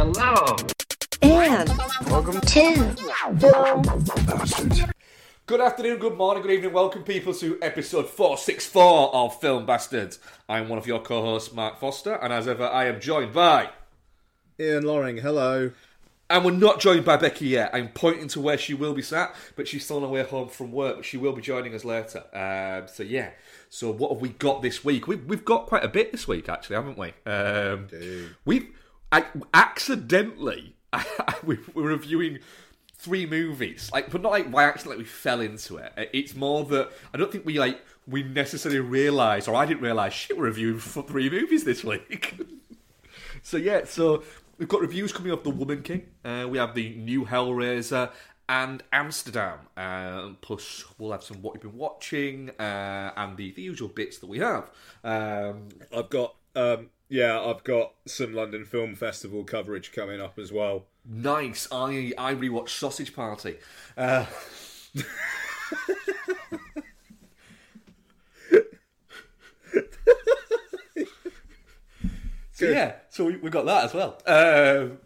Hello. And Welcome to Film Bastards. Good afternoon, good morning, good evening. Welcome, people, to episode 464 of Film Bastards. I'm one of your co hosts, Mark Foster, and as ever, I am joined by. Ian Loring, hello. And we're not joined by Becky yet. I'm pointing to where she will be sat, but she's still on her way home from work. But she will be joining us later. Um, so, yeah. So, what have we got this week? We've, we've got quite a bit this week, actually, haven't we? Um, we've I, accidentally, we we're reviewing three movies. Like, but not like by accident, we fell into it. It's more that I don't think we like we necessarily realised, or I didn't realise, shit, we're reviewing for three movies this week. so yeah, so we've got reviews coming of The Woman King. Uh, we have the new Hellraiser and Amsterdam. Uh, plus, we'll have some what you've been watching uh, and the, the usual bits that we have. Um, I've got um yeah, I've got some London Film Festival coverage coming up as well. nice. I I rewatched Sausage Party. Uh, So yeah, so we, we got that as well. Um,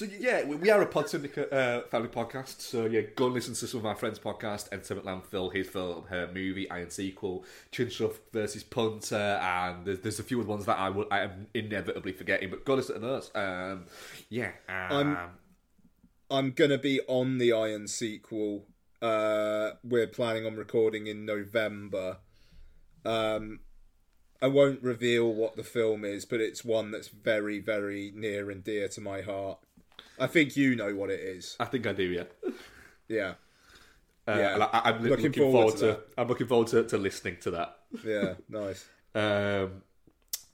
so yeah, we, we are a Pod Syndicate uh, family podcast. So yeah, go and listen to some of our friends' podcast. Entertainment Landfill, his film, her movie, Iron Sequel, Chinchruff versus Punter, and there's, there's a few other ones that I will I am inevitably forgetting. But go listen to those. Um, yeah, um, I'm gonna be on the Iron sequel. Uh, we're planning on recording in November. Um, I won't reveal what the film is, but it's one that's very, very near and dear to my heart. I think you know what it is. I think I do. Yeah. Yeah, Uh, Yeah. I, I'm looking, Looking forward, forward to. to. I'm looking forward to, to listening to that. yeah, nice. Um,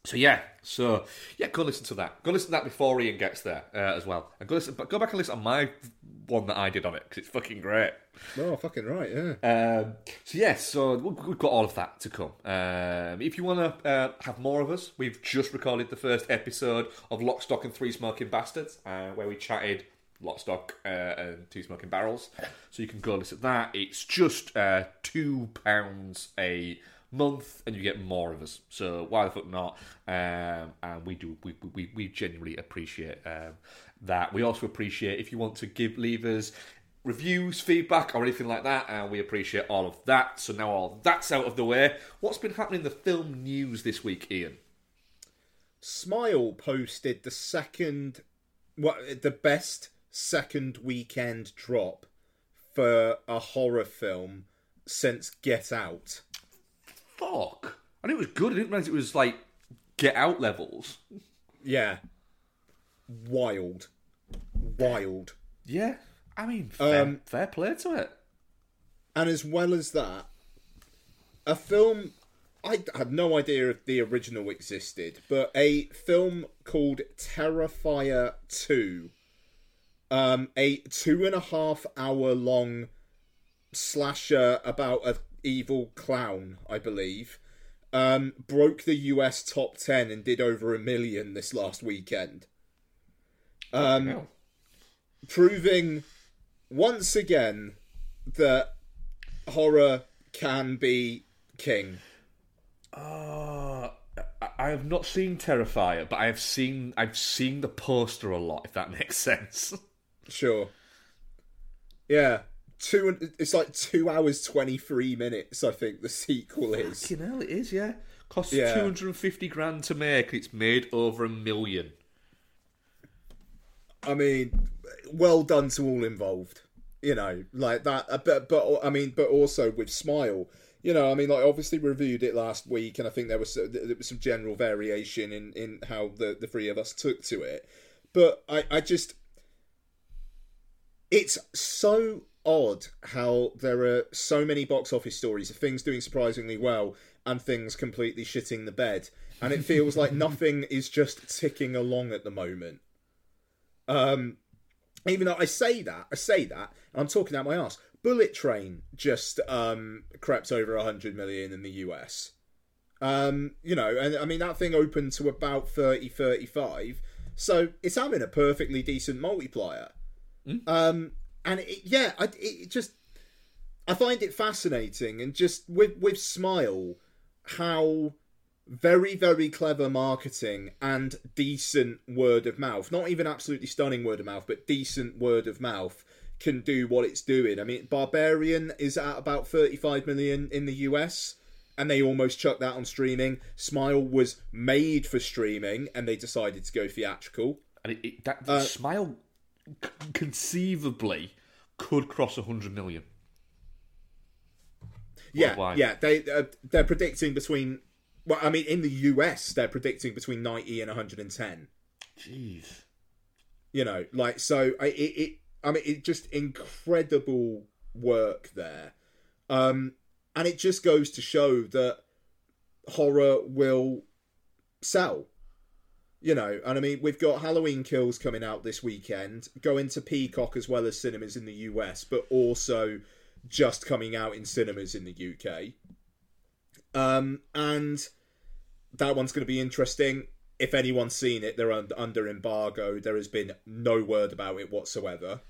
so yeah, so yeah, go listen to that. Go listen to that before Ian gets there uh, as well, and go listen. But go back and listen to my one that I did on it because it's fucking great. Oh, fucking right, yeah. Um, so yeah, so we- we've got all of that to come. Um, if you want to uh, have more of us, we've just recorded the first episode of Lock, Stock, and Three Smoking Bastards, uh, where we chatted Lock, Stock, uh, and Two Smoking Barrels. So you can go listen to that. It's just uh, two pounds a month, and you get more of us. So why the fuck not? Um, and we do, we we, we genuinely appreciate um, that. We also appreciate if you want to give leave us reviews, feedback, or anything like that, and we appreciate all of that. So now all that's out of the way, what's been happening in the film news this week, Ian? Smile posted the second, what the best second weekend drop for a horror film since Get Out. Fuck. And it was good. I didn't realize it was like Get Out levels. Yeah, wild, wild. Yeah. I mean, fair, Um, fair play to it. And as well as that, a film I had no idea if the original existed, but a film called Terrifier 2. Um, a two and a half hour long slasher about an evil clown, I believe, um, broke the US top 10 and did over a million this last weekend. Um, proving once again that horror can be king. Uh, I- I have not seen Terrifier, but I have seen I've seen the poster a lot. If that makes sense. Sure. Yeah. Two it's like two hours twenty three minutes, I think the sequel is. You know, it is. Yeah, costs Yeah. two hundred and fifty grand to make. It's made over a million. I mean, well done to all involved. You know, like that. uh, But but I mean, but also with Smile. You know, I mean, like obviously we reviewed it last week, and I think there was there was some general variation in in how the the three of us took to it. But I I just it's so odd how there are so many box office stories of things doing surprisingly well and things completely shitting the bed, and it feels like nothing is just ticking along at the moment. Um, even though I say that, I say that, and I'm talking out my ass. Bullet Train just um, crept over 100 million in the US. Um, you know, and I mean, that thing opened to about 30, 35. So it's having a perfectly decent multiplier. Um, and it, yeah, I, it just, I find it fascinating and just with, with Smile, how very very clever marketing and decent word of mouth not even absolutely stunning word of mouth but decent word of mouth can do what it's doing. I mean barbarian is at about 35 million in the us and they almost chucked that on streaming. Smile was made for streaming and they decided to go theatrical. And it, it, that Uh, Smile c- conceivably could cross 100 million. yeah Worldwide. yeah they uh, they're predicting between well i mean in the us they're predicting between 90 and 110 Jeez. you know like so I, it, it i mean it just incredible work there um and it just goes to show that horror will sell you know and i mean we've got halloween kills coming out this weekend going to peacock as well as cinemas in the us but also just coming out in cinemas in the uk um and that one's going to be interesting if anyone's seen it, they're un- under embargo. There has been no word about it whatsoever.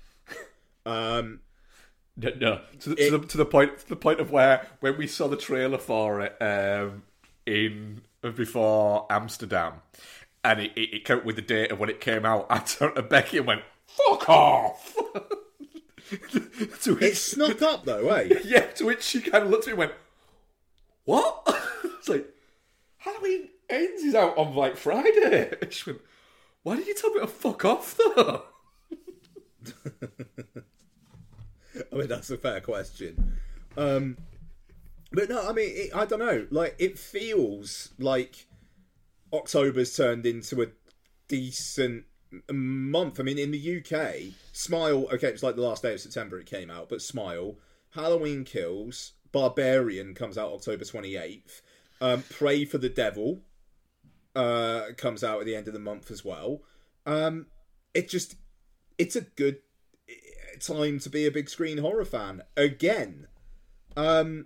Um, No, no. To, the, It- to, the, to the point, to the point of where when we saw the trailer for it um, in before Amsterdam, and it, it, it came up with the date of when it came out, I turned to Becky and went, "Fuck off." to which, it snuck up though, eh? yeah, to which she kind of looked at me and went, "What?" it's like Halloween ends is out on like Friday. And she went, "Why did you tell me to fuck off though?" I mean, that's a fair question. Um, but no, I mean, it, I don't know. Like, it feels like October's turned into a decent month. I mean, in the UK, Smile, okay, it's like the last day of September it came out, but Smile, Halloween Kills, Barbarian comes out October 28th, um, Prey for the Devil uh, comes out at the end of the month as well. Um, it just, it's a good time to be a big screen horror fan again. Um,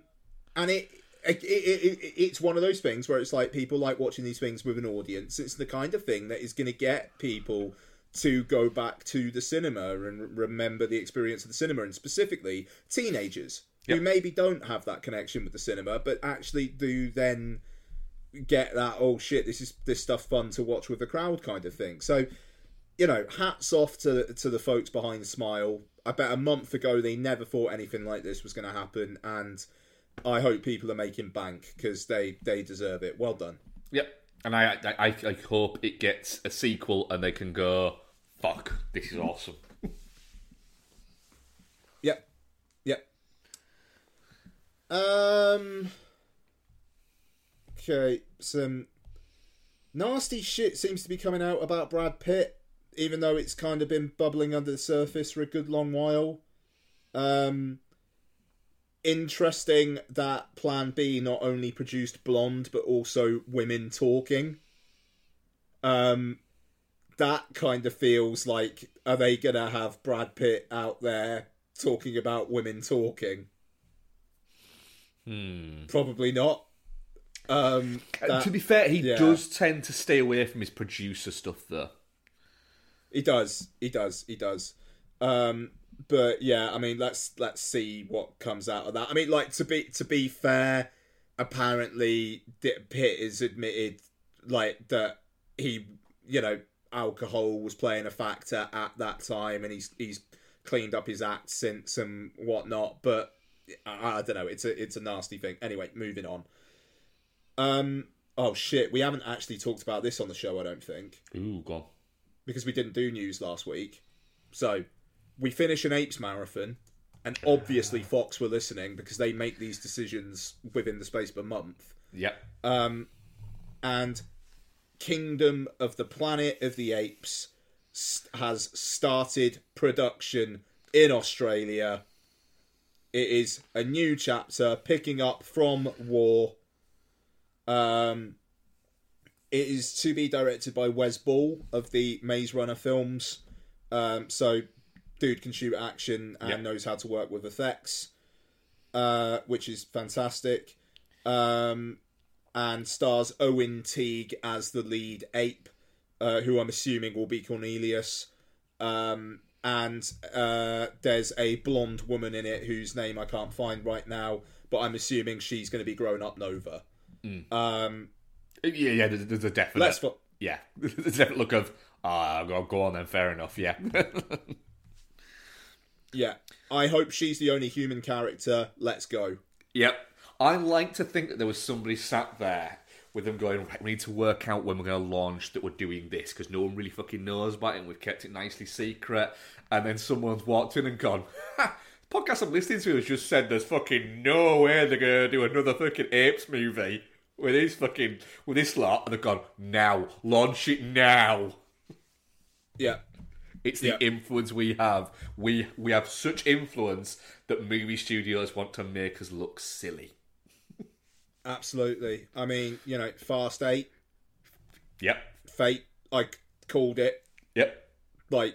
and it, it, it, it it's one of those things where it's like people like watching these things with an audience. It's the kind of thing that is going to get people to go back to the cinema and remember the experience of the cinema, and specifically teenagers who maybe don't have that connection with the cinema, but actually do then get that oh shit this is this stuff fun to watch with the crowd kind of thing. So you know, hats off to to the folks behind Smile. I bet a month ago they never thought anything like this was going to happen, and I hope people are making bank because they they deserve it. Well done. Yep. And I, I, I, I hope it gets a sequel and they can go, fuck, this is awesome. Yep, yep. Um. Okay, some nasty shit seems to be coming out about Brad Pitt, even though it's kind of been bubbling under the surface for a good long while. Um. Interesting that Plan B not only produced Blonde but also Women Talking. Um, that kind of feels like are they gonna have Brad Pitt out there talking about women talking? Hmm. Probably not. Um, that- to be fair, he yeah. does tend to stay away from his producer stuff, though. He does. He does. He does. Um, but yeah, I mean, let's let's see what comes out of that. I mean, like to be to be fair, apparently Pitt is admitted like that he, you know, alcohol was playing a factor at that time, and he's he's cleaned up his act since and whatnot. But I, I don't know. It's a it's a nasty thing. Anyway, moving on. Um. Oh shit, we haven't actually talked about this on the show. I don't think Ooh, go on. because we didn't do news last week. So we finish an apes marathon, and obviously Fox were listening because they make these decisions within the space of a month. Yep. Um, and Kingdom of the Planet of the Apes has started production in Australia. It is a new chapter picking up from War. Um, it is to be directed by Wes Ball of the Maze Runner films. Um, so, dude can shoot action and Yep. knows how to work with effects, uh, which is fantastic. Um, and stars Owen Teague as the lead ape, uh, who I'm assuming will be Cornelius. Um, and uh, there's a blonde woman in it whose name I can't find right now, but I'm assuming she's going to be grown up Nova. Um, Yeah, yeah. There's, there's a definite. Let's fu- yeah, there's a definite look of. Ah, go on then. Fair enough. Yeah. Yeah. I hope she's the only human character. Let's go. Yep. I like to think that there was somebody sat there with them going, right, we need to work out when we're going to launch that we're doing this because no one really fucking knows about it and we've kept it nicely secret. And then someone's walked in and gone, ha, podcast I'm listening to has just said there's fucking no way they're going to do another fucking Apes movie with this fucking, with this lot. And they've gone, now, launch it now. Yeah. It's the Yeah. influence we have. We we have such influence that movie studios want to make us look silly. Absolutely. I mean, you know, Fast 8, Yep. Fate, I called it Yep. like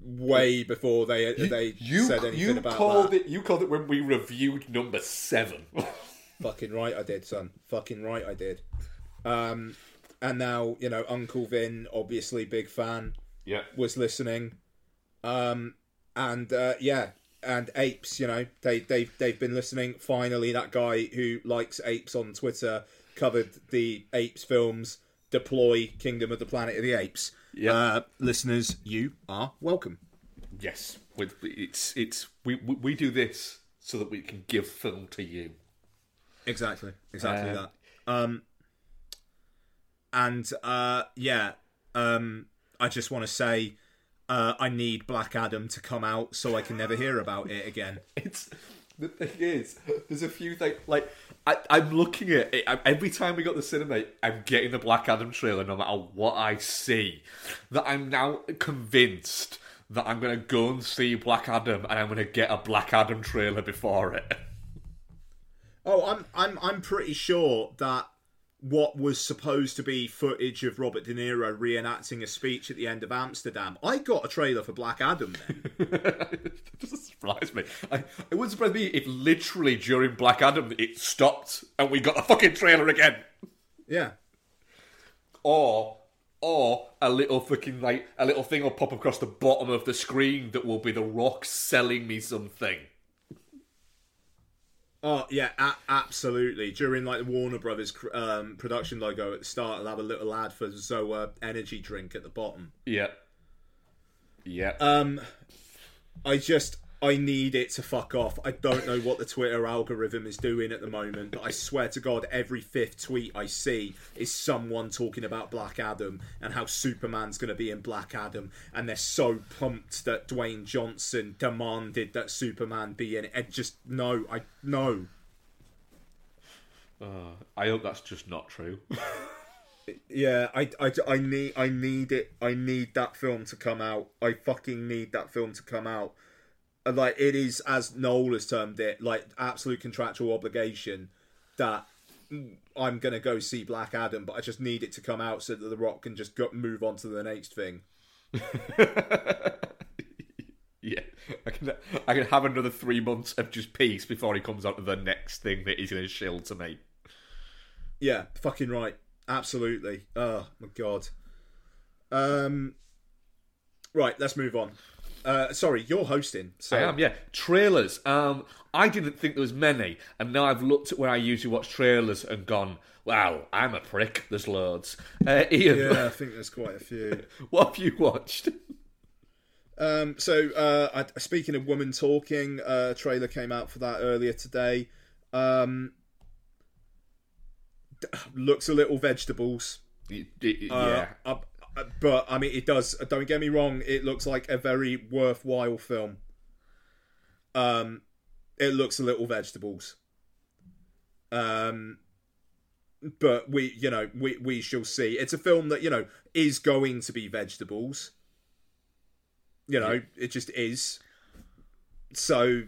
way before they they You said anything you about called that. it you called it when we reviewed number seven. Fucking right, I did, son. Fucking right, I did. Um, and now you know, Uncle Vin, obviously big fan, yeah. was listening. Um, and uh, yeah, and apes, you know, they they they've been listening. Finally, that guy who likes apes on Twitter covered the apes films. Deploy Kingdom of the Planet of the Apes. Yeah. Uh, listeners, you are welcome. Yes. With it's it's we, we do this so that we can give film to you. Exactly, exactly Uh, that. Um, and uh, yeah, um, I just want to say, uh, I need Black Adam to come out so I can never hear about it again. It's the thing is, there's a few things like I, I'm looking at it I, every time we got the cinema. I'm getting the Black Adam trailer, no matter what I see. That I'm now convinced that I'm going to go and see Black Adam, and I'm going to get a Black Adam trailer before it. Oh, I'm I'm I'm pretty sure that what was supposed to be footage of Robert De Niro reenacting a speech at the end of Amsterdam, I got a trailer for Black Adam then. it doesn't surprise me. I, it wouldn't surprise me if literally during Black Adam it stopped and we got a fucking trailer again. yeah. or or a little fucking like a little thing will pop across the bottom of the screen that will be the rock selling me something. Oh yeah, a- absolutely. During like the Warner Brothers um, production logo at the start, I'll have a little ad for Zoa energy drink at the bottom. Yeah. Yeah. Um, I just I need it to fuck off. I don't know what the Twitter algorithm is doing at the moment, but I swear to God, every fifth tweet I see is someone talking about Black Adam and how Superman's going to be in Black Adam, and they're so pumped that Dwayne Johnson demanded that Superman be in it. And just no, I no. Uh, I hope that's just not true. Yeah, I, I, I need I need it. I need that film to come out. I fucking need that film to come out. Like it is, as Noel has termed it, like absolute contractual obligation that I'm gonna go see Black Adam, but I just need it to come out so that The Rock can just go, move on to the next thing. yeah. I can I can have another three months of just peace before he comes out to the next thing that he's gonna shill to me. Yeah, fucking right. Absolutely. Oh my god. Um. Right, let's move on. Uh, sorry, you're hosting. So I am, yeah. Trailers. Um, I didn't think there was many, and now I've looked at where I usually watch trailers and gone, "Wow, I'm a prick." There's loads. Uh, Ian, Yeah, I think there's quite a few. what have you watched? Um, so, uh, I, speaking of woman talking, uh, trailer came out for that earlier today. Um, d- looks a little vegetables. Y- y- Uh, yeah, uh, but I mean, it does. Don't get me wrong. It looks like a very worthwhile film. Um, it looks a little vegetables. Um, but we, you know, we we shall see. It's a film that you know is going to be vegetables. You know, it just is. So,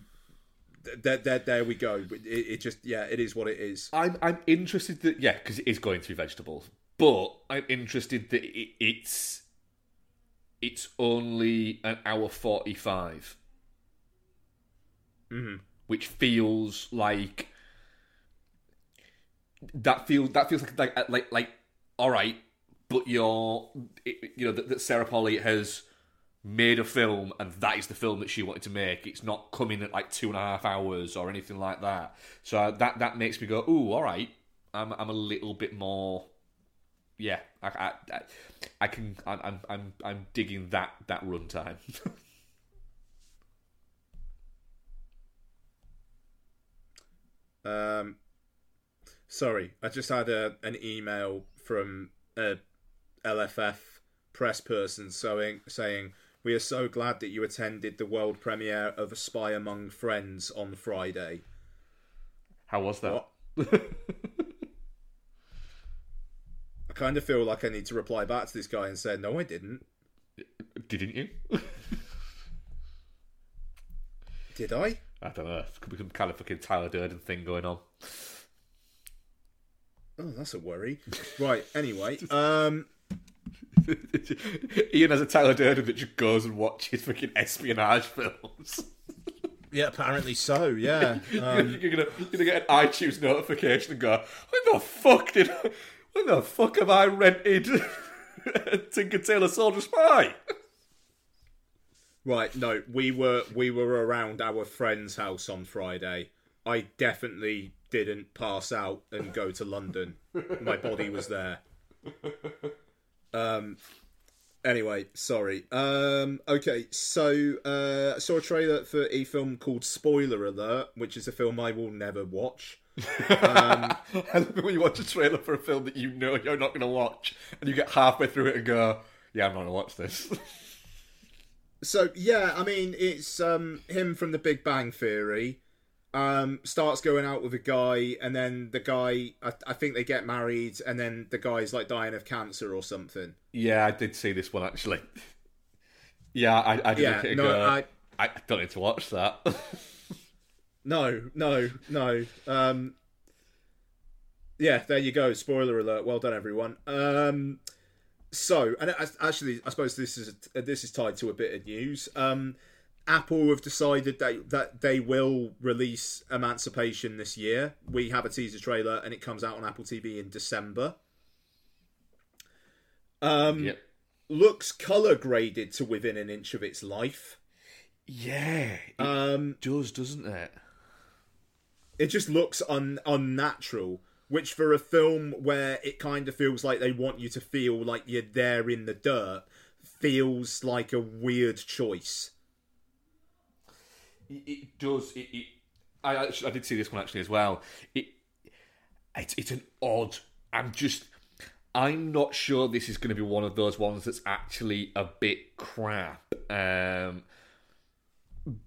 there, there, there we go. It, it just, yeah, it is what it is. I'm I'm interested that yeah, because it is going through vegetables, but I'm interested that it, it's it's only an hour forty five, Mhm. which feels like that feels that feels like like like like all right, but you're it, you know that, that Sarah Polley has made a film and that is the film that she wanted to make. It's not coming at like two and a half hours or anything like that. So that that makes me go, ooh, all right, I'm I'm a little bit more. Yeah, I I, I, I can I'm I'm I'm I'm digging that that runtime. Um, sorry, I just had a, an email from a LFF press person saying saying we are so glad that you attended the world premiere of A Spy Among Friends on Friday. How was that? What? I kind of feel like I need to reply back to this guy and say, no, I didn't. Didn't you? Did I? I don't know. It could be some kind of fucking Tyler Durden thing going on. Oh, that's a worry. right. Anyway, um, Ian has a Tyler Durden that just goes and watches fucking espionage films. yeah, apparently so. Yeah. Um, you're gonna you're gonna get an iTunes notification and go, when the fuck did when the fuck have I rented Tinker Tailor Soldier Spy? Right, no, we were we were around our friend's house on Friday. I definitely didn't pass out and go to London. My body was there. Um anyway, sorry. Um okay, so uh I saw a trailer for a film called Spoiler Alert, which is a film I will never watch. I love it when you watch a trailer for a film that you know you're not gonna watch, and you get halfway through it and go, "Yeah, I'm not gonna watch this." So yeah, I mean it's um him from the Big Bang Theory. Um, starts going out with a guy, and then the guy, I, I think they get married, and then the guy's like dying of cancer or something. yeah, I did see this one actually. Yeah, I, I did Yeah, look at it and no, go, I- I don't need to watch that. No, no, no. Um, yeah, there you go. Spoiler alert. Well done, everyone. Um, so, and actually, I suppose this is this is tied to a bit of news. Um, Apple have decided that that they will release Emancipation this year. We have a teaser trailer, and it comes out on Apple TV in December. Um, yep. looks color graded to within an inch of its life. Yeah, it Um, does, doesn't it? It just looks un- unnatural which for a film where it kind of feels like they want you to feel like you're there in the dirt feels like a weird choice It, it does. It, it, I actually, I did see this one actually as well. It, it's it's an odd. I'm just. I'm not sure this is going to be one of those ones that's actually a bit crap. Um,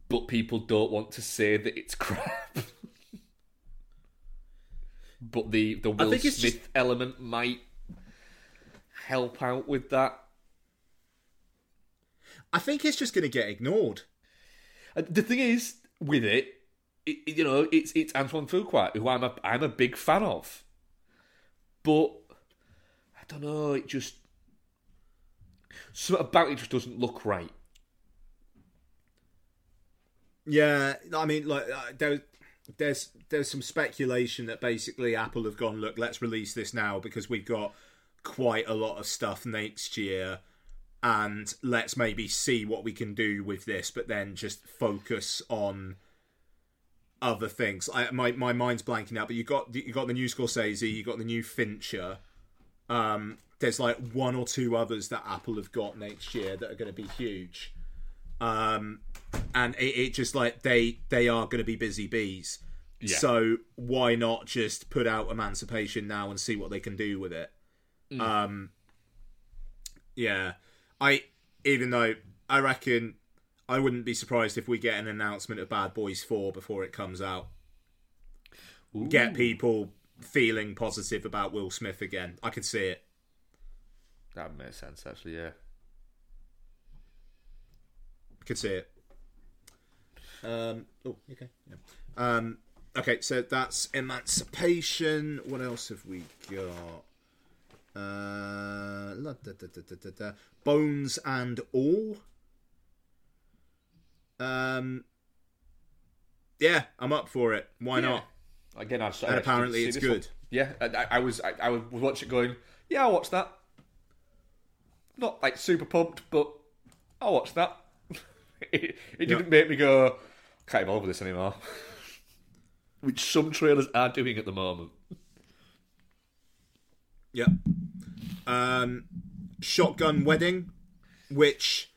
but people don't want to say that it's crap. But the the Will Smith just- element might help out with that. i think it's just going to get ignored Uh, The thing is with it, it, you know, it's it's Antoine Fuqua, who I'm a I'm a big fan of, but I don't know. It just something about it just doesn't look right. yeah i mean like uh, there, there's there's some speculation that basically apple have gone look let's release this now because we've got quite a lot of stuff next year and let's maybe see what we can do with this but then just focus on other things. I, my my mind's blanking out but you got you got the new Scorsese you got the new Fincher. Um there's like one or two others that Apple have got next year that are going to be huge um and it, it just like they they are going to be busy bees. Yeah. so why not just put out emancipation now and see what they can do with it? Um yeah. I even though i reckon i wouldn't be surprised if we get an announcement of bad boys 4 before it comes out. Get people feeling positive about will smith again. I could see it. That makes sense, actually. Yeah. Could see it. Um, oh, okay. Yeah. Um, okay, so that's Emancipation. What else have we got? Uh, da- da- da-. Bones and All. Um, yeah, I'm up for it. Why not? Again, I've, And apparently it's good. Yeah, I, I- I was I, I was watching it going, yeah, I'll watch that. Not like super pumped, but I'll watch that. It it didn't make me go, can't be bothered with this anymore. Which some trailers are doing at the moment. Yep. Um, Shotgun Wedding, which,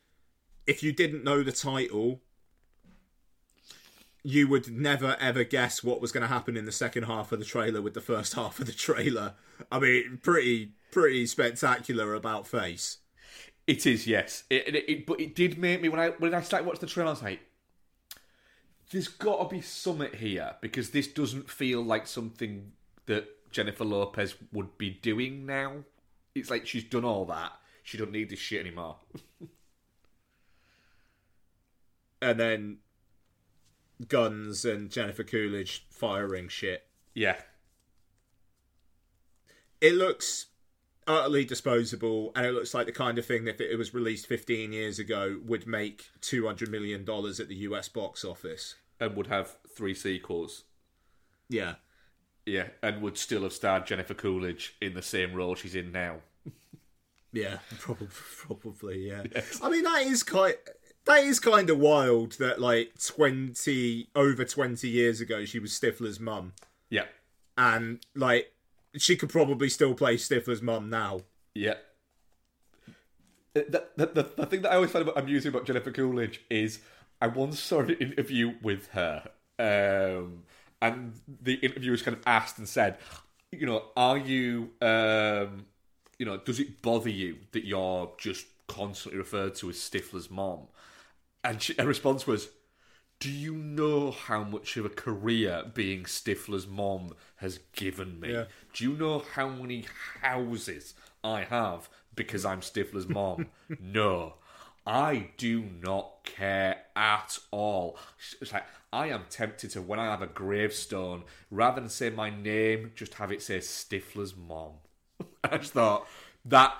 if you didn't know the title, you would never ever guess what was going to happen in the second half of the trailer with the first half of the trailer. I mean, pretty pretty spectacular about face. It is, yes. It, it, it, but it did make me when I when I started watching the trailer, I was like, "There's got to be summit here because this doesn't feel like something that Jennifer Lopez would be doing now. It's like she's done all that. She don't need this shit anymore." and then guns and Jennifer Coolidge firing shit. yeah, It looks utterly disposable, and it looks like the kind of thing that if it was released 15 years ago would make 200 million dollars at the US box office. and would have three sequels. Yeah. Yeah, and would still have starred Jennifer Coolidge in the same role she's in now. Yeah, probably, probably, yeah. I mean, that is quite. That is kind of wild that, like, 20, over 20 years ago, she was Stifler's mum. Yeah, And, like, she could probably still play Stifler's mum now. yeah. The, the, the, the thing that I always find amusing about Jennifer Coolidge is I once saw an interview with her, um, and the interviewers kind of asked and said, you know, are you, um, you know, does it bother you that you're just constantly referred to as Stifler's mom? And she, her response was, do you know how much of a career being Stifler's mom has given me? Yeah. Do you know how many houses I have because I'm Stifler's mom? no. I do not care at all. It's like, I am tempted to, when I have a gravestone, rather than say my name, just have it say Stifler's mom. I just thought, that,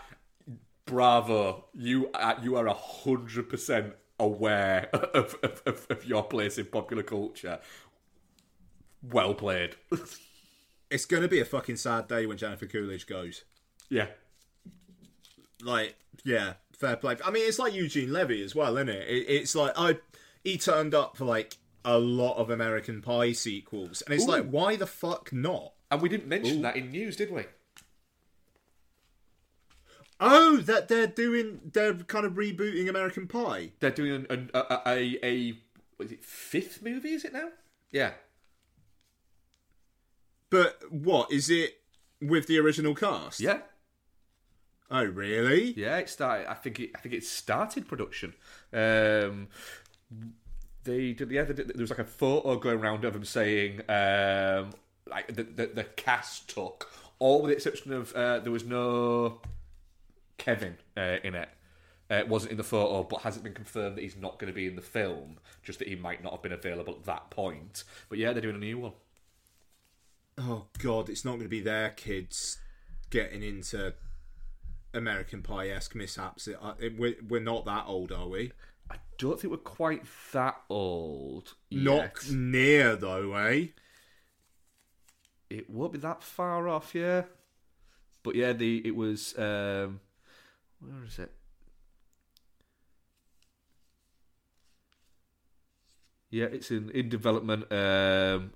bravo, you, uh, you are a hundred percent aware of, of, of, of your place in popular culture. Well played. It's going to be a fucking sad day when Jennifer Coolidge goes. yeah. like yeah fair play i mean it's like eugene levy as well isn't it, it it's like i he turned up for like a lot of american pie sequels and it's Ooh. like why the fuck not And we didn't mention that in news, did we? Oh that they're doing they're kind of rebooting american pie They're doing a a, a, a what is it fifth movie? Is it now? Yeah, but what is it with the original cast yeah, oh really yeah. It started. I think it. I think it started production. Um, they did. Yeah, they did, there was like a photo going around of them saying, um, like the, the the cast took all with the exception of uh, there was no Kevin uh, in it. Uh, it wasn't in the photo, but hasn't been confirmed that he's not going to be in the film. Just that he might not have been available at that point. But yeah, they're doing a new one. oh god it's not going to be their kids getting into american pie-esque mishaps it, uh, it, we're, we're not that old are we I don't think we're quite that old. not yet. near though eh It won't be that far off, yeah. But yeah, the it was um where is it? Yeah, it's in in development, um,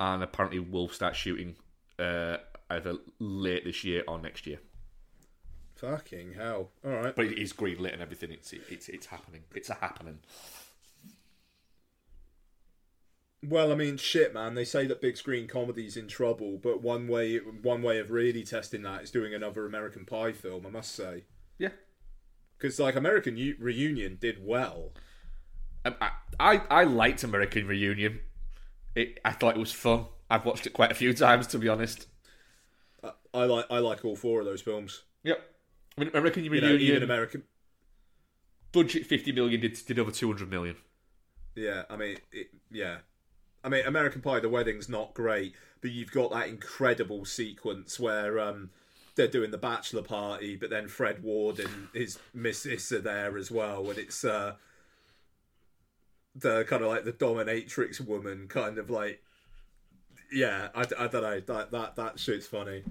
and apparently will start shooting uh, either late this year or next year. Fucking hell. All right. But it is greenlit and everything. It's it's it's happening. It's a happening. Well, I mean, shit, man. They say that big screen comedy's in trouble, but one way one way of really testing that is doing another American Pie film. I must say, Yeah. Because like American U- Reunion did well. Um, I, I I liked American Reunion. It I thought it was fun. I've watched it quite a few times to be honest. I, I like I like all four of those films. Yep. I mean, American You Reunion know, even American. budget fifty million did did over two hundred million. Yeah, I mean, it, yeah. I mean, American Pie, the wedding's not great, but you've got that incredible sequence where um, they're doing the bachelor party, but then Fred Ward and his missus are there as well, and it's uh, the kind of like the dominatrix woman, kind of like, yeah, I, I don't know, that that that shit's funny.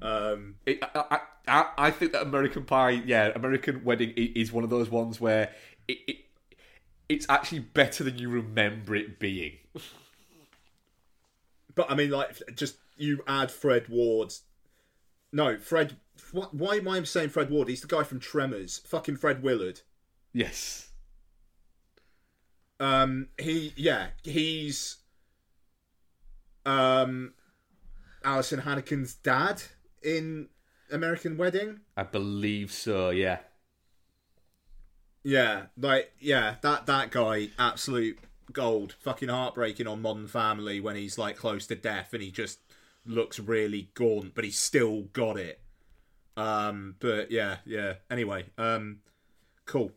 Um, It, I, I, I think that American Pie, yeah, American Wedding is one of those ones where it, it it's actually better than you remember it being. But I mean, like, just you add Fred Ward No, Fred. What, why am I saying Fred Ward? He's the guy from Tremors. Fucking Fred Willard. Yes. Um, he yeah, he's um, Alyson Hannigan's dad in American Wedding. I believe so, yeah. Yeah, like yeah, that that guy, absolute gold. Fucking heartbreaking on Modern Family when he's like close to death and he just looks really gaunt, but he's still got it. Um, but yeah, yeah. Anyway, um, cool.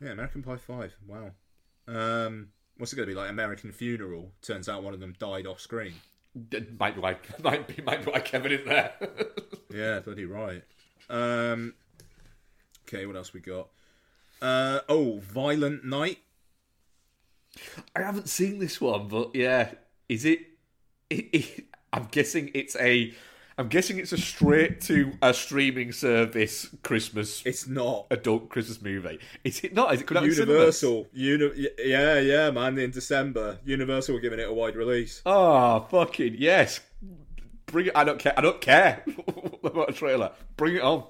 Yeah, American Pie Five. Wow. Um, what's it going to be like? American Funeral. Turns out one of them died off screen. Might be like might be might be like Kevin in there. Yeah, bloody right. Um, okay, what else we got? Uh, oh, Violent Night. I haven't seen this one, but yeah, is it, it, it? I'm guessing it's a. I'm guessing it's a straight to a streaming service Christmas It's not. adult Christmas movie. Is it not? Is it come out in cinemas? Universal, Uni- yeah, yeah, man. In December, Universal were giving it a wide release. Oh fucking yes! Bring it. I don't care. I don't care about a trailer. Bring it on.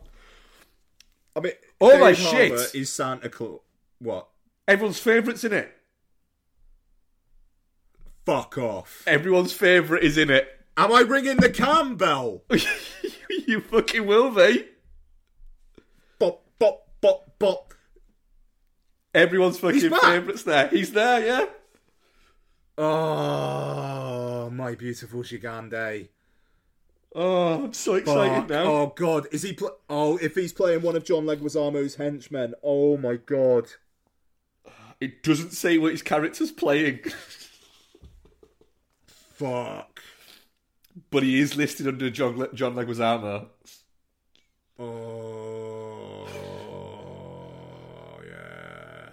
I mean, Oh my Harbour shit. Is Santa Claus what? Everyone's favourites in it. Fuck off! Everyone's favourite is in it. Am I ringing the cam bell? you fucking will be. bop, bop, bop, bop. Everyone's fucking favourites there. He's there, yeah. Oh, my beautiful Gigandet. Oh, I'm so excited Fuck. now. Oh god, is he? Pl- oh, if he's playing one of John Leguizamo's henchmen. Oh my god. It doesn't say what his character's playing, Fuck. But he is listed under John, Le- John Leguizamo. Oh yeah.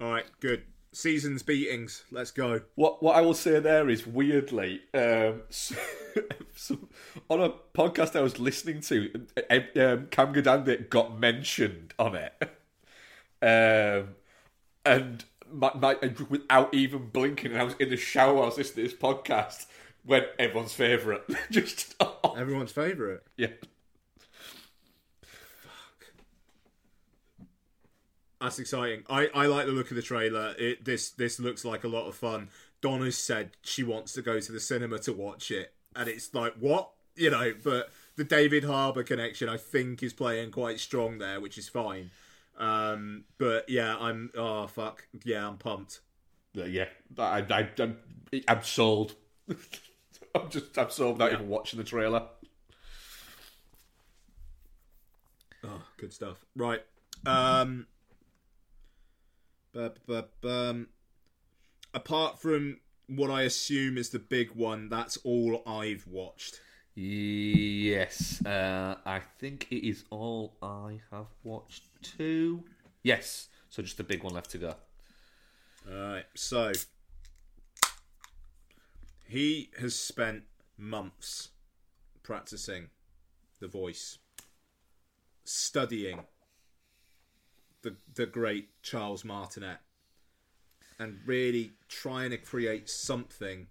All right, good. Seasons beatings. Let's go. What what I will say there is weirdly, um, so, so on a podcast I was listening to, um, Cam Gigandet got mentioned on it, um, and my, my, without even blinking, and I was in the shower, I was listening to this podcast when everyone's favourite, just Everyone's favorite. yeah. Fuck. That's exciting. I, I like the look of the trailer. It this this looks like a lot of fun. Donna said she wants to go to the cinema to watch it, and it's like what you know. But the David Harbour connection, I think, is playing quite strong there, which is fine. Um, but yeah, I'm oh fuck yeah, I'm pumped. Yeah, I, I, I'm, I'm sold. I'm just, I'm sold without even watching the trailer. Oh, good stuff. Right. Um, um, apart from what I assume is the big one, that's all I've watched. Yes, uh, I think it is all I have watched too. Yes, so just the big one left to go. Alright, so he has spent months practicing the voice, studying the the great Charles Martinet, and really trying to create something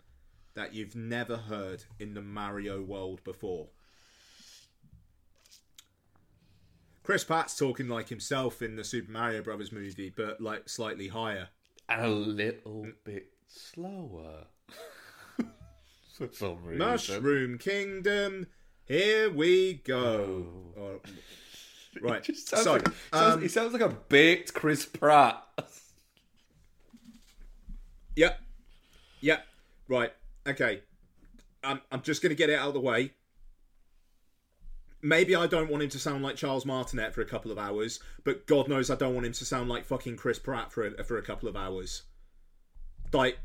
that you've never heard in the Mario world before. Chris Pratt's talking like himself in the Super Mario Brothers movie, but like slightly higher. And a little bit slower. For some reason. Mushroom Kingdom, here we go. Oh, right, It sounds so like, sounds, um, it sounds like a baked Chris Pratt. yep, yep, right, okay. I'm I'm just gonna get it out of the way. Maybe I don't want him to sound like Charles Martinet for a couple of hours, but God knows I don't want him to sound like fucking Chris Pratt for a, for a couple of hours. Like,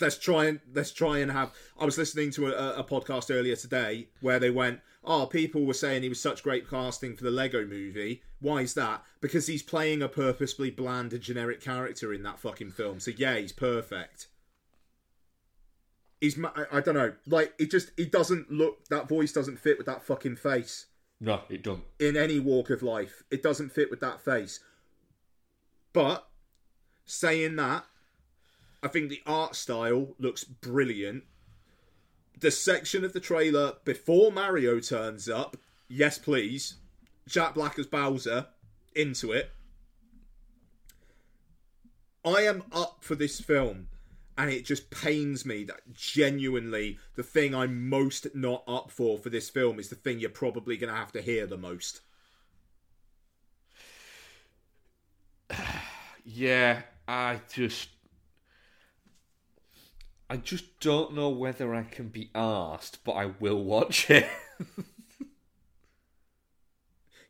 let's try and let's try and have. I was listening to a, a podcast earlier today where they went, "Oh, people were saying he was such great casting for the Lego Movie. Why is that? Because he's playing a purposefully bland and generic character in that fucking film. So yeah, he's perfect." He's I, I don't know, like it just it doesn't look that voice doesn't fit with that fucking face No, it don't. in any walk of life. It doesn't fit with that face. But saying that, I think the art style looks brilliant. the section of the trailer before Mario turns up, yes, please. Jack Black as Bowser, into it. I am up for this film, and it just pains me that genuinely the thing I'm most not up for for this film is the thing you're probably going to have to hear the most. Yeah, I just. I just don't know whether I can be asked, but I will watch it.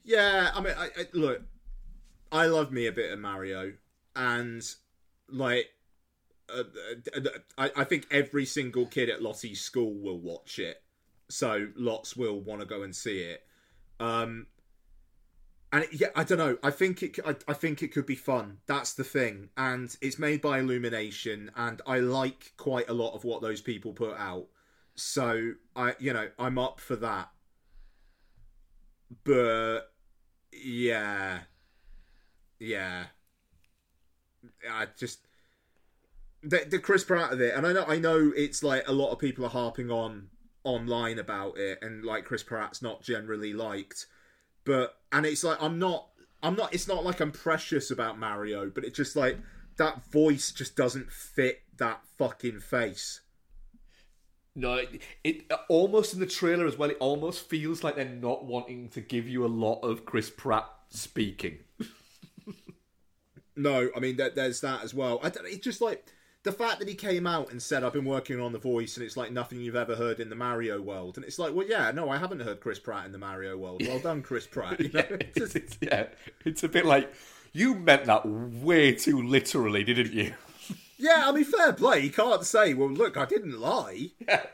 Yeah, I mean, I, I, look, I love me a bit of Mario, and like, uh, uh, I, I think every single kid at Lottie's school will watch it, so lots will want to go and see it. Um, and it, yeah, I don't know. I think it. I, I think it could be fun. That's the thing, and it's made by Illumination, and I like quite a lot of what those people put out. So I, you know, I'm up for that. But yeah, yeah, I just the, the Chris Pratt of it, and I know I know it's like a lot of people are harping on online about it, and like Chris Pratt's not generally liked, but and it's like I'm not I'm not it's not like I'm precious about Mario, but it's just like that voice just doesn't fit that fucking face. No, it, it almost in the trailer as well. It almost feels like they're not wanting to give you a lot of Chris Pratt speaking. No, I mean there, there's that as well. I don't, it's just like the fact that he came out and said I've been working on the voice and it's like nothing you've ever heard in the Mario world, and it's like, well, yeah, no, I haven't heard Chris Pratt in the Mario world. Well done, Chris Pratt. You know? yeah, it's, it's, yeah, it's a bit like you meant that way too literally, didn't you? yeah, I mean, fair play. He can't say, well, look, I didn't lie. Yeah,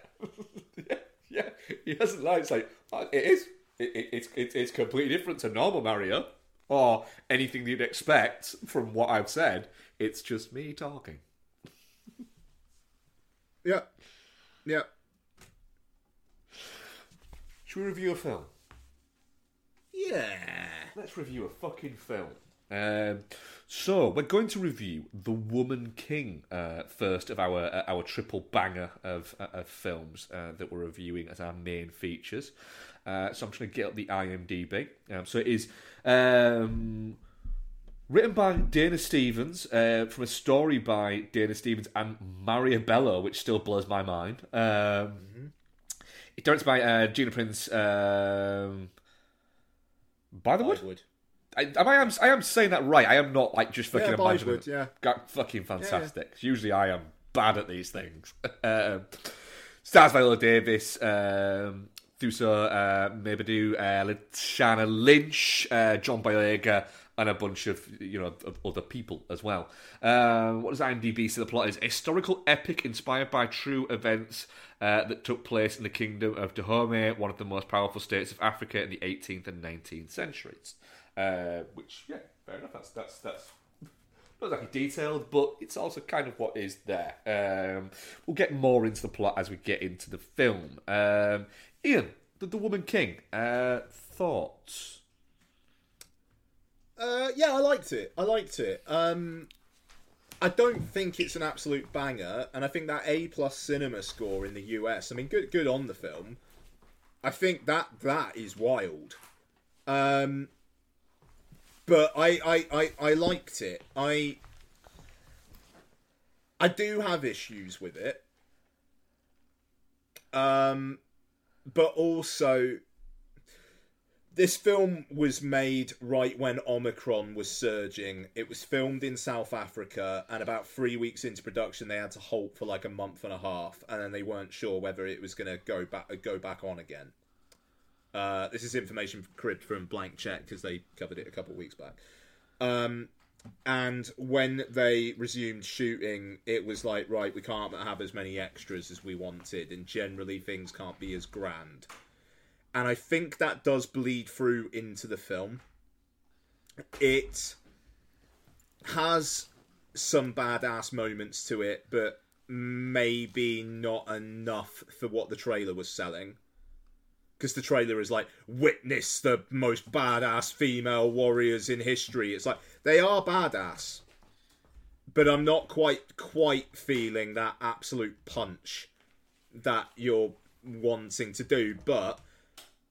yeah, yeah. He hasn't lied. It's like oh, it is. It, it, it's it, it's completely different to normal Mario or anything you'd expect from what I've said. It's just me talking. Yeah, yeah. Should we review a film? Yeah. Let's review a fucking film. Um, so we're going to review The Woman King uh, first of our uh, our triple banger of, uh, of films uh, that we're reviewing as our main features. Uh, so I'm just going to get up the IMDb. Um, so it is um, written by Dana Stevens uh, from a story by Dana Stevens and Maria Bello, which still blows my mind. Um, It's directed by Gina Prince. Um, Bythewood. I, am I am I am saying that right. I am not like just fucking Yeah, imagining. Yeah. Got fucking fantastic. Usually I am bad at these things. um, stars Viola Davis, um, Thuso uh, Mbedu, uh, Lashana Lynch, uh, John Boyega, and a bunch of you know of other people as well. Um, what does IMDb say the plot is? A historical epic inspired by true events uh, that took place in the kingdom of Dahomey, one of the most powerful states of Africa in the 18th and 19th centuries. Uh, which, yeah, fair enough. That's that's that's not exactly detailed, but it's also kind of what is there. Um, we'll get more into the plot as we get into the film. Um, Ian, the, the Woman King, uh, thoughts? Uh, yeah, I liked it. I liked it. Um, I don't think it's an absolute banger, and I think that A plus cinema score in the US. I mean, good, good on the film. I think that that is wild. Um, but I, I, I, I liked it. I, I do have issues with it. Um, but also this film was made right when Omicron was surging. It was filmed in South Africa, and about three weeks into production, they had to halt for like a month and a half, and then they weren't sure whether it was going to go back go back on again. Uh, this is information cribbed from Blank Check because they covered it a couple of weeks back. Um, and when they resumed shooting, it was like, right, we can't have as many extras as we wanted, and generally things can't be as grand and I think that does bleed through into the film. It has some badass moments to it, but maybe not enough for what the trailer was selling. Because the trailer is like, witness the most badass female warriors in history. It's like, they are badass. But I'm not quite quite feeling that absolute punch that you're wanting to do, but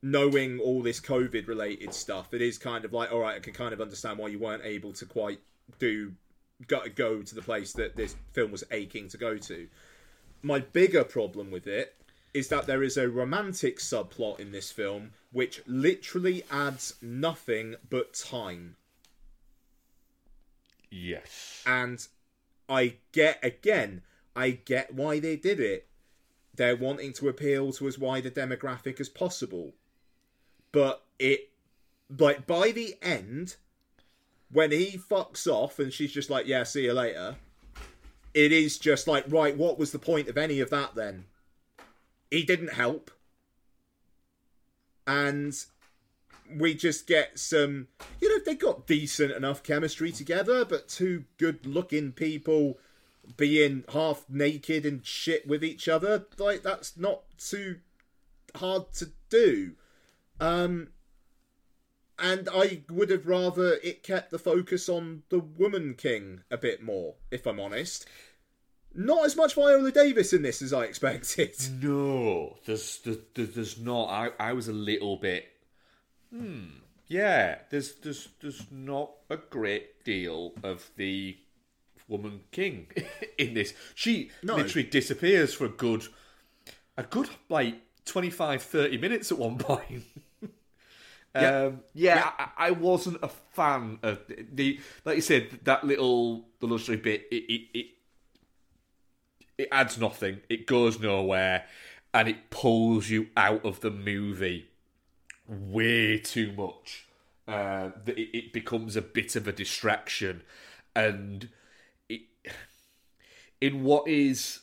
knowing all this COVID related stuff, it is kind of like, all right, I can kind of understand why you weren't able to quite do go, go to the place that this film was aching to go to. My bigger problem with it is that there is a romantic subplot in this film which literally adds nothing but time. Yes. And I get again, I get why they did it. They're wanting to appeal to as wide a demographic as possible. But it like by the end, when he fucks off and she's just like, Yeah, see you later, it is just like, right, what was the point of any of that then? He didn't help. And we just get some you know, they got decent enough chemistry together, but two good looking people being half naked and shit with each other, like that's not too hard to do. Um and I would have rather it kept the focus on the Woman King a bit more, if I'm honest. Not as much Viola Davis in this as I expected. No, there's there's, there's not. I, I was a little bit. Hmm. Yeah, there's there's there's not a great deal of the woman king in this. She No. literally disappears for a good a good like 25, 30 minutes at one point. Yeah. Um, yeah, I, I wasn't a fan of the, the like you said that little the luxury bit. It, it, it it adds nothing. It goes nowhere, and it pulls you out of the movie way too much. Uh, that it, it becomes a bit of a distraction, and it in what is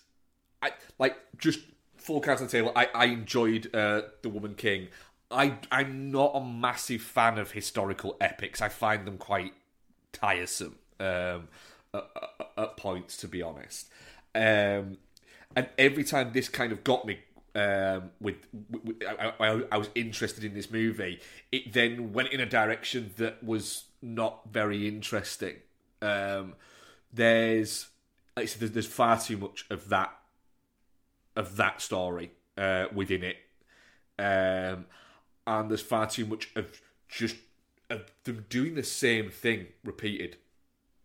I like just full cards on the table. I I enjoyed uh, the Woman King. I I'm not a massive fan of historical epics. I find them quite tiresome um, at, at, points, to be honest. Um, and every time this kind of got me um, with, with I, I, I was interested in this movie, it then went in a direction that was not very interesting. Um, there's like said, there's, there's far too much of that of that story uh, within it, um, and there's far too much of just of them doing the same thing repeated.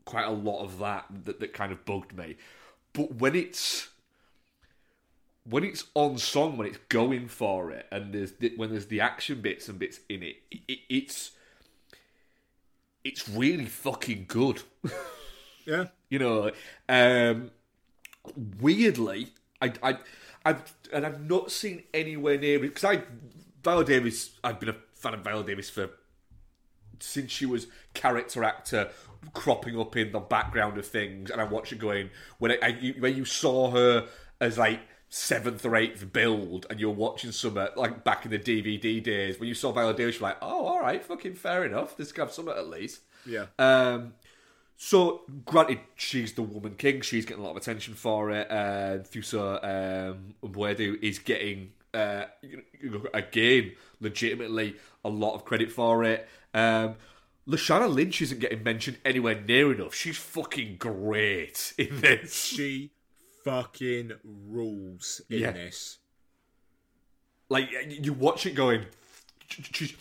Quite a lot of that that, that kind of bugged me. But when it's when it's on song, when it's going for it, and there's the, when there's the action bits and bits in it, it, it's it's really fucking good. Yeah. you know, um, weirdly, I, I, I've and I've not seen anywhere near it because I, Viola Davis, I've been a fan of Viola Davis for since she was character actor cropping up in the background of things, and I watched it going when I, I you, when you saw her as like seventh or eighth build, and you're watching some like back in the DVD days when you saw Viola Davis, you're like, oh, all right, fucking fair enough. This can have some at least. Yeah. Um, so, granted, she's the woman king. She's getting a lot of attention for it. Uh, Thuso um, Mbedu is getting, uh, again, legitimately a lot of credit for it. Um, Lashana Lynch isn't getting mentioned anywhere near enough. She's fucking great in this. She fucking rules in Yeah. this. like you watch it going she's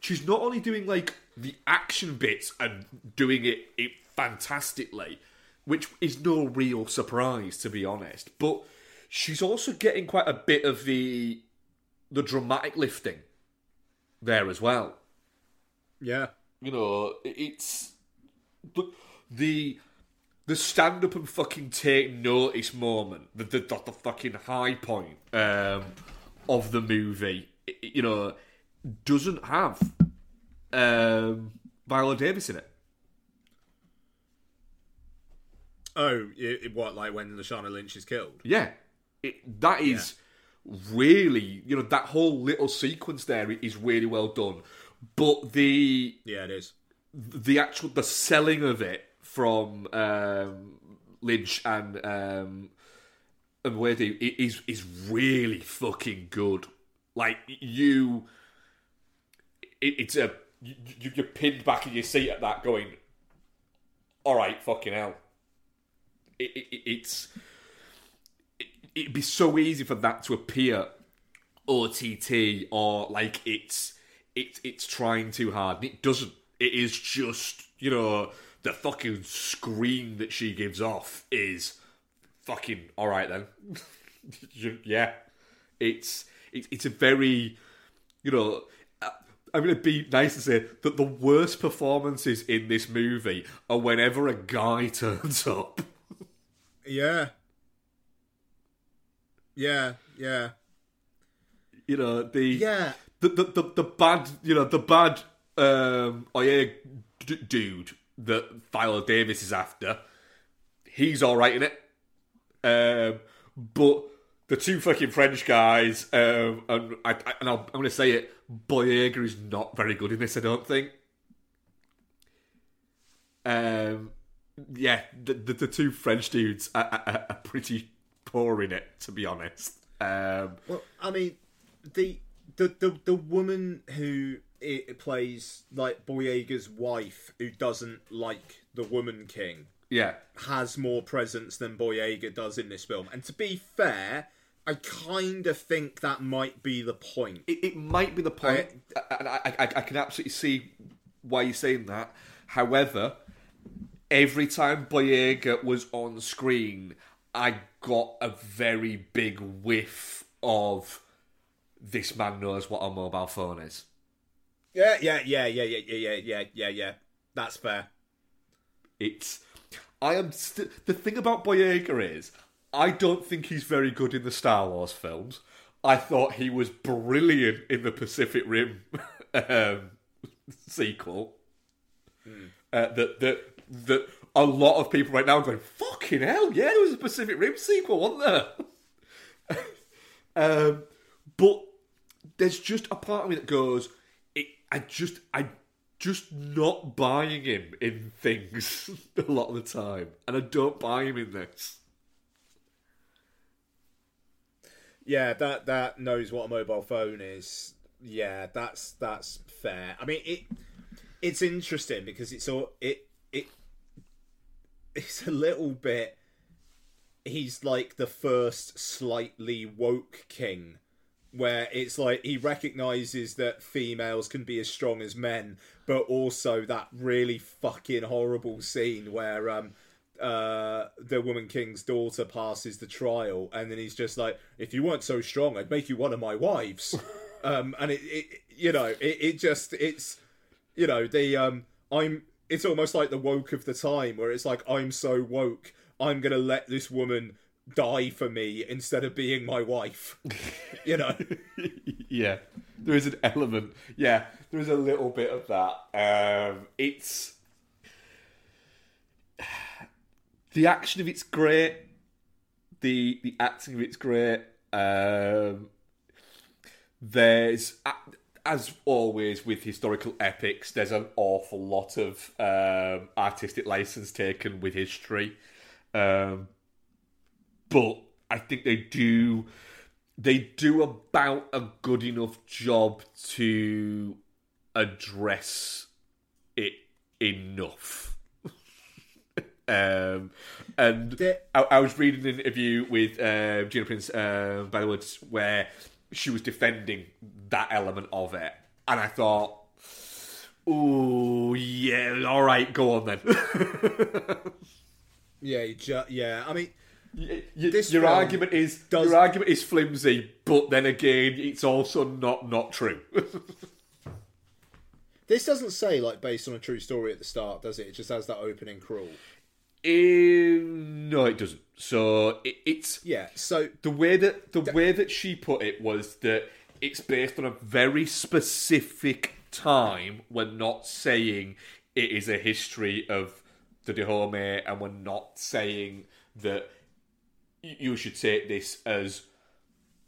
she's not only doing like the action bits and doing it, it fantastically which is no real surprise to be honest but she's also getting quite a bit of the the dramatic lifting there as well Yeah. you know, it's the the, the stand up and fucking take notice moment, the the, the, the fucking high point um, of the movie. You know, doesn't have um, Viola Davis in it. Oh, it, it- what like when Lashana Lynch is killed? Yeah, it, that is really you know that whole little sequence there is really well done. But the Yeah, it is. the actual the selling of it from um, Lynch and um, and Mbedu i- is is really fucking good. Like you, it, it's a you, you- you're pinned back in your seat at that, going, "All right, fucking hell." It, it, it's it, it'd be so easy for that to appear OTT or like it's it's it's trying too hard. And it doesn't. It is just you know the fucking scream that she gives off is fucking all right then. yeah, it's it, it's a very you know. uh, I'm going to be nice and say that the worst performances in this movie are whenever a guy turns up. Yeah. Yeah, yeah. You know the Yeah. the the, the, the bad you know the bad um Oye d- dude that Viola Davis is after. He's all right in it, um, but the two fucking French guys um, and I, I and I'll, I'm going to say it. Boyega is not very good in this. I don't think. Um, yeah, the, the, the two French dudes are, are, are pretty poor in it, to be honest. Um, Well, I mean, the the the, the woman who it plays like Boyega's wife, who doesn't like the Woman King, yeah, has more presence than Boyega does in this film. And to be fair, I kind of think that might be the point. it, it might be the point, and I, I, I can absolutely see why you're saying that. However, every time Boyega was on screen, I got a very big whiff of this man knows what a mobile phone is. Yeah, yeah, yeah, yeah, yeah, yeah, yeah, yeah, yeah, yeah. That's fair. It's I am st- the thing about Boyega is I don't think he's very good in the Star Wars films. I thought he was brilliant in the Pacific Rim um, sequel. Uh, that that that a lot of people right now are going fucking hell yeah there was a Pacific Rim sequel wasn't there um, but there's just a part of me that goes I just I just not buying him in things a lot of the time and I don't buy him in this Yeah, that that knows what a mobile phone is. Yeah, that's that's fair. I mean, it it's interesting because it's all it it's a little bit. He's like the first slightly woke king, where it's like he recognizes that females can be as strong as men, but also that really fucking horrible scene where um uh, the woman king's daughter passes the trial, and then he's just like, "If you weren't so strong, I'd make you one of my wives." um, and it, it, you know, it, it just, it's, you know, the um, I'm. It's almost like the woke of the time, where it's like, I'm so woke, I'm gonna let this woman die for me instead of being my wife. you know, yeah. There is an element yeah there is a little bit of that. Um, it's the action of it's great the the acting of it's great um, there's as always with historical epics there's an awful lot of um, artistic license taken with history um, but I think they do they do about a good enough job to address it enough. um, and I, I was reading an interview with uh, Gina Prince um, by the Woods where she was defending that element of it, and I thought, "Oh yeah, all right, go on then." yeah, ju- yeah. I mean, Y- y- This your argument is does- your argument is flimsy, but then again, it's also not not true. this doesn't say like based on a true story at the start, does it? It just has that opening crawl. Um, no, it doesn't. So it, it's Yeah. So the way that the way that she put it was that it's based on a very specific time. We're not saying it is a history of the Dahomey, and we're not saying that you should take this as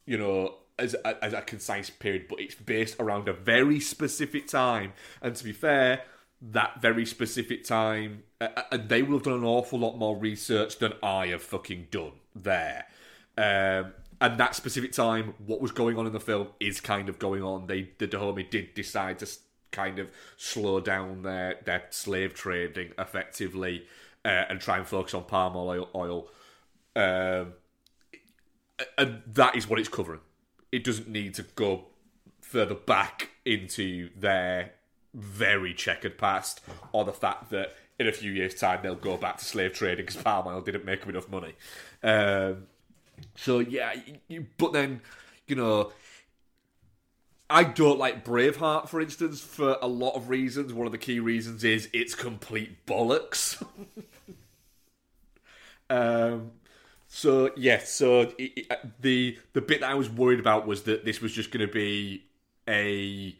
you know as a, as a concise period, but it's based around a very specific time. And to be fair, that very specific time, and they will have done an awful lot more research than I have fucking done there. Um, and that specific time, what was going on in the film is kind of going on. They the Dahomey did decide to kind of slow down their their slave trading effectively uh, and try and focus on palm oil. oil. Um, and that is what it's covering. it doesn't need to go further back into their very checkered past, or the fact that in a few years' time they'll go back to slave trading because palm oil didn't make them enough money. Um, so yeah, you, but then you know. I don't like Braveheart, for instance, for a lot of reasons. One of the key reasons is it's complete bollocks. um, so yes, so it, it, the the bit that I was worried about was that this was just going to be a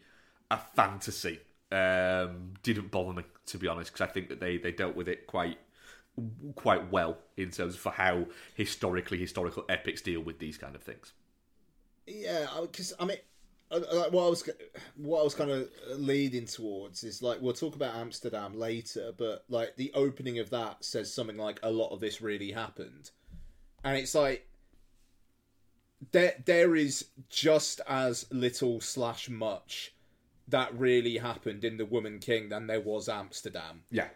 a fantasy. Um, didn't bother me to be honest, because I think that they they dealt with it quite quite well in terms of for how historically historical epics deal with these kind of things. Yeah, because I mean, like what I was what I was kind of leading towards is like we'll talk about Amsterdam later, but like the opening of that says something like a lot of this really happened, and it's like there there is just as little slash much that really happened in the Woman King than there was Amsterdam Yeah,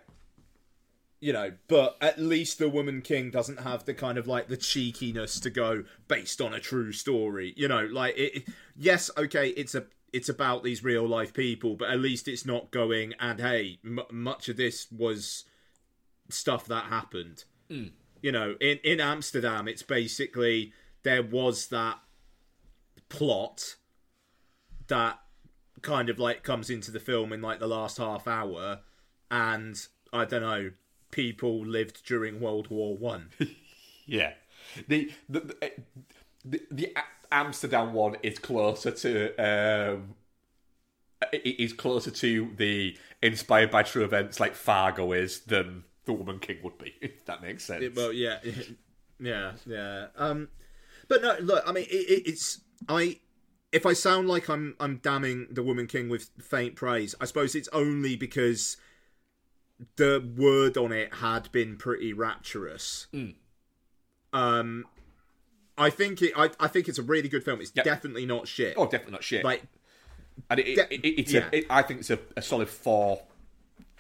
you know, but at least the Woman King doesn't have the kind of like the cheekiness to go based on a true story. You know, like it. Yes, okay, it's a it's about these real life people, but at least it's not going and hey, m- much of this was stuff that happened. Mm. You know, in in Amsterdam, it's basically there was that plot that kind of like comes into the film in like the last half hour, and I don't know, people lived during World War One. yeah. The the, the the the Amsterdam one is closer to um, it is closer to the inspired by true events like Fargo is than the Woman King would be. If that makes sense. well, yeah, yeah, yeah. Um, but no, look, I mean, it, it's I. If I sound like I'm I'm damning the Woman King with faint praise, I suppose it's only because the word on it had been pretty rapturous. Um, I think it. I, I think it's a really good film. It's Yep. definitely not shit. oh, definitely not shit. like and it, it, de- it, it's yeah. a, it, I think it's a, a solid four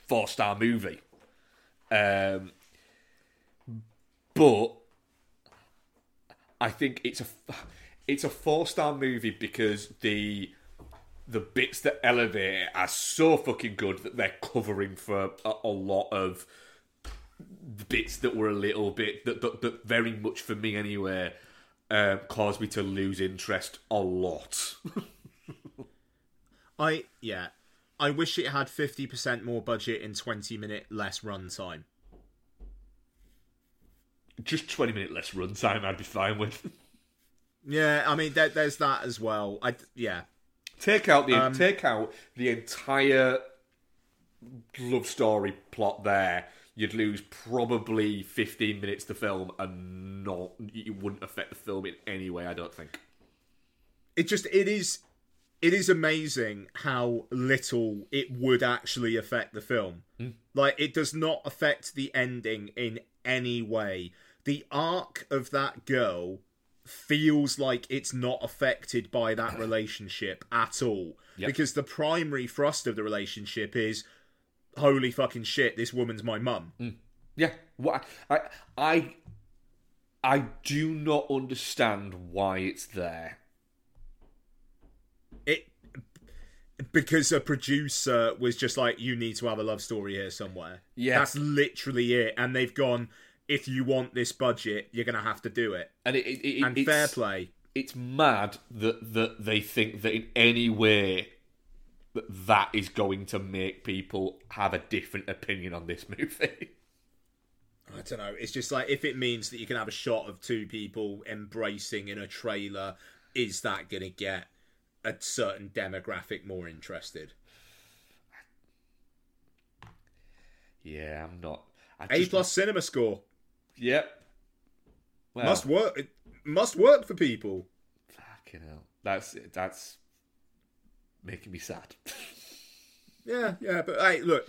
four star movie. Um, but I think it's a it's a four star movie because the the bits that elevate it are so fucking good that they're covering for a, a lot of the bits that were a little bit that that, that very much for me anyway um, caused me to lose interest a lot. I yeah. I wish it had fifty percent more budget and twenty minute less runtime. just 20 minute less runtime I'd be fine with. Yeah, I mean there, there's that as well. I yeah. take out the Um, take out the entire love story plot there. You'd lose probably 15 minutes to film and not it wouldn't affect the film in any way, I don't think. it just it is it is amazing how little it would actually affect the film like it does not affect the ending in any way the arc of that girl feels like it's not affected by that relationship at all. Yep. because the primary thrust of the relationship is holy fucking shit this woman's my mum. Mm. Yeah, what I I I do not understand why it's there. it because a producer was just like you need to have a love story here somewhere. Yeah. that's literally it. And they've gone if you want this budget you're gonna have to do it And it, it, it and fair play it's mad that that they think that in any way that that is going to make people have a different opinion on this movie. i don't know it's just like if it means that you can have a shot of two people embracing in a trailer is that gonna get a certain demographic more interested yeah, I'm not. I a plus cinema score Yep. Must work it must work for people Fucking hell. That's that's making me sad. Yeah, yeah, but hey, look,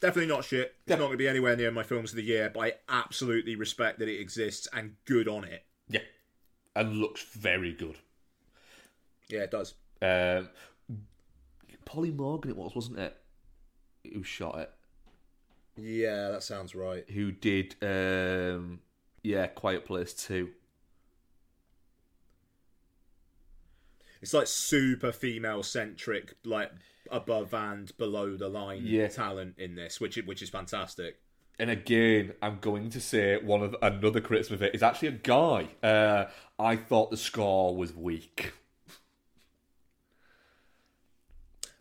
definitely not shit. It's not going to be anywhere near my films of the year, but I absolutely respect that it exists and good on it. yeah, and looks very good. Yeah, it does. Um, Polly Morgan, it was, wasn't it? Who shot it? Yeah, that sounds right. Who did? Um, yeah, Quiet Place Two. it's like super female centric, like above and below the line Yeah. talent in this, which is, which is fantastic. And again, I'm going to say one of another criticism of it is actually a guy. Uh, I thought the score was weak.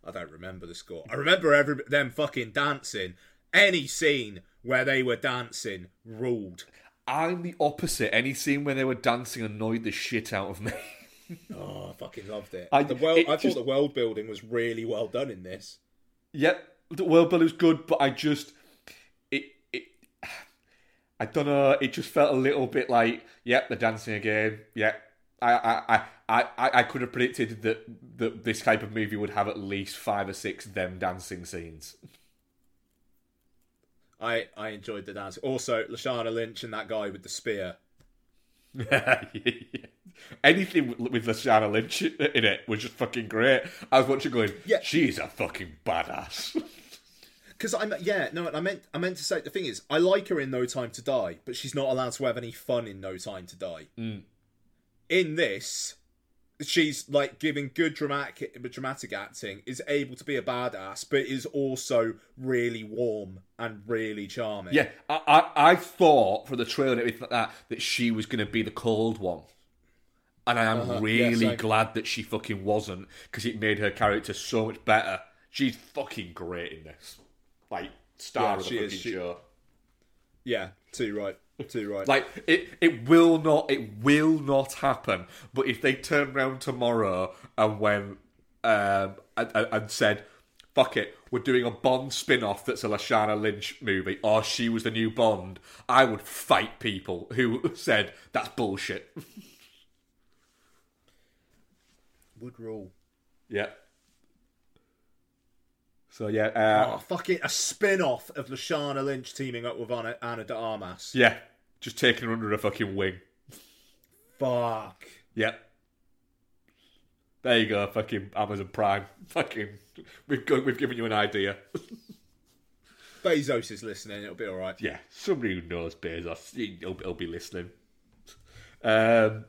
I don't remember the score. I remember every them fucking dancing. Any scene where they were dancing ruled. I'm the opposite. Any scene where they were dancing annoyed the shit out of me. Oh, I fucking loved it. I- the world, it I just- thought the world building was really well done in this. yep, the world building was good, but I just it it I don't know. It just felt a little bit like, yep, they're dancing again. Yep. I, I, I, I, I could have predicted that, that this type of movie would have at least five or six them dancing scenes. I, I enjoyed the dance. Also, Lashana Lynch and that guy with the spear. Anything with- Lashana Lynch in it was just fucking great. I was watching going, Yeah. she's a fucking badass. Because I'm yeah no I meant I meant to say the thing is I like her in No Time to Die, but she's not allowed to have any fun in No Time to Die. Hmm. In this, she's like giving good dramatic dramatic acting, is able to be a badass, but is also really warm and really charming. yeah, I, I, I thought for the trailer and everything like that that she was going to be the cold one. And I am Uh-huh. Really same. glad that she fucking wasn't because it made her character so much better. She's fucking great in this. Like, star Yeah, of the she fucking is. She- show. yeah, too right, too right. Like it, it will not, it will not happen. But if they turn around tomorrow and when um and, and- and said, "Fuck it, we're doing a Bond spin-off that's a Lashana Lynch movie," or she was the new Bond, I would fight people who said that's bullshit. would rule. yeah. So yeah, uh, Oh, fucking a spin off of Lashana Lynch teaming up with Ana, Ana de Armas. yeah, just taking her under a fucking wing. Fuck. Yep. There you go, fucking Amazon Prime. Fucking, we've go, we've given you an idea. Bezos is listening, it'll be alright. yeah, somebody who knows Bezos, he'll, he'll be listening. Um,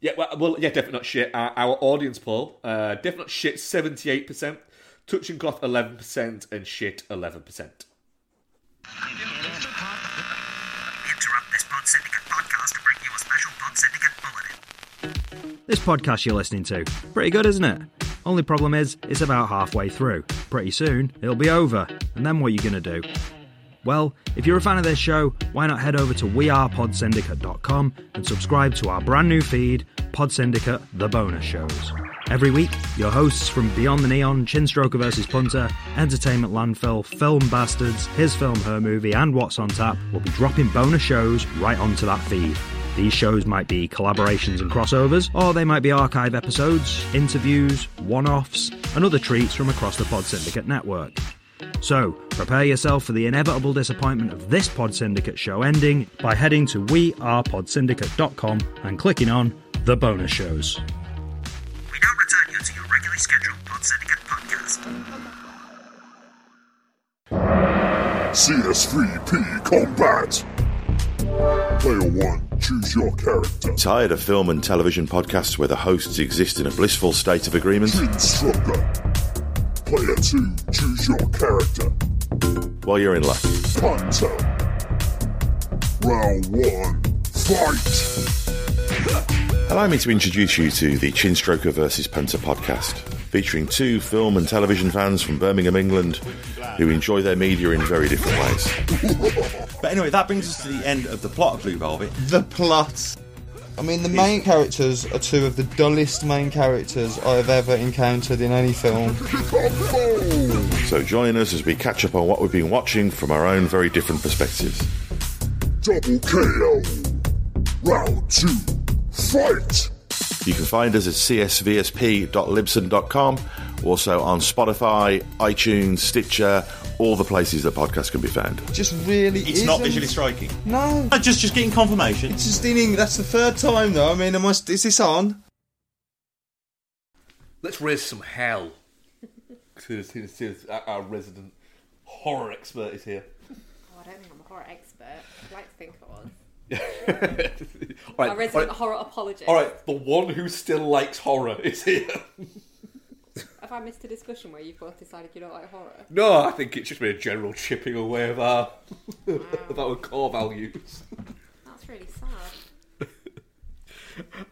yeah, well, well, yeah, definitely not shit. Our, our audience poll, uh, definitely not shit, seventy-eight percent, touching cloth eleven percent, and shit eleven percent. interrupt this Pod Syndicate podcast to bring you a special Pod Syndicate bulletin. This podcast you're listening to, pretty good, isn't it? Only problem is, it's about halfway through. Pretty soon, it'll be over. And then what are you going to do? Well, if you're a fan of this show, why not head over to wearepodsyndicate.com and subscribe to our brand new feed, Pod Syndicate The Bonus Shows. Every week, your hosts from Beyond the Neon, Chinstroker vs. Punter, Entertainment Landfill, Film Bastards, His Film, Her Movie, and What's on Tap will be dropping bonus shows right onto that feed. These shows might be collaborations and crossovers, or they might be archive episodes, interviews, one offs, and other treats from across the Pod Syndicate network. So, prepare yourself for the inevitable disappointment of this Pod Syndicate show ending by heading to wearepodsyndicate.com and clicking on the bonus shows. Regularly scheduled Pod Syndicate podcast. CS3P Combat. Player 1, choose your character. Tired of film and television podcasts where the hosts exist in a blissful state of agreement? Instructor. Player 2, choose your character. Well, you're in luck. Punter. Round 1, fight! Allow me to introduce you to the Chinstroker vs. Punter podcast, featuring two film and television fans from Birmingham, England, who enjoy their media in very different ways. But anyway, that brings us to the end of the plot of Blue Velvet. the plot. I mean, the main characters are two of the dullest main characters I have ever encountered in any film. So join us as we catch up on what we've been watching from our own very different perspectives. Double KO. Round 2, fight! You can find us at csvsp.libsyn.com, also on Spotify, iTunes, Stitcher, all the places that podcasts can be found. Just really, It's not isn't. visually striking. No, Uh, Just, just getting confirmation. it's just in English. That's the third time though. I mean, am I, is this on? Let's raise some hell. Our- our resident horror expert is here. Oh, I don't think I'm a horror expert. I'd like to think I was. right, Our resident right, horror apologist. all right, the one who still likes horror is here. Have I missed a discussion where you've both decided you don't like horror? no, I think it's just been a general chipping away of our of our core values. That's really sad.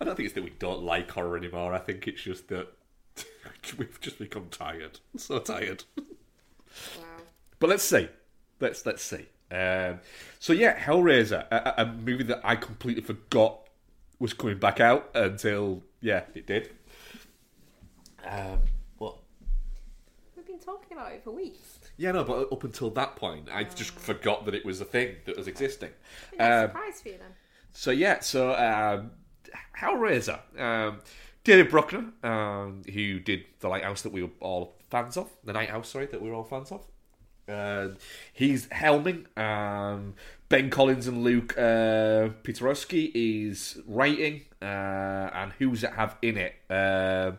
I don't think it's that we don't like horror anymore. I think it's just that we've just become tired, so tired. Wow. But let's see. Let's let's see. Um, so yeah, Hellraiser, a, a a movie that I completely forgot was coming back out until yeah, it did. Um, what? We've been talking about it for weeks. Yeah, no, but up until that point, I just forgot that it was a thing that was existing. A Um, surprise for you then. So yeah, so um, Hellraiser, um, David Bruckner, um, who did the Lighthouse that we were all fans of, the Night House, sorry, that we were all fans of. Uh, he's helming. Um, ben Collins and Luke uh, Piotrowski is writing, uh, and who's it have in it? Um,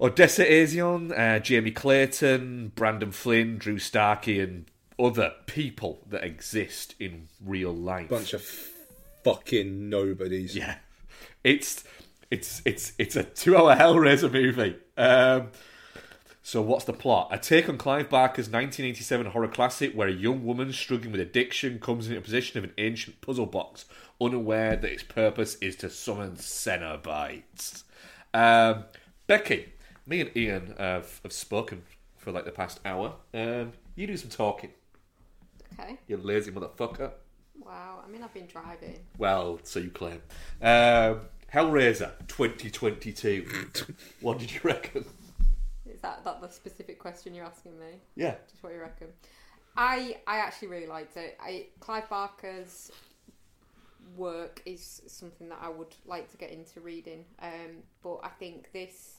Odessa Azion, uh, Jamie Clayton, Brandon Flynn, Drew Starkey, and other people that exist in real life. Bunch of fucking nobodies. Yeah, it's it's it's it's a two-hour Hellraiser movie. Um, so what's the plot? A take on Clive Barker's 1987 horror classic, where a young woman struggling with addiction comes into possession of an ancient puzzle box, unaware that its purpose is to summon Cenobites. Um, Becky, me and Ian have, have spoken for like the past hour. Um, you do some talking, Okay. you lazy motherfucker. Wow. I mean, I've been driving. Well, so you claim. Um, Hellraiser 2022. what did you reckon? That, that the specific question you're asking me? Yeah. Just what you reckon? I I actually really liked it. I Clive Barker's work is something that I would like to get into reading. Um, but I think this.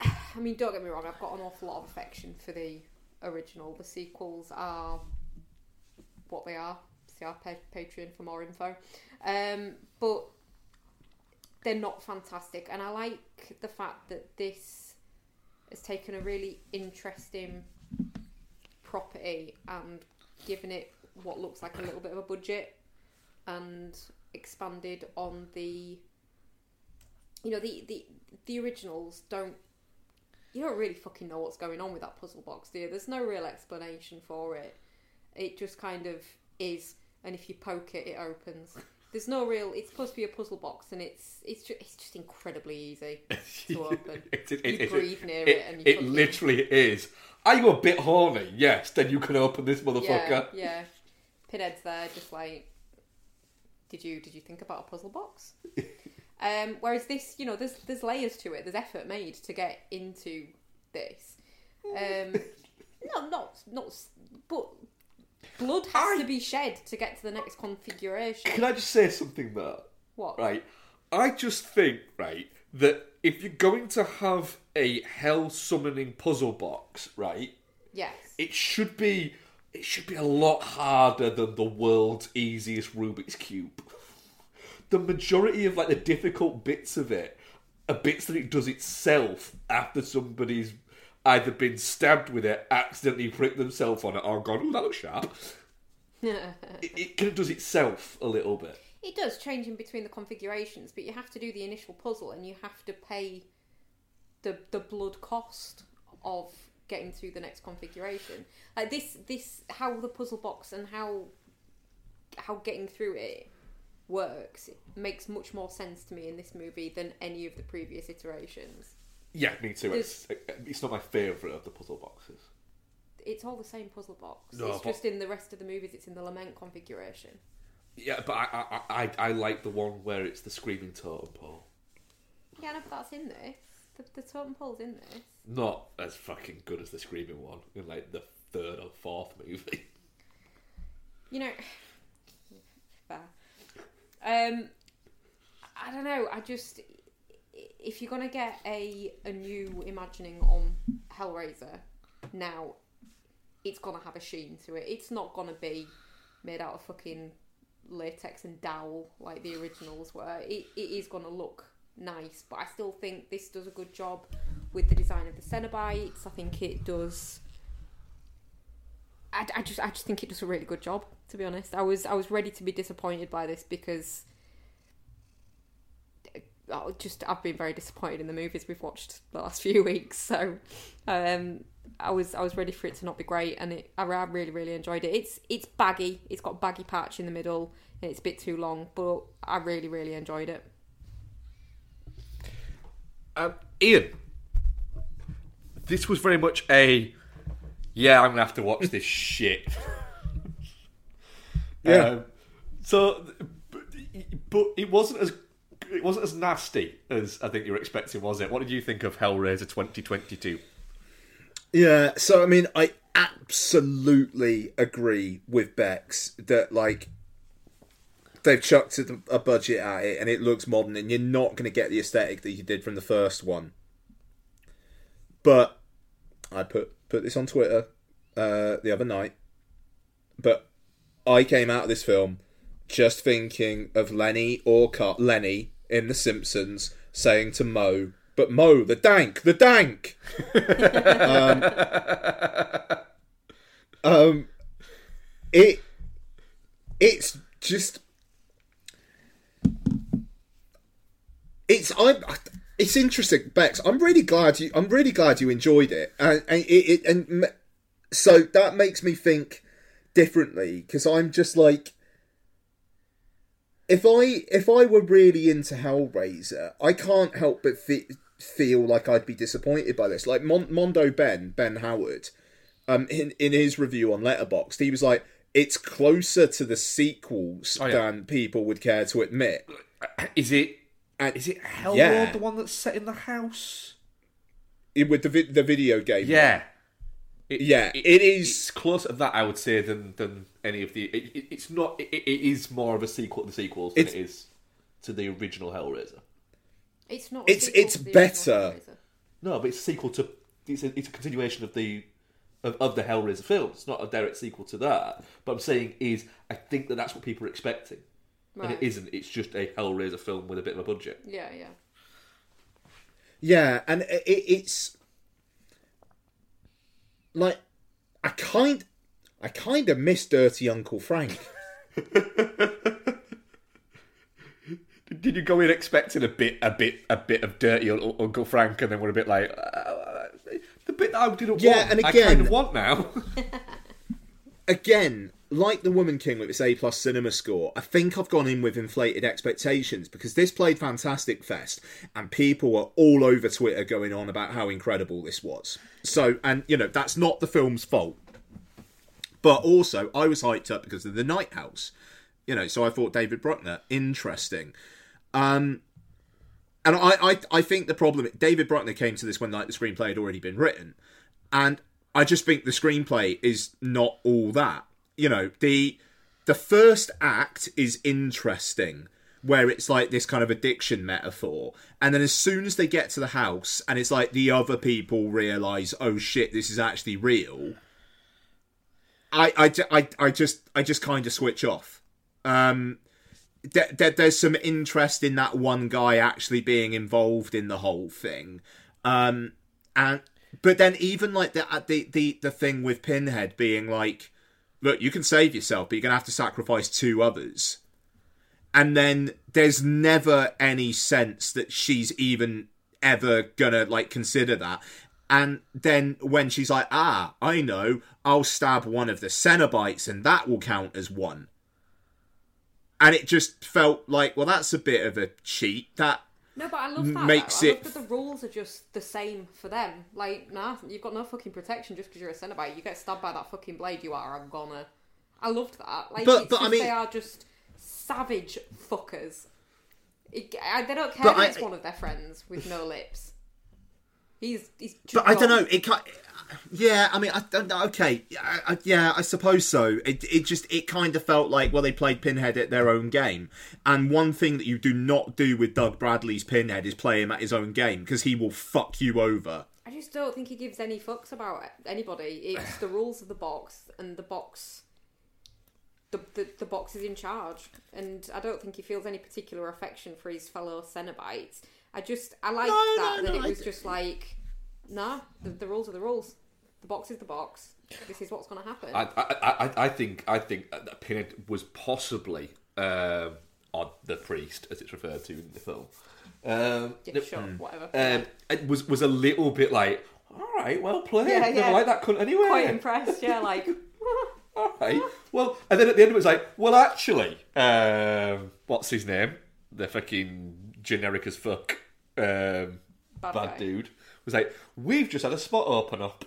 I mean, don't get me wrong. I've got an awful lot of affection for the original. The sequels are what they are. See our pa- Patreon for more info. Um, but they're not fantastic, and I like the fact that this has taken a really interesting property and given it what looks like a little bit of a budget and expanded on the you know the the the originals don't you don't really fucking know what's going on with that puzzle box do you? There's no real explanation for it. It just kind of is and if you poke it it opens there's no real it's supposed to be a puzzle box and it's it's just, it's just incredibly easy to open It, it, you it, breathe near it, it, and you it literally is. Are you a bit horny? Yes, then you can open this motherfucker. Yeah, yeah. Pinhead's there, just like, did you did you think about a puzzle box? um, whereas this, you know, there's there's layers to it. There's effort made to get into this. Um, no, not not, but blood has I- to be shed to get to the next configuration. Can I just say something though? What? Right. I just think, right, that if you're going to have a hell summoning puzzle box, right, Yes. it should be it should be a lot harder than the world's easiest Rubik's cube. The majority of like the difficult bits of it are bits that it does itself after somebody's either been stabbed with it, accidentally pricked themselves on it, or gone, "Oh, that looks sharp." it, it kind of does itself a little bit. It does change in between the configurations, but you have to do the initial puzzle and you have to pay the the blood cost of getting through the next configuration. Like this this how the puzzle box and how how getting through it works makes much more sense to me in this movie than any of the previous iterations. Yeah, me too. It's, it's not my favourite of the puzzle boxes. It's all the same puzzle box. No, it's but- just in the rest of the movies it's in the lament configuration. Yeah, but I I, I, I like the one where it's the screaming totem pole. Yeah, no, but that's in this. The, the totem pole's in this. Not as fucking good as the screaming one in like the third or fourth movie. you know, fair. Um, I don't know. I just if you're gonna get a a new imagining on Hellraiser now, it's gonna have a sheen to it. It's not gonna be made out of fucking latex and dowel like the originals were. It it is gonna look nice, but I still think this does a good job with the design of the Cenobites. I think it does. I, I just I just think it does a really good job. To be honest, I was I was ready to be disappointed by this because. Uh, Just I've been very disappointed in the movies we've watched the last few weeks, so um, I was I was ready for it to not be great, and it I, I really really enjoyed it. It's it's baggy, it's got baggy patch in the middle, and it's a bit too long, but I really really enjoyed it. Um, Ian, this was very much a yeah. I'm gonna have to watch this shit. Yeah. Um, so, but, but it wasn't as it wasn't as nasty as I think you were expecting, was it? What did you think of Hellraiser 2022? Yeah, so I mean, I absolutely agree with Bex that like they've chucked a, budget at it and it looks modern, and you're not going to get the aesthetic that you did from the first one. But I put put this on Twitter uh, the other night, but I came out of this film just thinking of Lenny or Car- Lenny in The Simpsons saying to Moe, "But Moe, the dank, the dank." Um, it it's just it's I it's interesting, Bex. I'm really glad you I'm really glad you enjoyed it, and, and it, it and so that makes me think differently because I'm just like. If I if I were really into Hellraiser, I can't help but fe- feel like I'd be disappointed by this. Like Mon- Mondo Ben Ben Howard, um, in in his review on Letterboxd, he was like, "It's closer to the sequels Oh, yeah. than people would care to admit." Is it And is it Hellworld Yeah. the one that's set in the house? it- with the vi- the video game? Yeah. It, Yeah, it is- It's closer to that, I would say, than than any of the. It, it- it's not. It, it is more of a sequel to the sequels than It's- to the original Hellraiser. It's not. a It's- it's to the better. No, but it's a sequel to. It's a, it's a continuation of the of, of the Hellraiser films. It's not a direct sequel to that. But I'm saying is, I think that that's what people are expecting, and it isn't. It's just a Hellraiser film with a bit of a budget. Yeah, yeah. Yeah, and it, it's like I kind I kind of miss Dirty Uncle Frank. Did you go in expecting a bit, a bit, a bit of dirty Uncle Frank, and then we're a bit like uh, the bit that I didn't Yeah, want? and I kind again- of want now. Again, like the Woman King with its A plus cinema score, I think I've gone in with inflated expectations because this played Fantastic Fest and people were all over Twitter going on about how incredible this was. So, and you know, that's not the film's fault. But also, I was hyped up because of the Night House. You know, so I thought David Bruckner interesting. Um, and I, I, I think the problem David Bruckner came to this when like the screenplay had already been written, and I just think the screenplay is not all that. You know, the the first act is interesting, where it's like this kind of addiction metaphor, and then as soon as they get to the house, and it's like the other people realize, oh shit, this is actually real. I, I, I, I just I just kind of switch off. Um, there, there, there's some interest in that one guy actually being involved in the whole thing, um, and but then even like the uh, the the the thing with Pinhead being like, look, you can save yourself, but you're gonna have to sacrifice two others, and then there's never any sense that she's even ever gonna like consider that. And then when she's like, ah, I know, I'll stab one of the Cenobites and that will count as one. And it just felt like well that's a bit of a cheat. That No, but I love that. Makes though. I it- love that the rules are just the same for them. Like, nah, you've got no fucking protection just because you're a Cenobite. You get stabbed by that fucking blade, you are a goner. I loved that. Like, But- but I mean- they are just savage fuckers. It, I, they don't care if I- it's one of their friends with no lips. He's he's. Just but i don't know it yeah i mean i don't know okay I, I, yeah i suppose so it, it just it kind of felt like well they played pinhead at their own game and one thing that you do not do with doug bradley's pinhead is play him at his own game because he will fuck you over I just don't think he gives any fucks about anybody. It's the rules of the box, and the box. The, the, the box is in charge, and I don't think he feels any particular affection for his fellow Cenobites. I just I like No, that no, that no, it was just like, nah, the, the rules are the rules. The box is the box. This is what's going to happen. I, I, I, I think I think that Pinhead was possibly um, on the priest, as it's referred to in the film. Um, yeah, sure, whatever. um, it was was a little bit like, all right, well played. Yeah, yeah. like that cunt anyway. Quite impressed, yeah, like, all right. Well, and then at the end of it was like, well, actually, um, what's his name? The fucking generic as fuck um, Bad bad, dude was like, we've just had a spot open up.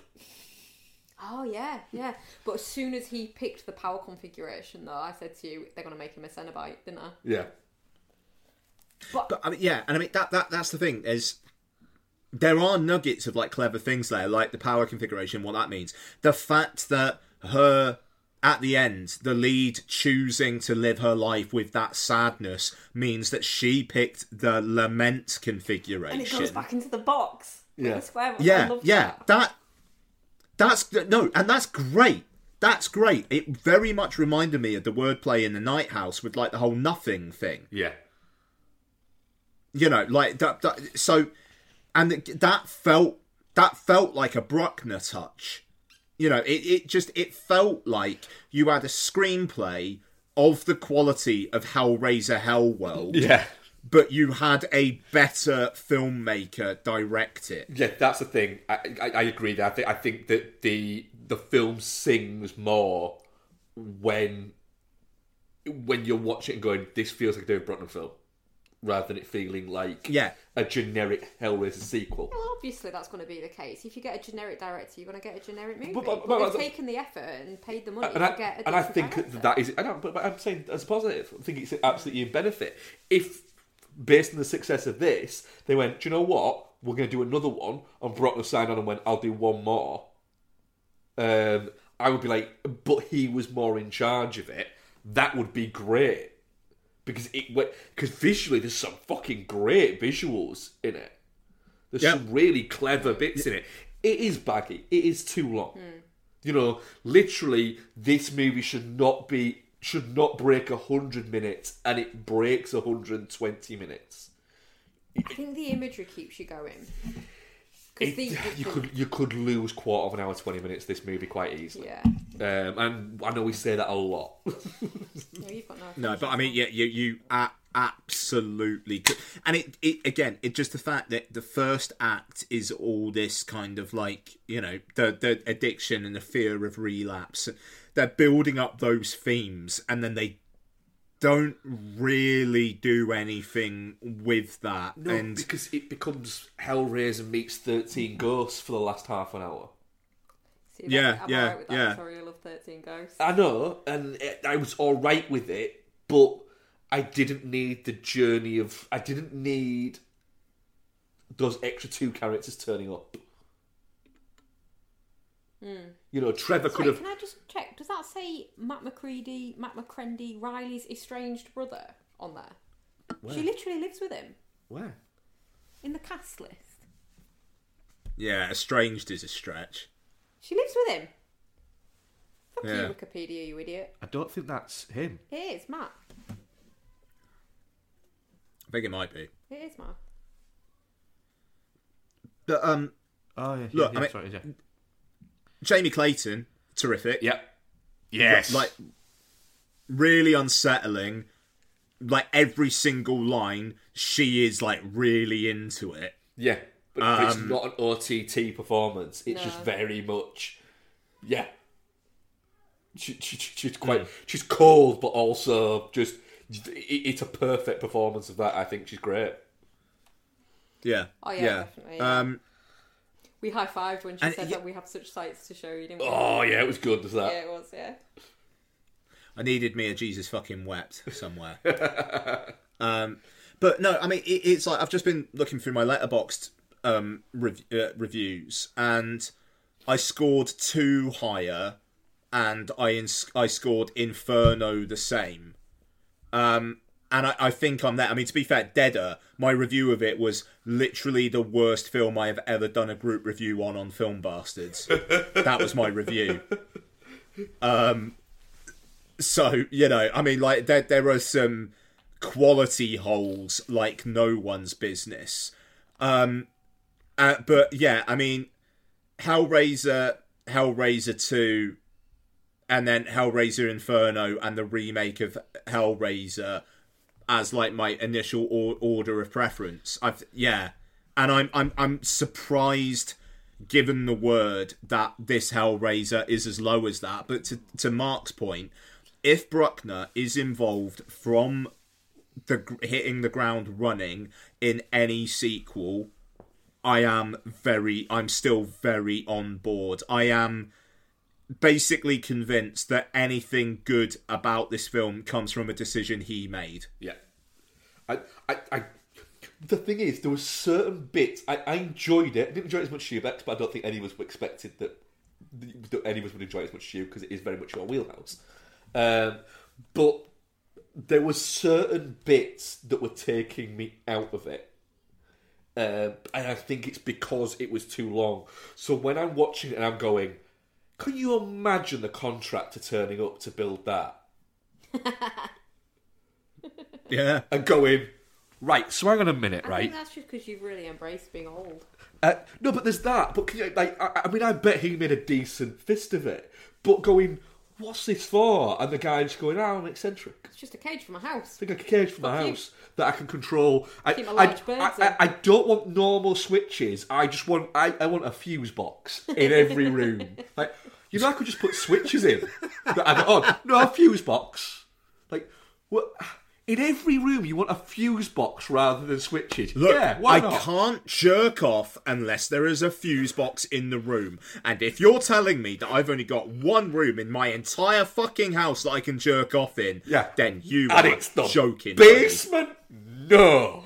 oh yeah, yeah. But as soon as he picked the power configuration, though, I said to you, they're going to make him a Cenobite, didn't I? Yeah. But I mean, yeah, and I mean that that that's the thing is there are nuggets of like clever things there, like the power configuration, what that means. The fact that her at the end, the lead choosing to live her life with that sadness means that she picked the lament configuration. And it goes back into the box. With Yeah. The square box. I yeah, loved yeah, that. that that's no, and that's great. That's great. It very much reminded me of the wordplay in the Night House with like the whole nothing thing. Yeah. you know like that, that so and that felt that felt like a bruckner touch you know it, it just it felt like you had a screenplay of the quality of hellraiser hellworld Yeah. But you had a better filmmaker direct it Yeah, that's the thing. I, I, I agree. That I think I think that the the film sings more when when you're watching it and going, "This feels like a David Bruckner film," rather than it feeling like Yeah. a generic Hellraiser sequel. Well, obviously that's going to be the case. If you get a generic director, you're going to get a generic movie. But- But, but- but- they've but- taken the effort and paid the money and to I, get a and I think director. that is, I know, but, but I'm saying as positive, I think it's absolutely in benefit. If based on the success of this, they went, do you know what? We're going to do another one, and Bruckner signed on and went, I'll do one more. Um, I would be like, but he was more in charge of it. That would be great because it because visually there's some fucking great visuals in it. There's Yep. some really clever bits in it. It is baggy. It is too long. Hmm. You know, literally, this movie should not be should not break hundred minutes, and it breaks hundred and twenty minutes. I think the imagery keeps you going. It- the- you the- could you could lose quarter of an hour, twenty minutes this movie quite easily. Yeah. Um, and I know we say that a lot. No, you've got no. No, but I mean, yeah, you you a- absolutely, could. and it it again, it just the fact that the first act is all this kind of like you know the the addiction and the fear of relapse. They're building up those themes, and then they don't really do anything with that. no, and because it becomes Hellraiser meets Thirteen Ghosts for the last half an hour. See, Yeah, I'm yeah, alright with that. yeah. Sorry, I love 13 Ghosts. I know, and it, I was all right with it, but I didn't need the journey of. I didn't need those extra two characters turning up. You know, Trevor could have. can I just check? Does that say Matt McCready, Matt McCrendy, Riley's estranged brother on there? She literally lives with him Where? in the cast list. yeah, estranged is a stretch. She lives with him. Fuck Yeah. you, Wikipedia, you idiot. I don't think that's him. It is Matt. I think it might be, It is Matt. but um, Oh yeah. Look, I mean- Jamie Clayton, terrific. Yep. Yes. like really unsettling like every single line she is like really into it Yeah, but, but it's Um, not an OTT performance. It's just very much, yeah. She, she, she- she's quite she's cold, but also just it, it's a perfect performance of that. I think she's great. yeah Oh, yeah, definitely, yeah. um We high fived when she And said that we have such sights to show you, didn't we? Oh yeah, it was good. Was that? Yeah, it was, yeah. i needed me a jesus fucking wept somewhere um but no i mean it, it's like i've just been looking through my Letterboxd um rev- uh, reviews and i scored two higher and i ins- i scored inferno the same Um, and I, I think I'm there. I mean, to be fair, Deader, my review of it was literally the worst film I have ever done a group review on on Film Bastards. that was my review. Um, so you know, I mean, like there there are some quality holes like no one's business. Um, uh, but yeah, I mean, Hellraiser, Hellraiser 2 and then Hellraiser Inferno and the remake of Hellraiser as like my initial or- order of preference. I've yeah, and I'm I'm I'm surprised given the word that this Hellraiser is as low as that. But to to Mark's point, if Bruckner is involved from the hitting the ground running in any sequel, I am very I'm still very on board. I am basically convinced that anything good about this film comes from a decision he made. Yeah. I, I, I, the thing is, there were certain bits I, I enjoyed it. I didn't enjoy it as much as you, but I don't think any of us expected that, that any of us would enjoy it as much as you because it is very much your wheelhouse. Um, but there were certain bits that were taking me out of it. Um, and I think it's because it was too long. So when I'm watching it and I'm going, can you imagine the contractor turning up to build that? Yeah. And going, right, so hang on a minute, I right? think that's just because you've really embraced being old. Uh, no, but there's that. But can you, like, I, I mean, I bet he made a decent fist of it. But going, what's this for? And the guy just going, oh, I'm eccentric. It's just a cage for my house. I think like a cage for my Fuck you. house that I can control. I, Keep my I, large birds I, I, in. I don't want normal switches. I just want I, I want a fuse box in every room. Like you know, I could just put switches in that I on. No, a fuse box. Like what? In every room, you want a fuse box rather than switches. Look, yeah, I not? can't jerk off unless there is a fuse box in the room. And if you're telling me that I've only got one room in my entire fucking house that I can jerk off in, Yeah. then you And are joking. basement. No.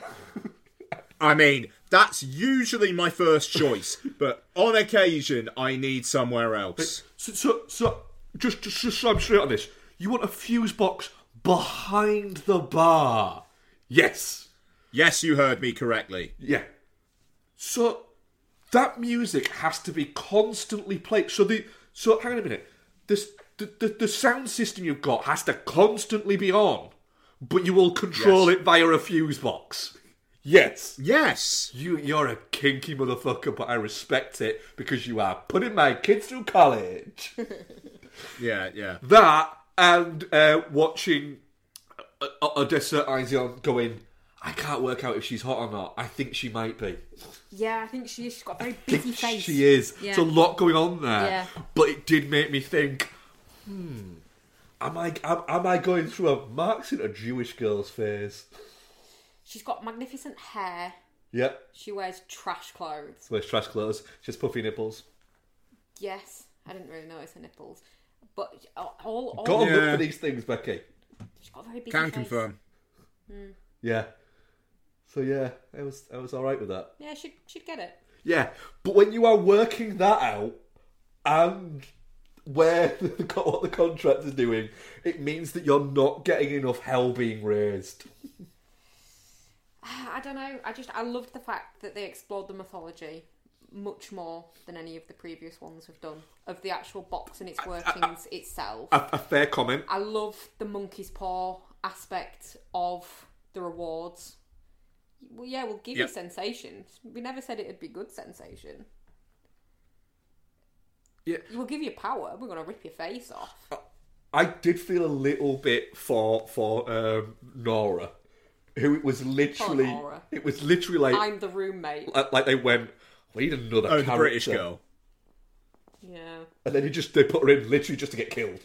I mean, that's usually my first choice, but on occasion I need somewhere else. So, so, so just, just, just so I'm straight on this, you want a fuse box behind the bar? Yes. Yes, you heard me correctly. Yeah. So that music has to be constantly played. So the so hang on a minute. This the, the, the sound system you've got has to constantly be on, but you will control Yes. it via a fuse box. Yes. Yes. You you're a kinky motherfucker, but I respect it because you are putting my kids through college. Yeah, yeah. that and uh, watching uh, Odessa A'zion going. I can't work out if she's hot or not. I think she might be. Yeah, I think she is. She's got a very busy face. She is. Yeah. There's a lot going on there. Yeah. But it did make me think, hmm, am I am, am I going through a Mark's in a Jewish girl's phase? She's got magnificent hair. Yep. She wears trash clothes. Wears trash clothes. She has puffy nipples. Yes, I didn't really notice her nipples, but uh, all, all, all Got to look Yeah. for these things, Becky. she's got a very busy Can face. confirm. Hmm. Yeah. So yeah, I was I was all right with that. Yeah, she'd she'd get it. Yeah, but when you are working that out and where what the contract is doing, it means that you're not getting enough hell being raised. I don't know. I just I loved the fact that they explored the mythology much more than any of the previous ones we've done of the actual box and its workings itself. A, a fair comment. I love the monkey's paw aspect of the rewards. Well, yeah, we'll give Yep. you sensations. We never said it'd be good sensation. Yeah. We'll give you power. We're gonna rip your face off. I did feel a little bit for for um, Nora, who it was literally Nora. it was literally like I'm the roommate. like they went, we need another Oh, the character. British girl. Yeah. and then he just they put her in literally just to get killed,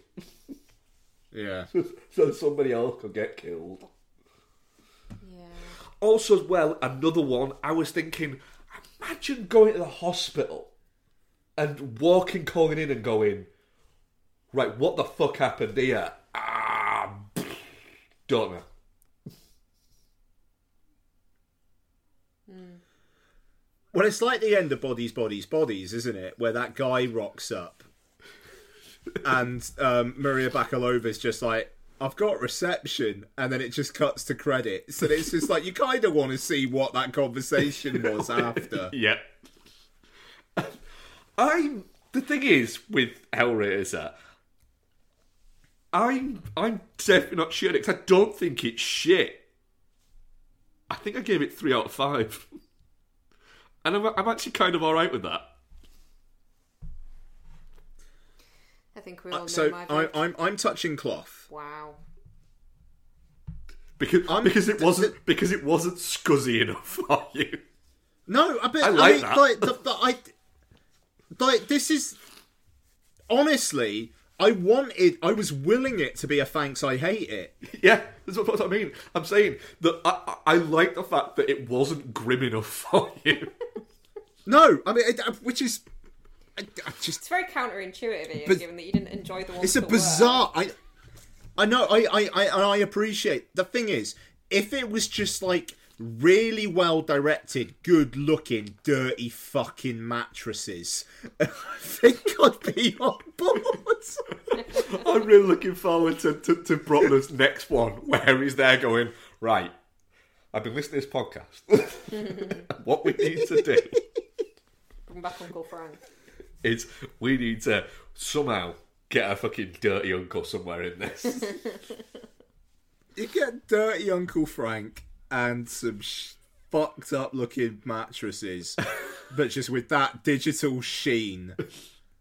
Yeah. so somebody else could get killed. Yeah. Also, as well, another one. I was thinking, imagine going to the hospital and walking, calling in, and going, right, what the fuck happened here? Ah, don't know. Well, it's like the end of Bodies, Bodies, Bodies, isn't it? Where that guy rocks up, and um, Maria Bakalova's just like, "I've got reception," and then it just cuts to credits, and it's just like you kind of want to see what that conversation was after. Yeah. I'm the thing is with Hellraiser. I'm I'm definitely not sure because I don't think it's shit. I think I gave it three out of five, and I'm I'm actually kind of all right with that. I think we all know Uh, so my I, vote. I'm I'm touching cloth. Wow. Because I'm- because it wasn't because it wasn't scuzzy enough for you. No, I, bet, I like mean, that. Like, the, the, I, like this is honestly, I wanted, I was willing it to be a thanks. I hate it. Yeah, that's what, what I mean. I'm saying that I, I I like the fact that it wasn't grim enough for you. No, I mean, it, uh, which is, I, I just It's very counterintuitive, Ian, But- given that you didn't enjoy the ones It's a that were. bizarre. I, I know. I, I, I, and I appreciate. The thing is, if it was just like really well directed, good looking, dirty fucking mattresses, I think I'd be on board. I'm really looking forward to, to, to Bruckner's next one, where he's there going, right, I've been listening to this podcast. what we need to do Bring back Uncle Frank. is we need to somehow get a fucking dirty uncle somewhere in this. you get dirty Uncle Frank and some sh- fucked up looking mattresses, but just with that digital sheen.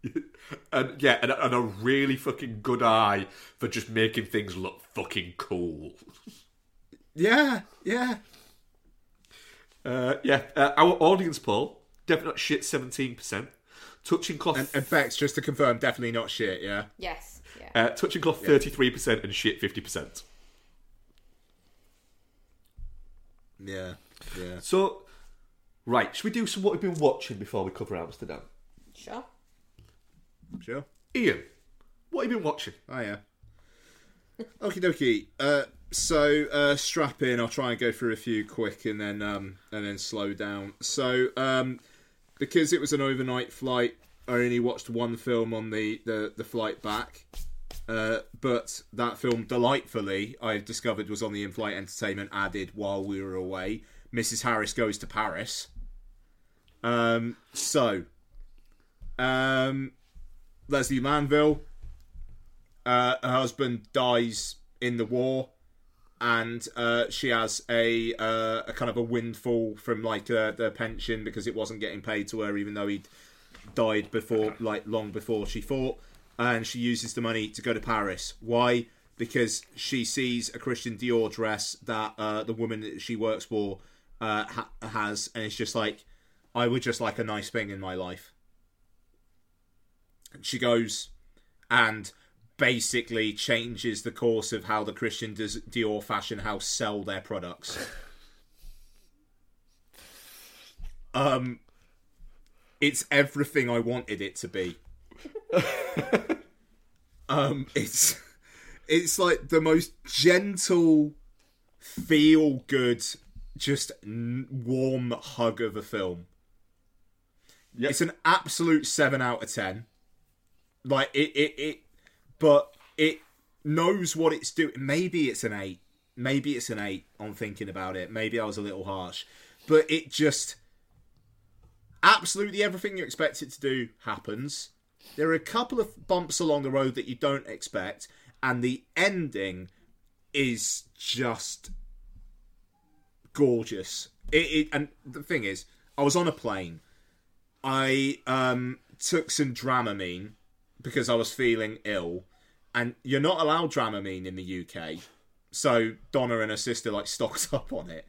and yeah, and, and, a really fucking good eye for just making things look fucking cool. yeah, yeah. Uh, yeah, uh, our audience poll, definitely not shit 17%. Touching cloth. And, effects. Just to confirm, definitely not shit, yeah? Yes. Yeah. Uh, touching cloth 33% and shit 50%. Yeah. Yeah. So, right, should we do some what we've been watching before we cover Amsterdam? Sure. Sure. Ian, what have you been watching? Oh yeah. Okie dokie. Uh, so uh, strap in. I'll try and go through a few quick and then um, and then slow down. So um, because it was an overnight flight, I only watched one film on the the, the flight back. Uh, but that film, delightfully, I discovered was on the in-flight entertainment added while we were away. Mrs. Harris goes to Paris. Um, so, um, Lesley Manville, uh, her husband dies in the war, and uh, she has a uh, a kind of a windfall from like uh, the pension because it wasn't getting paid to her, even though he'd died before, like long before she fought, and she uses the money to go to Paris. Why? Because she sees a Christian Dior dress that uh, the woman that she works for uh, ha- has, and it's just like, I would just like a nice thing in my life. She goes and basically changes the course of how the Christian Dior fashion house sell their products. um, it's everything I wanted it to be. um, it's it's like the most gentle, feel good, just n- warm hug of a film. It's an absolute seven out of ten. Like it, it, it, but it knows what it's doing. Maybe it's an eight. Maybe it's an eight. On thinking about it, maybe I was a little harsh, but it just absolutely everything you expect it to do happens. There are a couple of bumps along the road that you don't expect, and the ending is just gorgeous. It, it and the thing is, I was on a plane. I um, took some Dramamine because I was feeling ill, and you're not allowed Dramamine in the UK. So Donna and her sister like stocked up on it,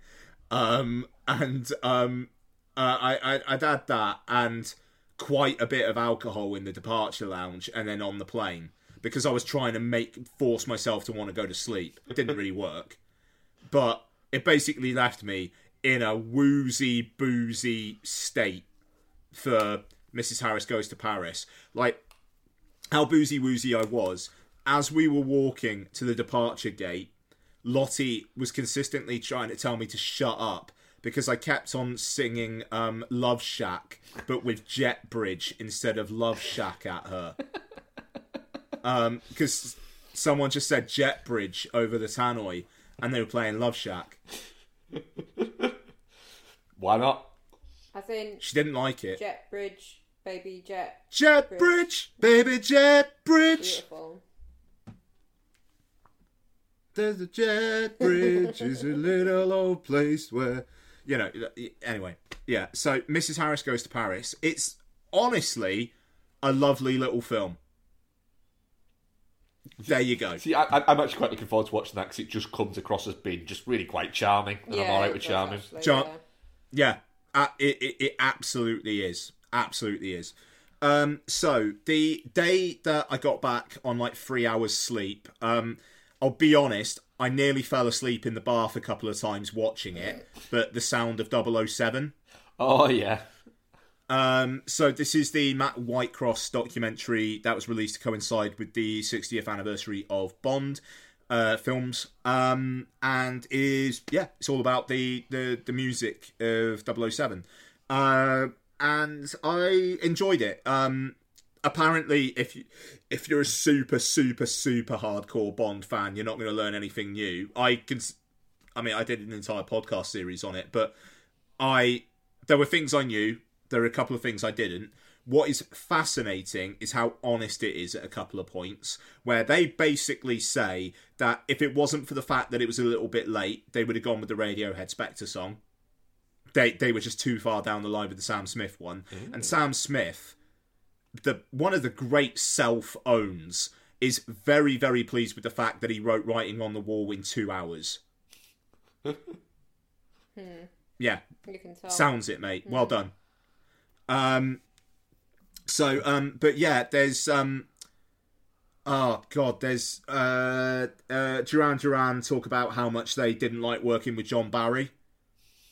um, and um, uh, I, I I'd had that and quite a bit of alcohol in the departure lounge and then on the plane because I was trying to make force myself to want to go to sleep. It didn't really work, but it basically left me in a woozy, boozy state for Mrs. Harris Goes to Paris. Like, how boozy woozy I was. As we were walking to the departure gate, Lottie was consistently trying to tell me to shut up because I kept on singing um, Love Shack, but with Jet Bridge instead of Love Shack at her. Because someone just said Jet Bridge over the tannoy and they were playing Love Shack. Why not? As in She didn't like it. Jet Bridge, Baby Jet. Jet Bridge, baby Jet Bridge. Beautiful. There's a jet bridge, is a little old place where, you know. Anyway, yeah. So Mrs. Harris goes to Paris. It's honestly a lovely little film. there you go. See, I, I- I'm actually quite looking forward to watching that because it just comes across as being just really quite charming, and I'm Yeah, all right with charming. actually, Char- yeah. Yeah, uh, it, it it absolutely is. Absolutely is. Um, so the day that I got back on like three hours sleep, um, I'll be honest, I nearly fell asleep in the bath a couple of times watching it. But the sound of 007. Oh yeah, Um, so this is the Matt Whitecross documentary that was released to coincide with the 60th anniversary of Bond uh, films, um, and is yeah, it's all about the the, the music of 007. Uh, and I enjoyed it. Um, apparently, if you if you're a super super super hardcore Bond fan, you're not going to learn anything new. I can, I mean, I did an entire podcast series on it, but I there were things I knew. There are a couple of things I didn't. What is fascinating is how honest it is at a couple of points, where they basically say that if it wasn't for the fact that it was a little bit late, they would have gone with the Radiohead Spectre song. They they were just too far down the line with the Sam Smith one, mm. and Sam Smith, the one of the great self owns, is very very pleased with the fact that he wrote "Writing on the Wall" in two hours. Yeah, You can tell. Sounds it, mate. Well done. Um, so, um, but yeah, there's um, oh god, there's uh, uh, Duran Duran talk about how much they didn't like working with John Barry,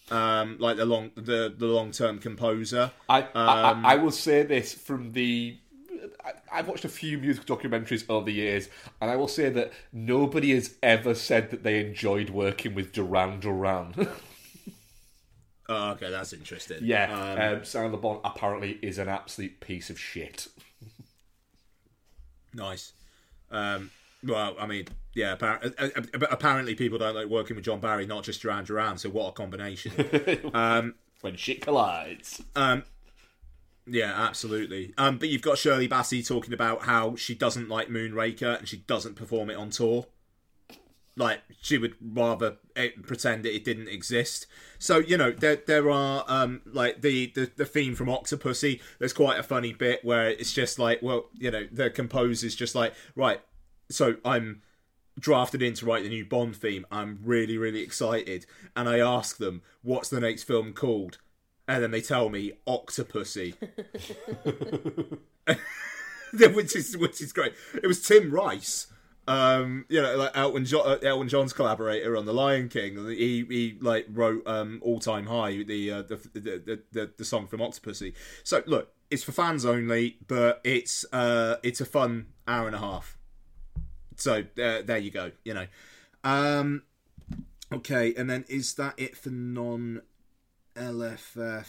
um, like the long the the long term composer. I, I, Um, I I will say this from the. I, I've watched a few music documentaries over the years, and I will say that nobody has ever said that they enjoyed working with Duran Duran. Oh, okay, that's interesting. yeah, Um, um, Sound the Bond apparently is an absolute piece of shit. Nice. Um, well, I mean, yeah. Apparently, apparently, people don't like working with John Barry, not just Duran Duran. So what a combination. um, When shit collides. um, yeah, absolutely. Um, but you've got Shirley Bassey talking about how she doesn't like Moonraker and she doesn't perform it on tour. Like she would rather eh, pretend that it didn't exist. So you know there there are um like the, the the theme from Octopussy. There's quite a funny bit where it's just like well you know the composer's just like right. So I'm drafted in to write the new Bond theme. I'm really really excited, and I ask them what's the next film called, and then they tell me Octopussy. which is which is great. It was Tim Rice, um, you know, like Elton, uh, Elton John's collaborator on The Lion King. He he like wrote um, All Time High, the, uh, the the the the song from Octopussy. So look, it's for fans only, but it's uh it's a fun hour and a half. So uh, there you go. You know, um, okay, and then is that it for non LFF?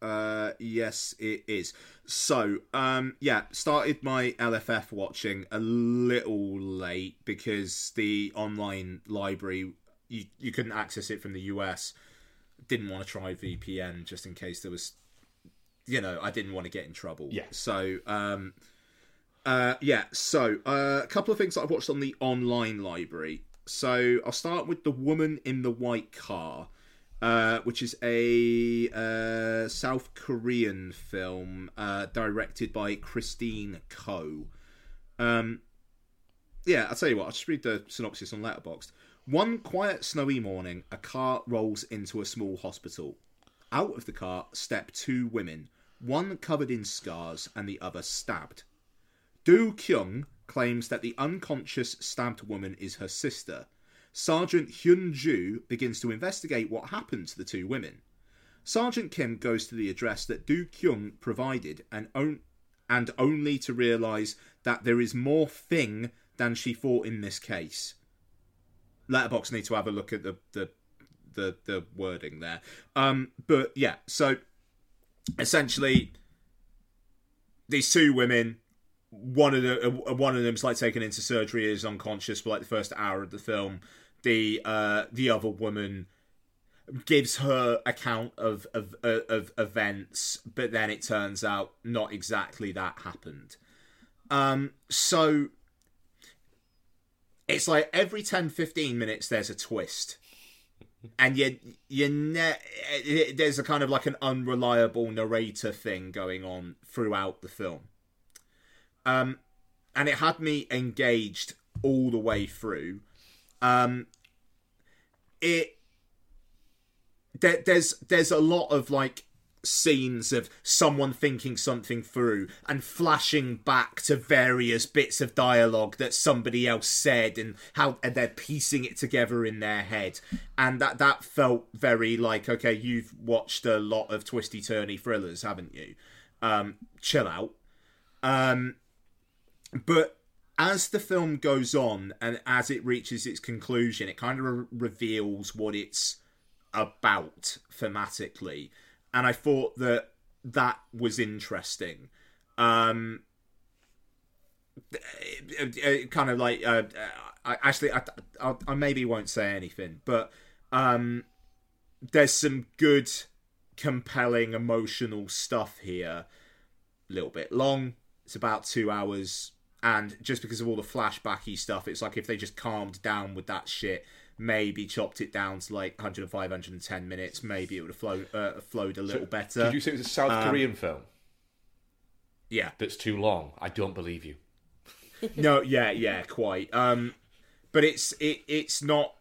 Uh, yes, it is. So, um, yeah, started my LFF watching a little late because the online library you you couldn't access it from the US. Didn't want to try VPN just in case there was, you know, I didn't want to get in trouble. Yeah. So, um, uh, yeah. So, uh, a couple of things that I've watched on the online library. So, I'll start with the woman in the white car uh, which is a uh, South Korean film uh, directed by Christine Ko. Um, yeah, I'll tell you what, I'll just read the synopsis on Letterboxd. One quiet, snowy morning, a car rolls into a small hospital. Out of the car step two women, one covered in scars and the other stabbed. Do Kyung claims that the unconscious stabbed woman is her sister. Sergeant Hyun Ju begins to investigate what happened to the two women. Sergeant Kim goes to the address that Do Kyung provided and, on- and only to realise that there is more thing than she thought in this case. Letterbox need to have a look at the the the, the wording there. Um, but yeah, so essentially these two women one of the uh, one of them's like taken into surgery is unconscious for like the first hour of the film. The uh the other woman gives her account of of uh, of events but then it turns out not exactly that happened. Um so it's like every 10 15 minutes there's a twist. And you you ne- there's a kind of like an unreliable narrator thing going on throughout the film um and it had me engaged all the way through. Um, it there, there's there's a lot of like scenes of someone thinking something through and flashing back to various bits of dialogue that somebody else said and how and they're piecing it together in their head. And that that felt very like okay you've watched a lot of twisty turny thrillers haven't you? Um chill out. Um but as the film goes on and as it reaches its conclusion it kind of re- reveals what it's about thematically and I thought that that was interesting. Um, it- it- kind of like uh, I, actually, I, I, I maybe won't say anything, but um, there's some good, compelling, emotional stuff here. A little bit long. It's about two hours, and just because of all the flashbacky stuff, it's like if they just calmed down with that shit, maybe chopped it down to like 105, 110 minutes, maybe it would have flowed, uh, flowed a little better. Did you say it was a South Um, Korean film Yeah. that's too long? I don't believe you. no, yeah, yeah, quite. Um, but it's it it's not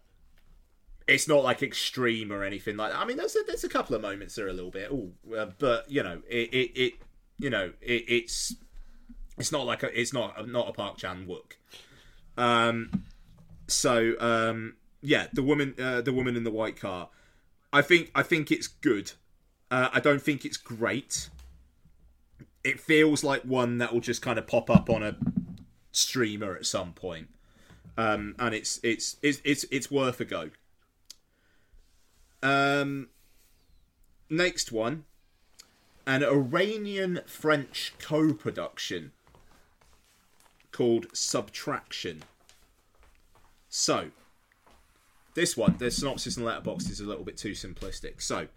it's not like extreme or anything like that. I mean, there's a, there's a couple of moments that are a little bit, oh, uh, but you know, it it, it you know, it, it's it's not like a it's not not a Park Chan Wook. Um, so um, yeah, the woman uh, the woman in the white car. I think I think it's good. Uh, I don't think it's great. It feels like one that will just kind of pop up on a streamer at some point. Um, and it's it's it's it's it's worth a go. Um, next one, an Iranian French co-production called Subtraction. So, this one, the synopsis and letterbox is a little bit too simplistic. So,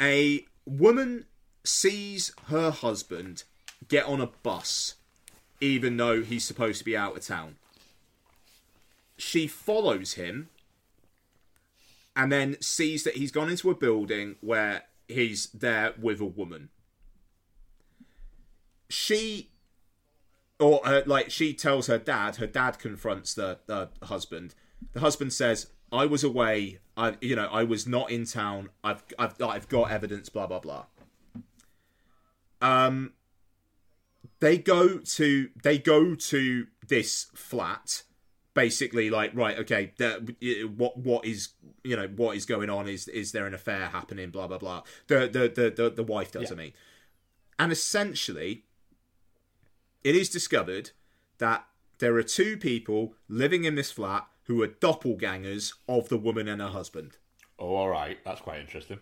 a woman sees her husband get on a bus even though he's supposed to be out of town. She follows him and then sees that he's gone into a building where he's there with a woman. She, or uh, like, she tells her dad, her dad confronts the, the husband. The husband says, I was away. I, you know, I was not in town. I've, I've, I've got evidence. Blah blah blah. Um, they go to they go to this flat basically like right okay what what is you know what is going on is is there an affair happening blah blah blah the the the the, the wife does Yeah. I mean and essentially it is discovered that there are two people living in this flat who are doppelgangers of the woman and her husband Oh, all right. That's quite interesting.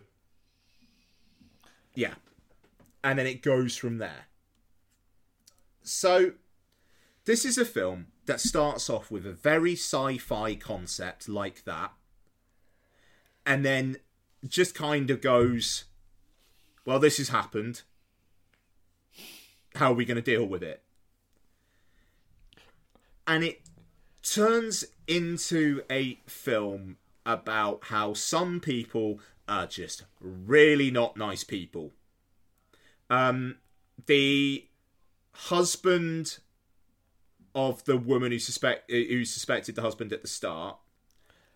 Yeah. And then it goes from there. So, this is a film that starts off with a very sci fi concept like that, and then just kind of goes, well, this has happened. How are we going to deal with it? And it turns into a film about how some people are just really not nice people. Um, the husband of the woman who suspect who suspected the husband at the start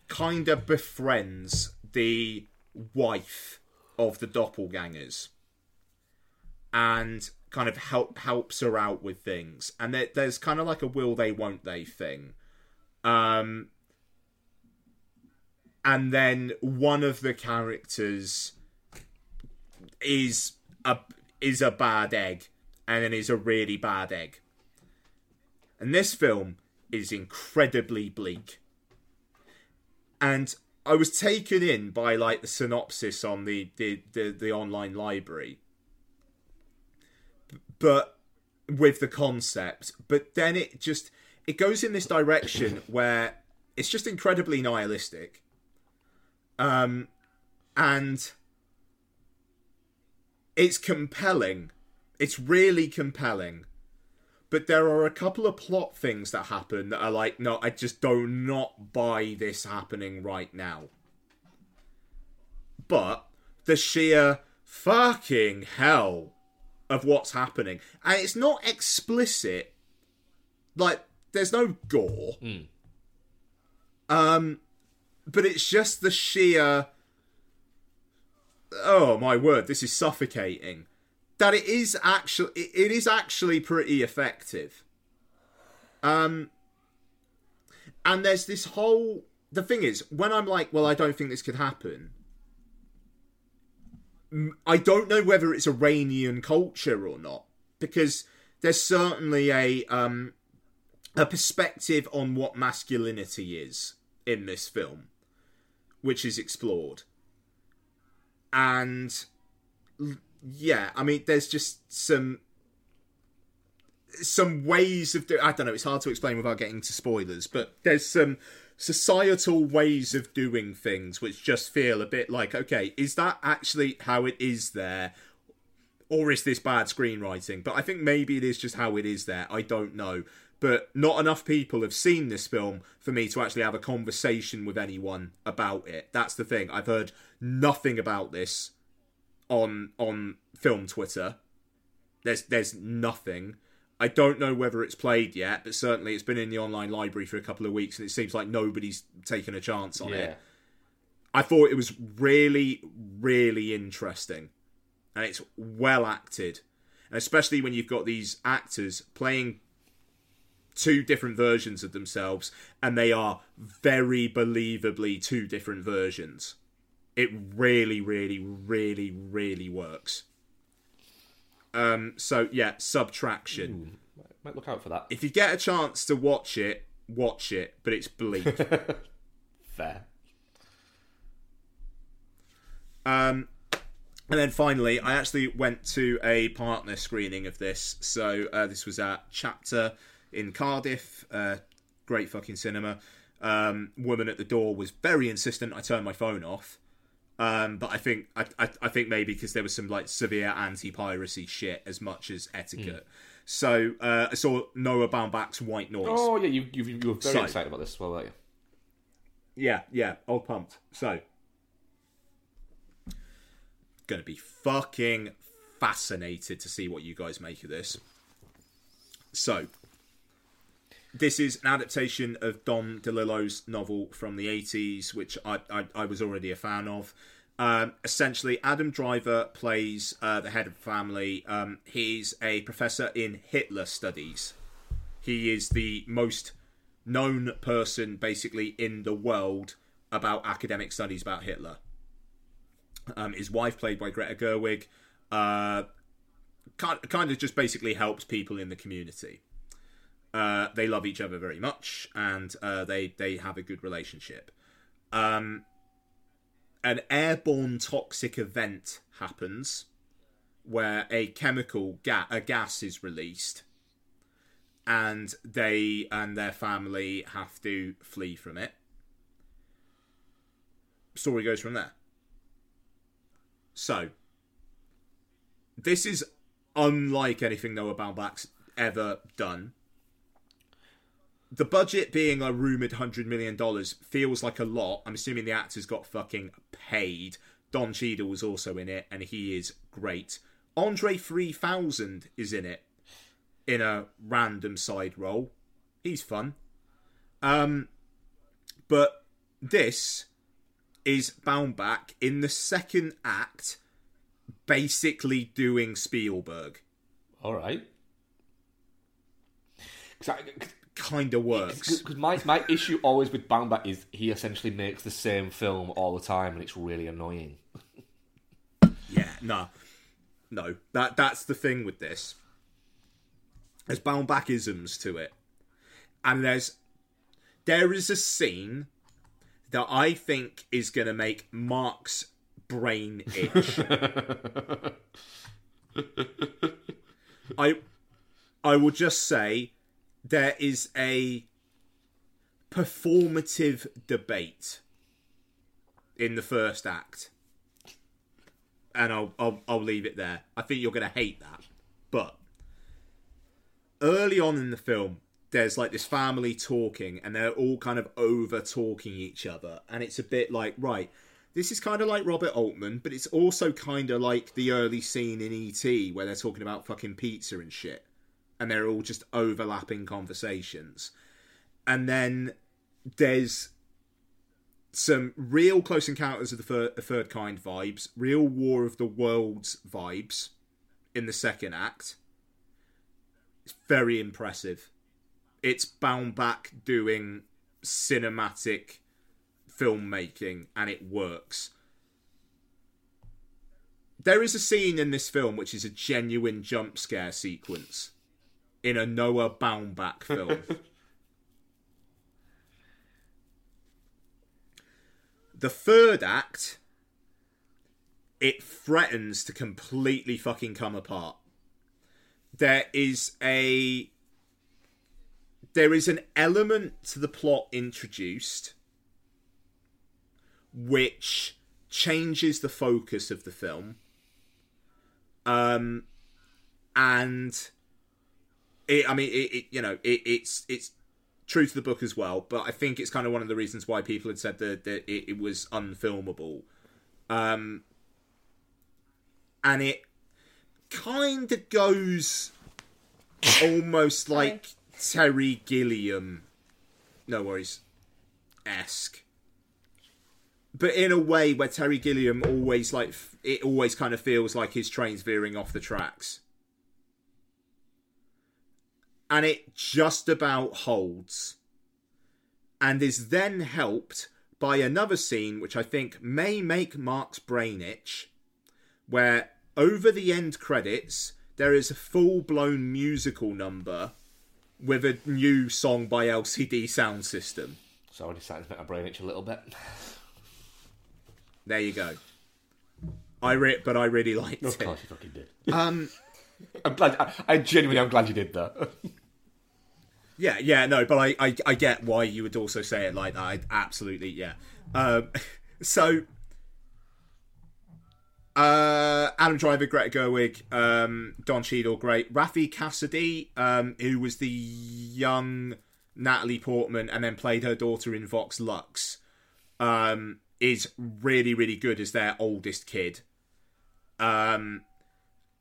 kind of befriends the wife of the doppelgangers and kind of help helps her out with things. And there, there's kind of like a will they won't they thing. Um and then one of the characters is a is a bad egg and then is a really bad egg. And this film is incredibly bleak. And i was taken in by like the synopsis on the the the, the online library but with the concept. But then it just it goes in this direction where it's just incredibly nihilistic. Um and it's compelling. It's really compelling. But there are a couple of plot things that happen that are like no i just do not buy this happening right now. But the sheer fucking hell of what's happening and it's not explicit Like, there's no gore. Um, but it's just the sheer. Oh my word! This is suffocating. That it is actually, it is actually pretty effective. Um, and there's this whole. The thing is, when I'm like, well, I don't think this could happen. I don't know whether it's Iranian culture or not because there's certainly a um a perspective on what masculinity is in this film, which is explored. And yeah, I mean, there's just some some ways of do- I don't know. It's hard to explain without getting to spoilers, but there's some societal ways of doing things which just feel a bit like, okay, is that actually how it is there? Or is this bad screenwriting? But I think maybe it is just how it is there. I don't know. But not enough people have seen this film for me to actually have a conversation with anyone about it. That's the thing. I've heard nothing about this on on film Twitter. There's there's nothing. I don't know whether it's played yet, but certainly it's been in the online library for a couple of weeks, and it seems like nobody's taken a chance on Yeah. it. I thought it was really, really interesting, and it's well acted, and especially when you've got these actors playing two different versions of themselves, and they are very believably two different versions. It really, really, really, really works. Um, so yeah, subtraction. Might look out for that. If you get a chance to watch it, watch it, but it's bleak. Fair. Um, and then finally, I actually went to a partner screening of this. So uh, this was at Chapter in Cardiff. Uh, great fucking cinema. Um, woman at the door was very insistent. I turned my phone off. Um, but I think I, I, I think maybe because there was some like severe anti-piracy shit as much as etiquette. So uh, I saw Noah Baumbach's White Noise. Oh yeah, you you, you were very So- excited about this as well, weren't you? Yeah, yeah, all pumped. So, gonna be fucking fascinated to see what you guys make of this. So, this is an adaptation of Don DeLillo's novel from the 80s, which I, I, I was already a fan of. Um, essentially, Adam Driver plays uh, the head of the family. Um, he's a professor in Hitler studies. He is the most known person, basically, in the world about academic studies about Hitler. Um, his wife, played by Greta Gerwig, uh, kind, kind of just basically helps people in the community. Uh, they love each other very much, and uh, they they have a good relationship. Um, an airborne toxic event happens where a chemical ga- a gas is released, and they and their family have to flee from it. Story goes from there. So, this is unlike anything Noah Baumbach's ever done the budget being a rumored hundred million dollars feels like a lot. I'm assuming the actors got fucking paid. Don Cheadle was also in it, and he is great. Andre 3000 is in it in a random side role. He's fun. Um, but this is Baumbach in the second act, basically doing Spielberg. All right. Kind of works. Because my, my issue always with Baumbach is he essentially makes the same film all the time, and it's really annoying. Yeah, no, no. That that's the thing with this. There's Baumbachisms to it, and there's there is a scene that I think is going to make Mark's brain itch. I I will just say there is a performative debate in the first act and I'll, I'll I'll leave it there. I think you're going to hate that, but early on in the film, there's like this family talking, and they're all kind of over talking each other, and it's a bit like right. This is kind of like Robert Altman, but it's also kind of like the early scene in ET where they're talking about fucking pizza and shit, and they're all just overlapping conversations. And then there's some real close encounters of the third, the third kind vibes, real War of the Worlds vibes in the second act. It's very impressive. It's Baumbach doing cinematic filmmaking and it works. There is a scene in this film which is a genuine jump scare sequence in a Noah Baumbach film. the third act, it threatens to completely fucking come apart. There is a there is an element to the plot introduced which changes the focus of the film um and it i mean it, it you know it, it's it's true to the book as well but i think it's kind of one of the reasons why people had said that, that it, it was unfilmable um and it kind of goes almost like Terry Gilliam, no worries, esque. But in a way where Terry Gilliam always like it always kind of feels like his train's veering off the tracks. And it just about holds. And is then helped by another scene which I think may make Mark's brain itch, where over the end credits there is a full blown musical number with a new song by LCD Soundsystem. So I started to make my brain itch a little bit. There you go. I re- but I really liked Of it. course you fucking did. Um, I'm glad. I, I genuinely am glad you did that. Yeah, yeah, no, but I, I, I get why you would also say it like that. I, absolutely, yeah. Um, so, uh, Adam Driver, Greta Gerwig, um, Don Cheadle, great. Raffey Cassidy, um, who was the young Natalie Portman and then played her daughter in Vox Lux, um, is really, really good as their oldest kid. Um,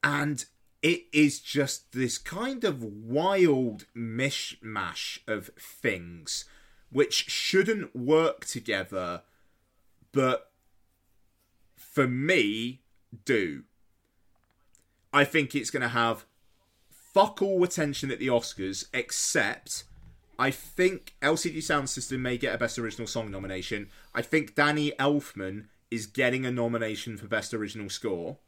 and it is just this kind of wild mishmash of things which shouldn't work together, but for me, do. I think it's going to have fuck all attention at the Oscars, except I think LCD Soundsystem may get a Best Original Song nomination. I think Danny Elfman is getting a nomination for Best Original Score.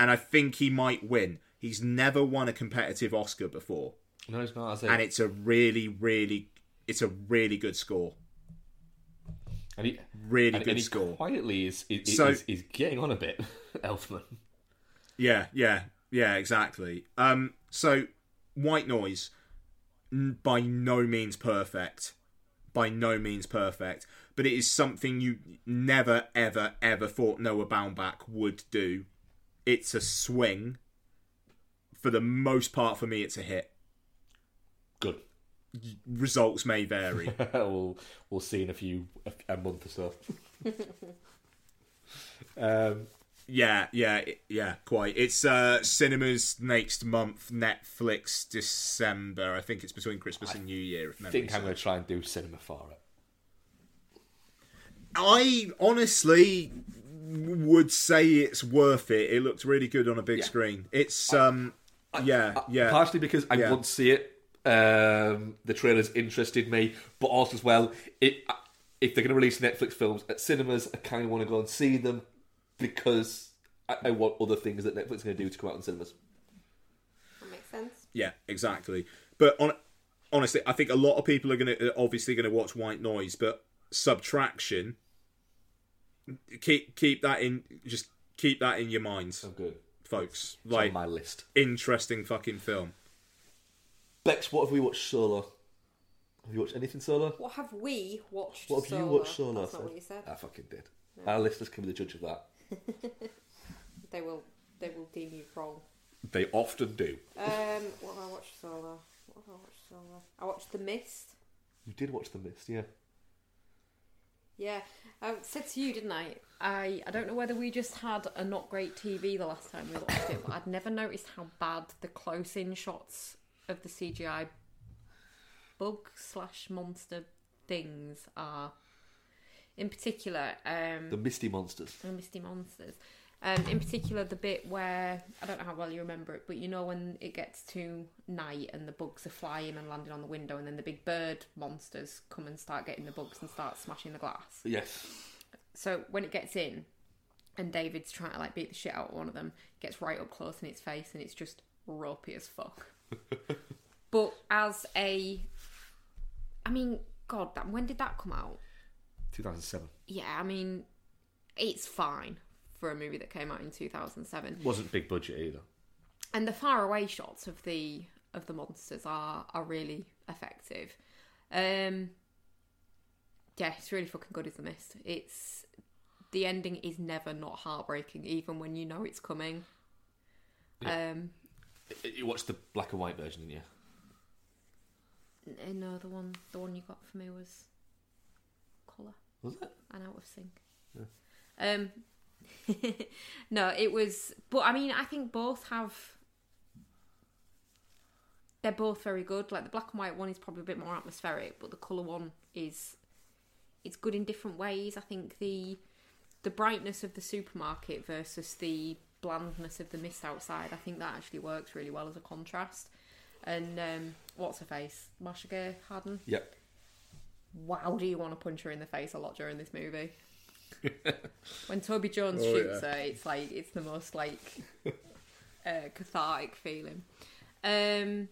And I think he might win. He's never won a competitive Oscar before. no, it's not. And it's a really, really, it's a really good score. And he, Really and, good and he score. quietly is is, So- is, is getting on a bit, Elfman. Yeah, yeah, yeah, exactly. Um, so White Noise, by no means perfect, by no means perfect, but it is something you never, ever, ever thought Noah Baumbach would do. It's a swing. For the most part, for me, it's a hit. Good. Results may vary. we'll we'll see in a few a, month or so. um, Yeah, yeah, yeah, quite. It's uh cinemas next month, Netflix December. I think it's between Christmas and New Year. If I think I'm going to try and do cinema for it. I honestly would say it's worth it. It looked really good on a big Yeah. screen. It's um yeah, Uh, yeah. Partially because I Yeah. want to see it. Um, the trailers interested me, but also as well, it if they're going to release Netflix films at cinemas, I kind of want to go and see them because I, I want other things that Netflix are going to do to come out in cinemas. That makes sense. Yeah, exactly. But on honestly, I think a lot of people are going to obviously going to watch White Noise, but Subtraction keep keep that in just keep that in your minds, Oh, good. folks. It's Like on my list. interesting fucking film. Bex, what have we watched solo? Have you watched anything solo? What have we watched? What have solo? you watched solo? That's not what you said. I fucking did. Our listeners can be the judge of that. They will. They will deem you wrong. They often do. Um, what have I watched solo? What have I watched solo? I watched The Mist. You did watch The Mist, yeah. Yeah, I said to you, didn't I? I I don't know whether we just had a not great TV the last time we watched it, but I'd never noticed how bad the close-in shots of the CGI bug slash monster things are. In particular, um, The Misty Monsters. the Misty Monsters. Um, in particular, the bit where I don't know how well you remember it, but you know when it gets to night and the bugs are flying and landing on the window, and then the big bird monsters come and start getting the bugs and start smashing the glass. Yes. So when it gets in, and David's trying to like beat the shit out of one of them, gets right up close in its face, and it's just ropey as fuck. but as a, I mean, God, that when did that come out? 2007. Yeah, I mean, it's fine for a movie that came out in 2007. Wasn't big budget either. And the far away shots of the of the monsters are are really effective. Um yeah, it's really fucking good as the mist. It's the ending is never not heartbreaking, even when you know it's coming. Um You watched the black and white version, didn't you? no, the one the one you got for me was colour. Was it? and out of sync. Um, no, it was, but I mean, I think both have. They're both very good. Like the black and white one is probably a bit more atmospheric, but the color one is, it's good in different ways. I think the, the brightness of the supermarket versus the blandness of the mist outside. I think that actually works really well as a contrast. And um, what's her face, Marcia Gay Harden Yep. wow, do you want to punch her in the face a lot during this movie? When Toby Jones Oh, shoots yeah. her, it's like it's the most like uh, cathartic feeling. Um,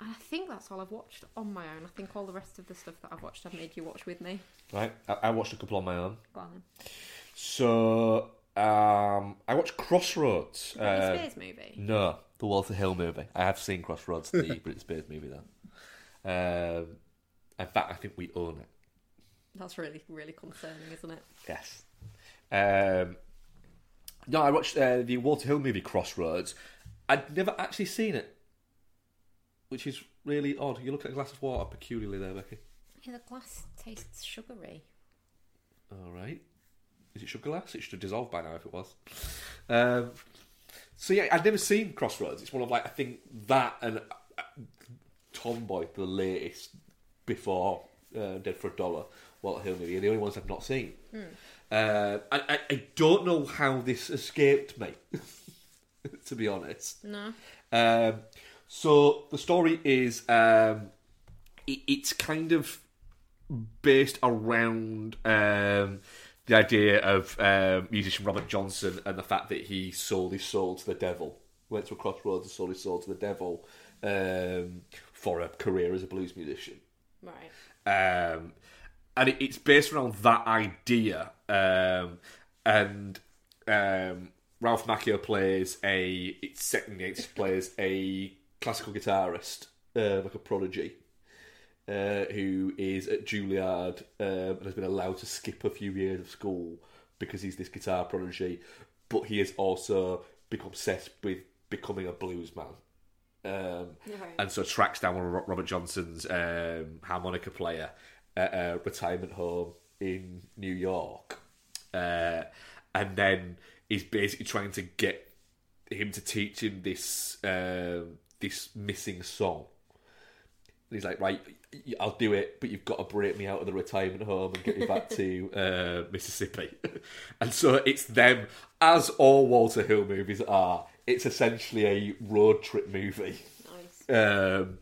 and I think that's all I've watched on my own. I think all the rest of the stuff that I've watched, I've made you watch with me. Right. I, I watched a couple on my own. Go on then. So um, I watched Crossroads. Britney Uh, Spears movie. no, the Walter Hill movie. I have seen Crossroads, the Britney Spears movie, though. Um, in fact, I think we own it. That's really really concerning, isn't it? Yes. Um, no, I watched uh, the Walter Hill movie Crossroads. I'd never actually seen it, which is really odd. You look at a glass of water peculiarly there, Becky. Yeah, the glass tastes sugary. All right. Is it sugar glass? It should have dissolved by now if it was. Um, so yeah, I'd never seen Crossroads. It's one of like I think that and uh, Tomboy, the latest before uh, Dead for a Dollar, Walter Hill movie, are the only ones I've not seen. Uh, I, I, I don't know how this escaped me, to be honest. No. Um, so the story is um, it, it's kind of based around um, the idea of um, musician Robert Johnson and the fact that he sold his soul to the devil. Went to a crossroads and sold his soul to the devil um, for a career as a blues musician Right. um, and it, it's based around that idea. Um, and um, Ralph Macchio plays a it's set in the 80s, plays a classical guitarist, uh, like a prodigy, uh, who is at Juilliard um, and has been allowed to skip a few years of school because he's this guitar prodigy, but he has also become obsessed with becoming a blues man. Um, Right. and so tracks down one of Robert Johnson's um, harmonica player at a retirement home in New York, uh, and then he's basically trying to get him to teach him this um, this missing song. And he's like, right, I'll do it, but you've got to break me out of the retirement home and get me back to uh, Mississippi. and so it's them, as all Walter Hill movies are. It's essentially a road trip movie Nice. um,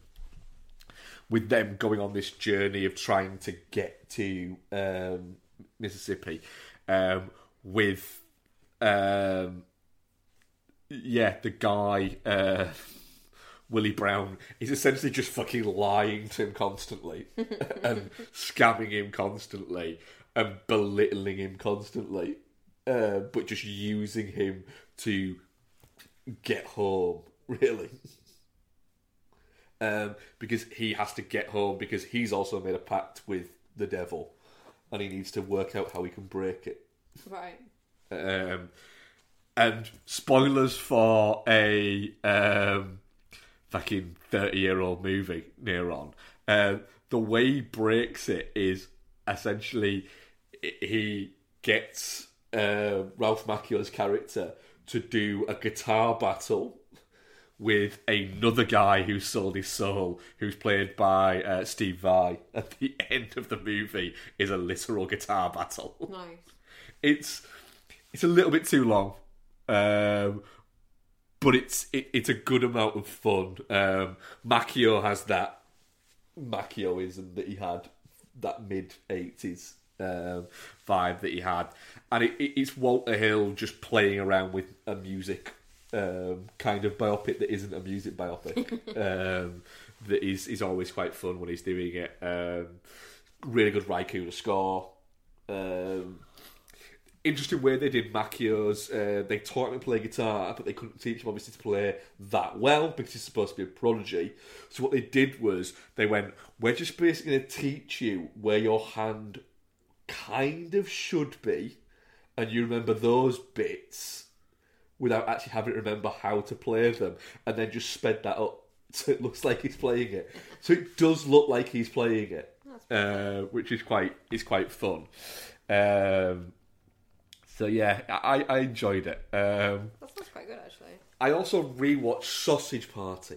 with them going on this journey of trying to get to um, Mississippi um, with um, yeah the guy uh, Willie Brown. Is essentially just fucking lying to him constantly and scamming him constantly and belittling him constantly uh, but just using him to get home really um, because he has to get home because he's also made a pact with the devil and he needs to work out how he can break it. Right. Um, and spoilers for a um, fucking 30 year old movie near on. Um, the way he breaks it is essentially he gets uh, Ralph Macchio's character to do a guitar battle with another guy who sold his soul, who's played by uh, Steve Vai. At the end of the movie is a literal guitar battle. Nice. It's it's a little bit too long, um, but it's it, it's a good amount of fun. Um, Macchio has that Macchioism that he had, that mid eighties um, vibe that he had, and it, it, it's Walter Hill just playing around with a music um, kind of biopic that isn't a music biopic. um, that is is always quite fun when he's doing it. Um, really good Ry Cooder score. Um, interesting way they did Macchio's. Uh, they taught him to play guitar, but they couldn't teach him obviously to play that well because he's supposed to be a prodigy. So what they did was they went, "We're just basically going to teach you where your hand kind of should be, and you remember those bits." Without actually having to remember how to play them, and then just sped that up so it looks like he's playing it. So it does look like he's playing it, uh, which is quite is quite fun. Um, so yeah, I, I enjoyed it. Um, That sounds quite good actually. I also rewatched Sausage Party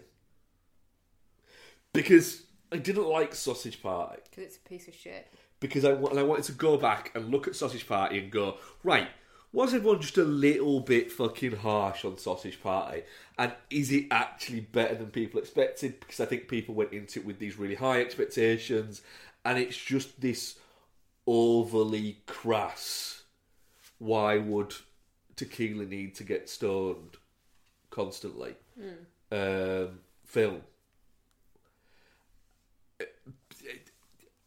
because I didn't like Sausage Party Because it's a piece of shit. because I, and I wanted to go back and look at Sausage Party and go right. Was everyone just a little bit fucking harsh on Sausage Party? And is it actually better than people expected? Because I think people went into it with these really high expectations, and it's just this overly crass. Why would tequila need to get stoned constantly? Um, film.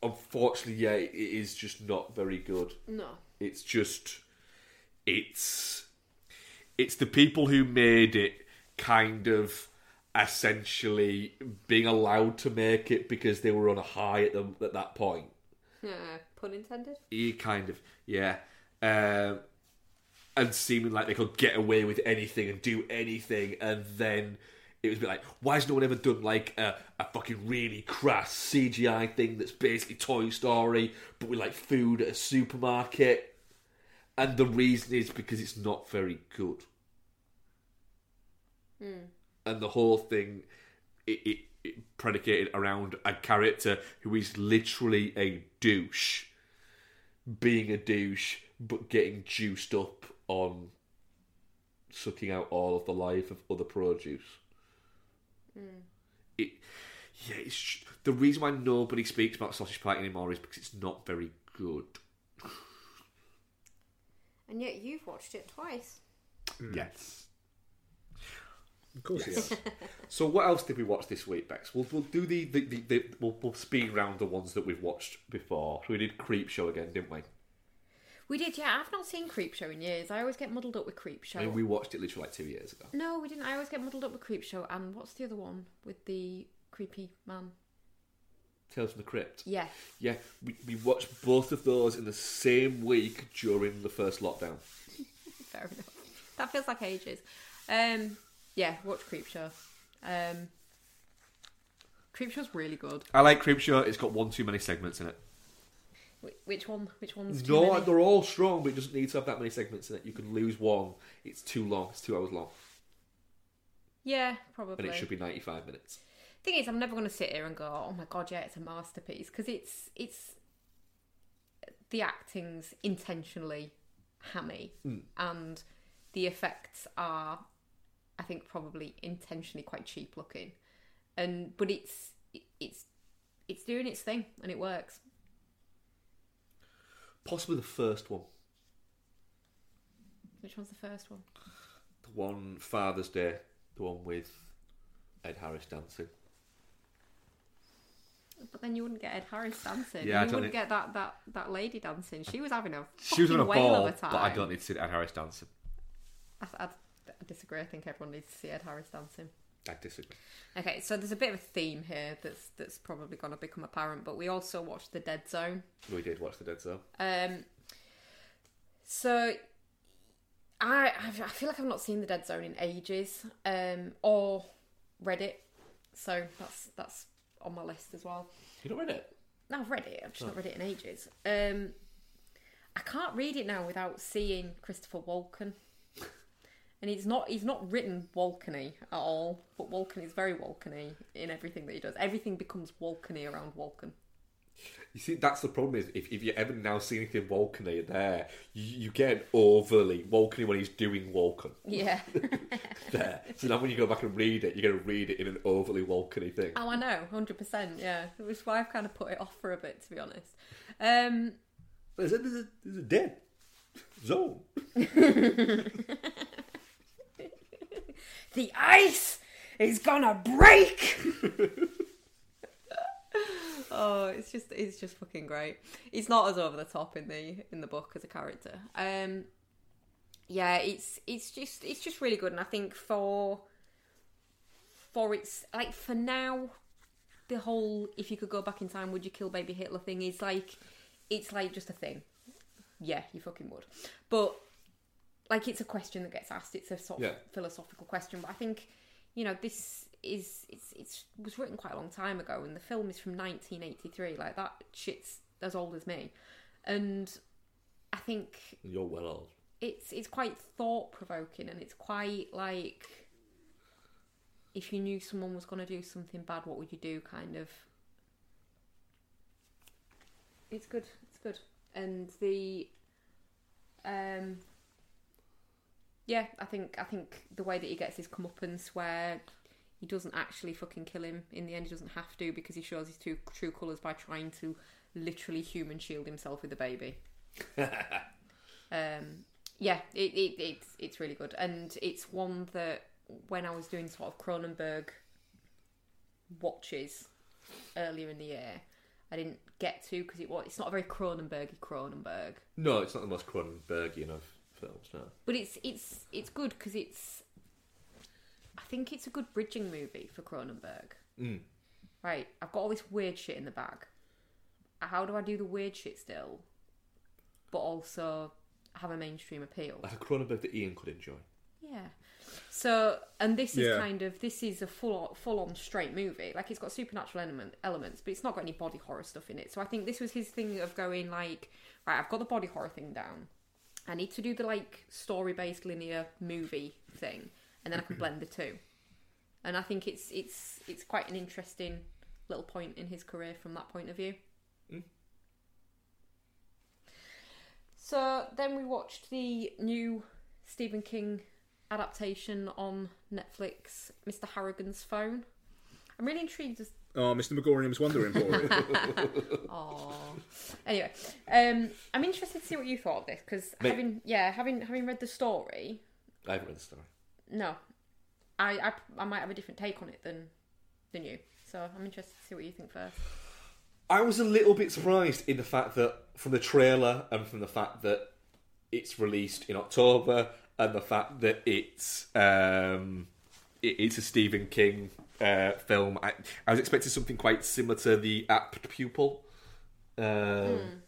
Unfortunately, yeah, it is just not very good. No. It's just it's it's the people who made it kind of essentially being allowed to make it because they were on a high at them at that point. Yeah, pun intended. Yeah, kind of, yeah. Um, and seeming like they could get away with anything and do anything, and then it was a bit like, why has no one ever done like a, a fucking really crass CGI thing that's basically Toy Story, but with like food at a supermarket? And the reason is because it's not very good. Hmm. And the whole thing, it, it, it predicated around a character who is literally a douche, being a douche, but getting juiced up on sucking out all of the life of other produce. Hmm. It, yeah, it's the reason why nobody speaks about Sausage Party anymore is because it's not very good. And yet you've watched it twice. Mm. Yes. Of course, he has. So what else did we watch this week, Bex? We'll, we'll do the, the, the, the we'll, we'll speed round the ones that we've watched before. So we did Creep Show again, didn't we? We did, yeah. I've not seen Creep Show in years. I always get muddled up with Creepshow. I mean, we watched it literally like two years ago. No, we didn't. I always get muddled up with Creep Show And what's the other one with the creepy man? Tales from the Crypt. Yeah. Yeah, we, we watched both of those in the same week during the first lockdown. Fair enough. That feels like ages. Um, yeah, watch Creepshow. Um, Creepshow's really good. I like Creep Show. It's got one too many segments in it. Wh- Which one? Which one's too No, many? they're all strong, but it doesn't need to have that many segments in it. You can lose one. It's too long. It's two hours long, Yeah, probably. and it should be ninety-five minutes. Thing is, I'm never going to sit here and go, "Oh my god, yeah, it's a masterpiece," because it's it's the acting's intentionally hammy, hmm. and the effects are, I think, probably intentionally quite cheap looking, and but it's it's it's doing its thing and it works. Possibly the first one, Which one's the first one? the one Father's Day, the one with Ed Harris dancing. But then you wouldn't get Ed Harris dancing. Yeah, I you don't wouldn't think- get that, that, that lady dancing. She was having a She was on a whale ball, of a time. but I don't need to see Ed Harris dancing. I, I, I disagree. I think everyone needs to see Ed Harris dancing. I disagree. Okay, so there's a bit of a theme here that's that's probably going to become apparent. But we also watched The Dead Zone. We did watch the Dead Zone. Um, so I I feel like I've not seen The Dead Zone in ages, um, or read it. So that's that's on my list as well. You not read it? No, I've read it. I've just not read it in ages. Um, I can't read it now without seeing Christopher Walken. And he's not he's not written Walkeny at all, but Walken is very Walkeny in everything that he does. Everything becomes Walkeny around Walken. You see, that's the problem is if, if you ever now see anything Walkeny there, you, you get overly Walkeny when he's doing Walken Yeah. there. so now when you go back and read it, you're going to read it in an overly Walkeny thing. oh, I know, hundred percent. Yeah, which is why I've kind of put it off for a bit, to be honest. Um, There's a, there's a, there's a dead zone. the ice is gonna break. oh, it's just it's just fucking great. He's not as over the top in the in the book as a character. Um, yeah, it's it's just it's just really good, and I think for for its like for now, the whole if you could go back in time, would you kill baby Hitler thing is like it's like just a thing. Yeah, you fucking would, but like it's a question that gets asked. It's a sort of Yeah. philosophical question, but I think you know this is it's it's was written quite a long time ago, and the film is from 1983. Like that shit's as old as me, and I think You're well old. it's it's quite thought provoking, and it's quite like if you knew someone was going to do something bad, what would you do? Kind of. It's good. It's good, and the um yeah, I think I think the way that he gets his comeuppance, where he doesn't actually fucking kill him in the end, he doesn't have to because he shows his true true colours by trying to literally human shield himself with a baby. um, yeah, it, it it's it's really good, and it's one that when I was doing sort of Cronenberg watches earlier in the year, I didn't get to because it was it's not a very Cronenbergy Cronenberg. No, it's not the most Cronenbergian of films, no. But it's it's it's good because it's. I think it's a good bridging movie for Cronenberg. Mm. Right, I've got all this weird shit in the bag. How do I do the weird shit still, but also have a mainstream appeal? Like a Cronenberg that Ian could enjoy. Yeah. So, and this is Yeah. kind of this is a full full on straight movie. Like it's got supernatural element elements, but it's not got any body horror stuff in it. So I think this was his thing of going like, right, I've got the body horror thing down. I need to do the like story based linear movie thing, and then I can blend the two. And I think it's it's it's quite an interesting little point in his career from that point of view. So then we watched the new Stephen King adaptation on Netflix, Mr. Harrigan's Phone. I'm really intrigued as Oh, Mr. Magorium's Wonder Emporium. Aww. Anyway, um, I'm interested to see what you thought of this because having yeah having having read the story, I haven't read the story. No, I, I I might have a different take on it than than you. So I'm interested to see what you think first. I was a little bit surprised in the fact that from the trailer and from the fact that it's released in October and the fact that it's um, it, it's a Stephen King uh, film. I, I was expecting something quite similar to the Apt Pupil um,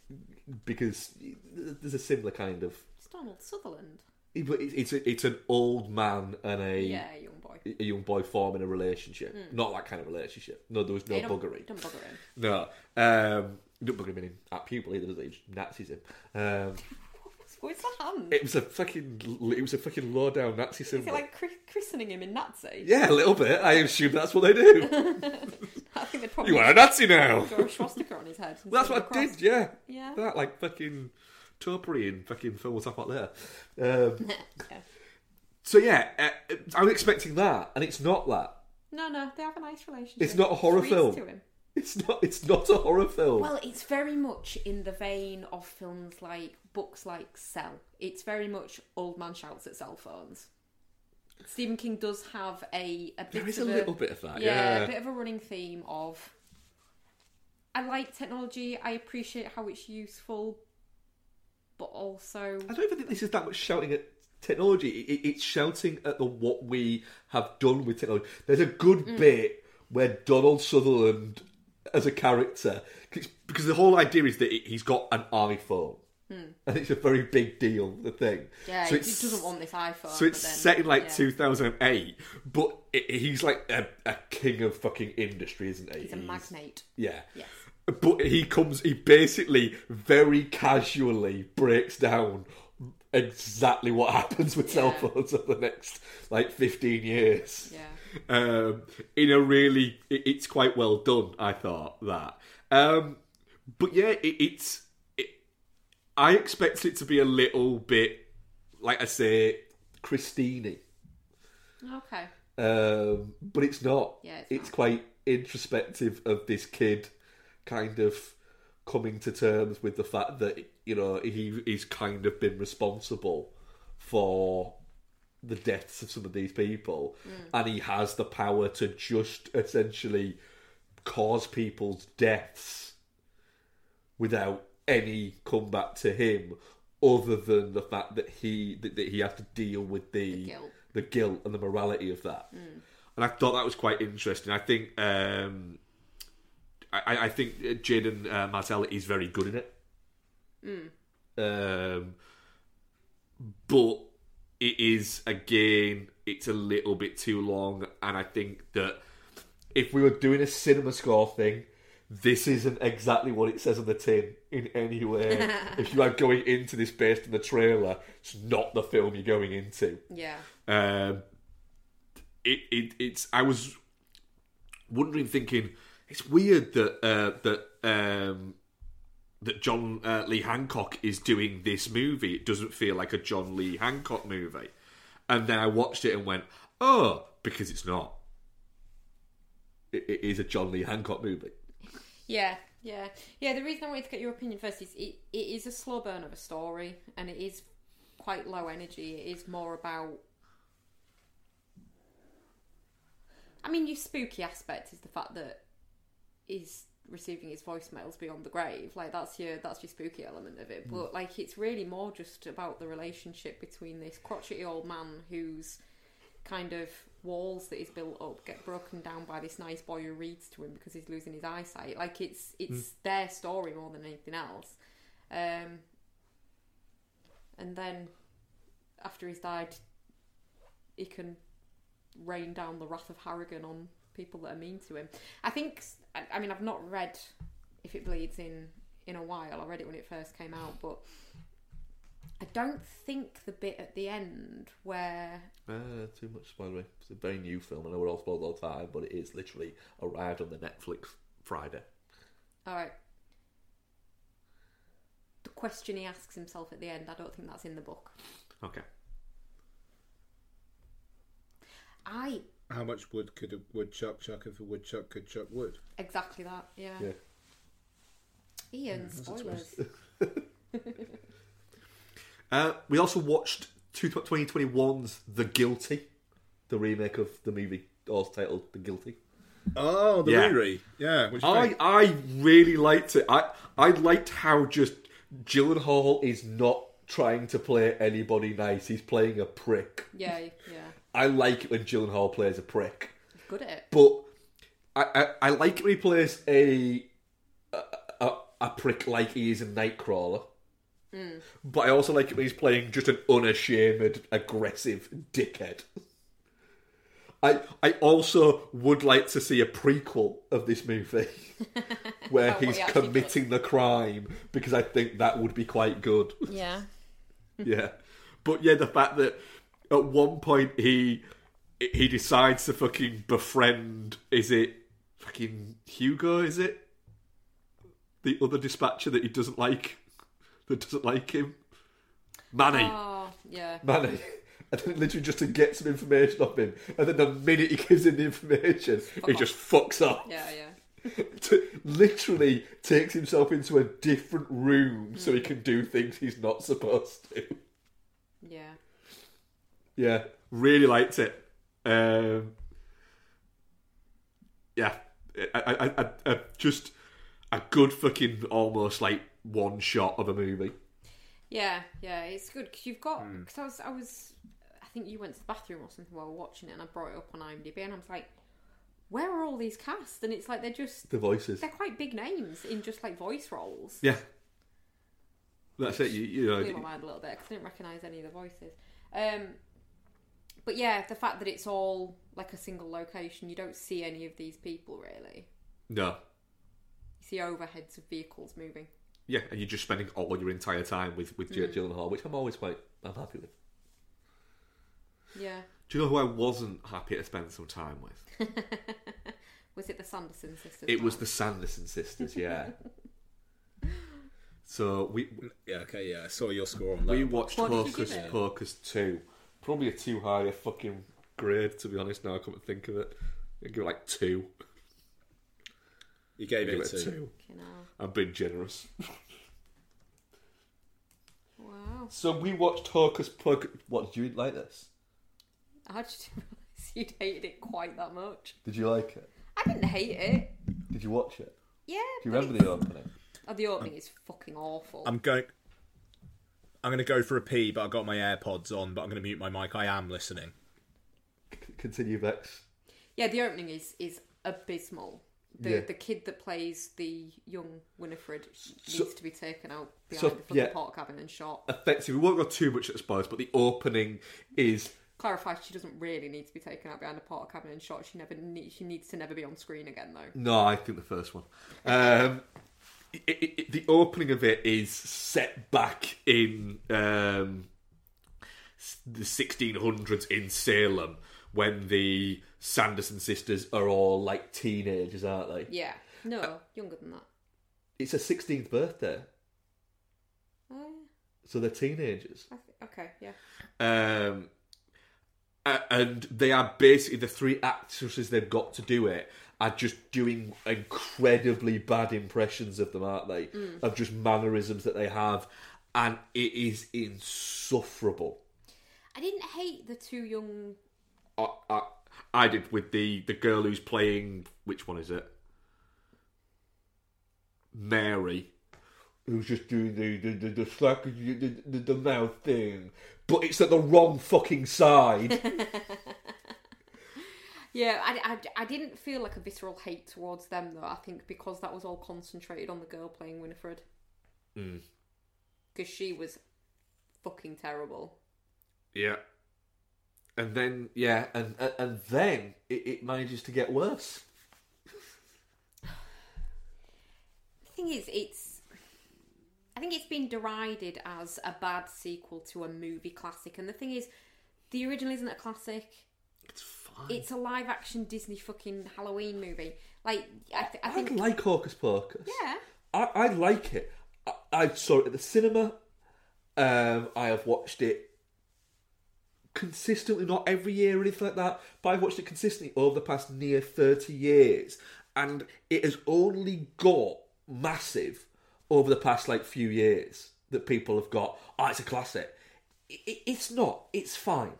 because there's a similar kind of. It's Donald Sutherland. But it's it's, a, it's an old man and a Yeah, young boy. a young boy forming a relationship. Not that kind of relationship. No, there was no Hey, don't, buggery. Don't bugger him. No, um, don't bugger him in Apt Pupil either, does it? He just Nazis him. Um, What's the hand? it was a fucking, it was a fucking low down Nazi Is symbol. it like christening him in Nazi? yeah, a little bit. I assume that's what they do. I think they'd probably you are a Nazi now. draw a swastika on his head. Well, that's what I did. Yeah, Yeah. That like fucking topiary and fucking film. We'll talk about later. Um, Yeah. so yeah, uh, I'm expecting that, and it's not that. No, no, they have a nice relationship. It's not a horror film. It's not. It's not a horror film. Well, it's very much in the vein of films like books like Cell. It's very much old man shouts at cell phones. Stephen King does have a a bit there is a of little bit of that. yeah, Yeah. a bit of a running theme of I like technology. I appreciate how it's useful, but also I don't even think this is that much shouting at technology. It, it- it's shouting at the what we have done with technology. There's a good Mm. bit where Donald Sutherland, as a character, 'cause- because the whole idea is that he- he's got an iPhone, and it's a very big deal. The thing, Hmm. yeah, So he doesn't want this iPhone. So it's then, set in like yeah. 2008, but it, he's like a, a king of fucking industry, isn't he? He's a magnate. Yeah. Yes. But he comes. He basically very casually breaks down exactly what happens with cell Yeah. phones over the next like fifteen years. Yeah. Um, in a really, it, it's quite well done. I thought that. Um, but yeah, it, it's. It, I expect it to be a little bit, like I say, Christine Okay. um, but it's not. Yeah, it's it's not. quite introspective of this kid kind of coming to terms with the fact that you know he he's kind of been responsible for the deaths of some of these people, and he has the power to just essentially cause people's deaths without any comeback to him, other than the fact that he that, that he has to deal with the guilt. the guilt and the morality of that. And I thought that was quite interesting. I think um, I, I think Jaeden uh, Martell is very good in it. Um, but it is again, it's a little bit too long, and I think that if we were doing a cinema score thing, this isn't exactly what it says on the tin in any way. if you are going into this based on the trailer, it's not the film you're going into. Yeah. Um, it, it it's I was wondering, thinking it's weird that uh, that um, that John uh, Lee Hancock is doing this movie. It doesn't feel like a John Lee Hancock movie. And then I watched it and went, oh, because it's not. It, it is a John Lee Hancock movie. Yeah, yeah, yeah. The reason I wanted to get your opinion first is it, it is a slow burn of a story, and it is quite low energy. It is more about. I mean, your spooky aspect is the fact that he's receiving his voicemails beyond the grave. Like that's your that's your spooky element of it. But like, it's really more just about the relationship between this crotchety old man who's kind of walls that he's built up get broken down by this nice boy who reads to him because he's losing his eyesight. Like it's it's their story more than anything else. Um, and then after he's died, he can rain down the wrath of Harrigan on people that are mean to him. I think. I, I mean, I've not read if it bleeds in in a while. I read it when it first came out, but I don't think the bit at the end where Uh, too much spoilery. It's a very new film. I know we're all spoiled all the time, but it is literally arrived on the Netflix Friday. All right. The question he asks himself at the end, I don't think that's in the book. Okay. I How much wood could a woodchuck chuck if a woodchuck could chuck wood? exactly that. Yeah. Yeah. Ian, spoilers. Uh, we also watched two- 2021's The Guilty, the remake of the movie, also titled The Guilty. Oh, the Yeah. Riri. Yeah. Which I, I really liked it. I I liked how just Gyllenhaal is not trying to play anybody nice. He's playing a prick. yeah, yeah. I like it when Gyllenhaal plays a prick. Good at it. But I, I, I like it when he plays a, a, a, a prick like he is in Nightcrawler. Hmm. But I also like it when he's playing just an unashamed, aggressive dickhead. I I also would like to see a prequel of this movie where he's he committing the crime because I think that would be quite good. Yeah. yeah. But yeah, the fact that at one point he he decides to fucking befriend is it fucking Hugo, is it? The other dispatcher that he doesn't like that doesn't like him. Manny. Oh, yeah. Manny. And then literally just to get some information off him. And then the minute he gives him the information, he off. just fucks off. Yeah, yeah. To- literally takes himself into a different room so he hmm. can do things he's not supposed to. Yeah. Yeah, really liked it. Um, yeah, I, I, I, I, just a good fucking almost like one shot of a movie. Yeah, yeah, it's good because you've got. Because I was, I was, I think you went to the bathroom or something while watching it, and I brought it up on IMDb, and I was like, "Where are all these cast?" And it's like they're just The voices. they're quite big names in just like voice roles. Yeah, that's it. You, you know, blew my mind a little bit because I didn't recognise any of the voices. Um, but yeah, the fact that it's all like a single location, you don't see any of these people really. no, You see overheads of vehicles moving. Yeah, and you're just spending all your entire time with with Jake mm. Gyllenhaal, which I'm always quite I'm happy with. Yeah. Do you know who I wasn't happy to spend some time with? Was it the Sanderson sisters? It was the Sanderson sisters. Yeah. so we Yeah, okay, yeah, I saw your score on that. we watched What Hocus give? Pocus two. Probably a too high a fucking grade to be honest. Now I come to think of it, I give it like two. you gave Give it it a to. two. You know. I'm being generous. Wow. So we watched Hocus Pocus. What did you like this? I just didn't realise you'd hated it quite that much. Did you like it? I didn't hate it. Did you watch it? Yeah. Do you remember it's- the opening? Oh, the opening is fucking awful. I'm going. I'm going to go for a pee, but I've got my AirPods on, but I'm going to mute my mic. I am listening. C- Continue, Vex. yeah, the opening is is abysmal. The Yeah. the kid that plays the young Winifred needs So- to be taken out behind so, the fucking yeah. pork cabin and shot. Effectively, we won't go too much at spoilers, but the opening is Clarify, she doesn't really need to be taken out behind the pork cabin and shot. She never need, she needs to never be on screen again though. No, I think the first one. Um, it, it, it- the opening of it is set back in um, the 1600s in Salem when the Sanderson sisters are all like teenagers, aren't they? Yeah, Uh, no, younger than that. It's her 16th birthday, Oh, so they're teenagers. I th- okay, yeah. Um, a- and they are basically the three actresses they've got to do it are just doing incredibly bad impressions of them, aren't they? Mm. Of just mannerisms that they have, and it is insufferable. I didn't hate the two young. I, I, I did with the the girl who's playing. Which one is it? Mary, who's just doing the the the, the, slack, the, the, the mouth thing, but it's at the wrong fucking side. Yeah, I, I, I didn't feel like a visceral hate towards them though. I think because that was all concentrated on the girl playing Winifred. Mm. Because she was fucking terrible. Yeah. And then yeah, and and, and then it, it manages to get worse. The thing is, it's. I think it's been derided as a bad sequel to a movie classic, and the thing is, the original isn't a classic. It's fine. It's a live action Disney fucking Halloween movie. Like, I, th- I I think. like Hocus Pocus. Yeah. I, I like it. I, I saw it at the cinema. Um, I have watched it consistently, not every year or anything like that, but I've watched it consistently over the past near 30 years. And it has only got massive over the past like few years that people have got, oh, it's a classic. It, it, it's not. It's fine.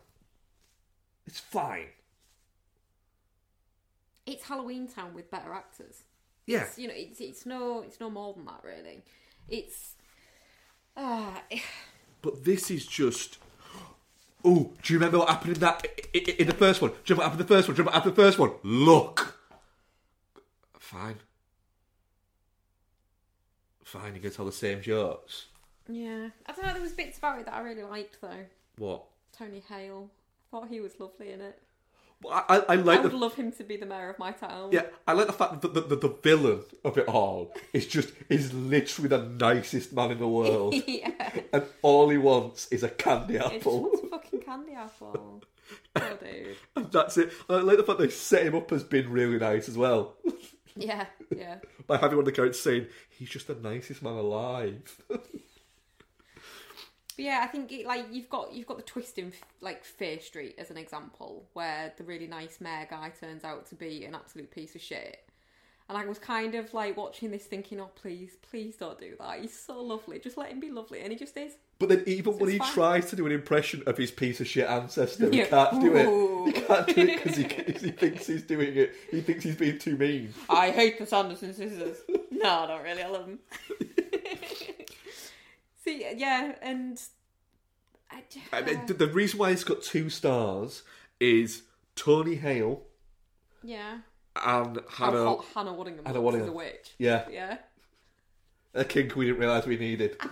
It's fine. It's Halloween Town with better actors. Yeah. It's, you know, it's it's no it's no more than that really. It's ah But this is just. Oh, do you remember what happened in that in the first one? Do you remember what happened in the first one? Do you remember what happened in the first one? Look. Fine. Fine, you're to tell the same jokes. yeah. I don't know. There was bits about it that I really liked though. What? Tony Hale. I thought he was lovely in it. I, I, I I would the love him to be the mayor of my town. yeah, I like the fact that the, the, the villain of it all is just is literally the nicest man in the world, yeah. and all he wants is a candy apple. It's just a fucking candy apple. Oh, dude. And that's it. I like the fact they set him up as being really nice as well. Yeah, yeah. by having one of the characters saying he's just the nicest man alive. But yeah, I think it, like you've got you've got the twist in like Fear Street as an example, where the really nice mayor guy turns out to be an absolute piece of shit. And I was kind of like watching this, thinking, "Oh, please, please don't do that. He's so lovely. Just let him be lovely." And he just is. but then even when he fine. tries to do an impression of his piece of shit ancestor, he can't do Ooh. it. He can't do it because he, he thinks he's doing it. He thinks he's being too mean. I hate the Sanderson sisters. no, not really. I love them. See, yeah, and I, j- I mean, uh, the, the reason why it's got two stars is Tony Hale yeah. and oh, Hannah, hot Hannah Waddingham Hannah Waddingham. a witch. Yeah. Yeah. a kink we didn't realise we needed.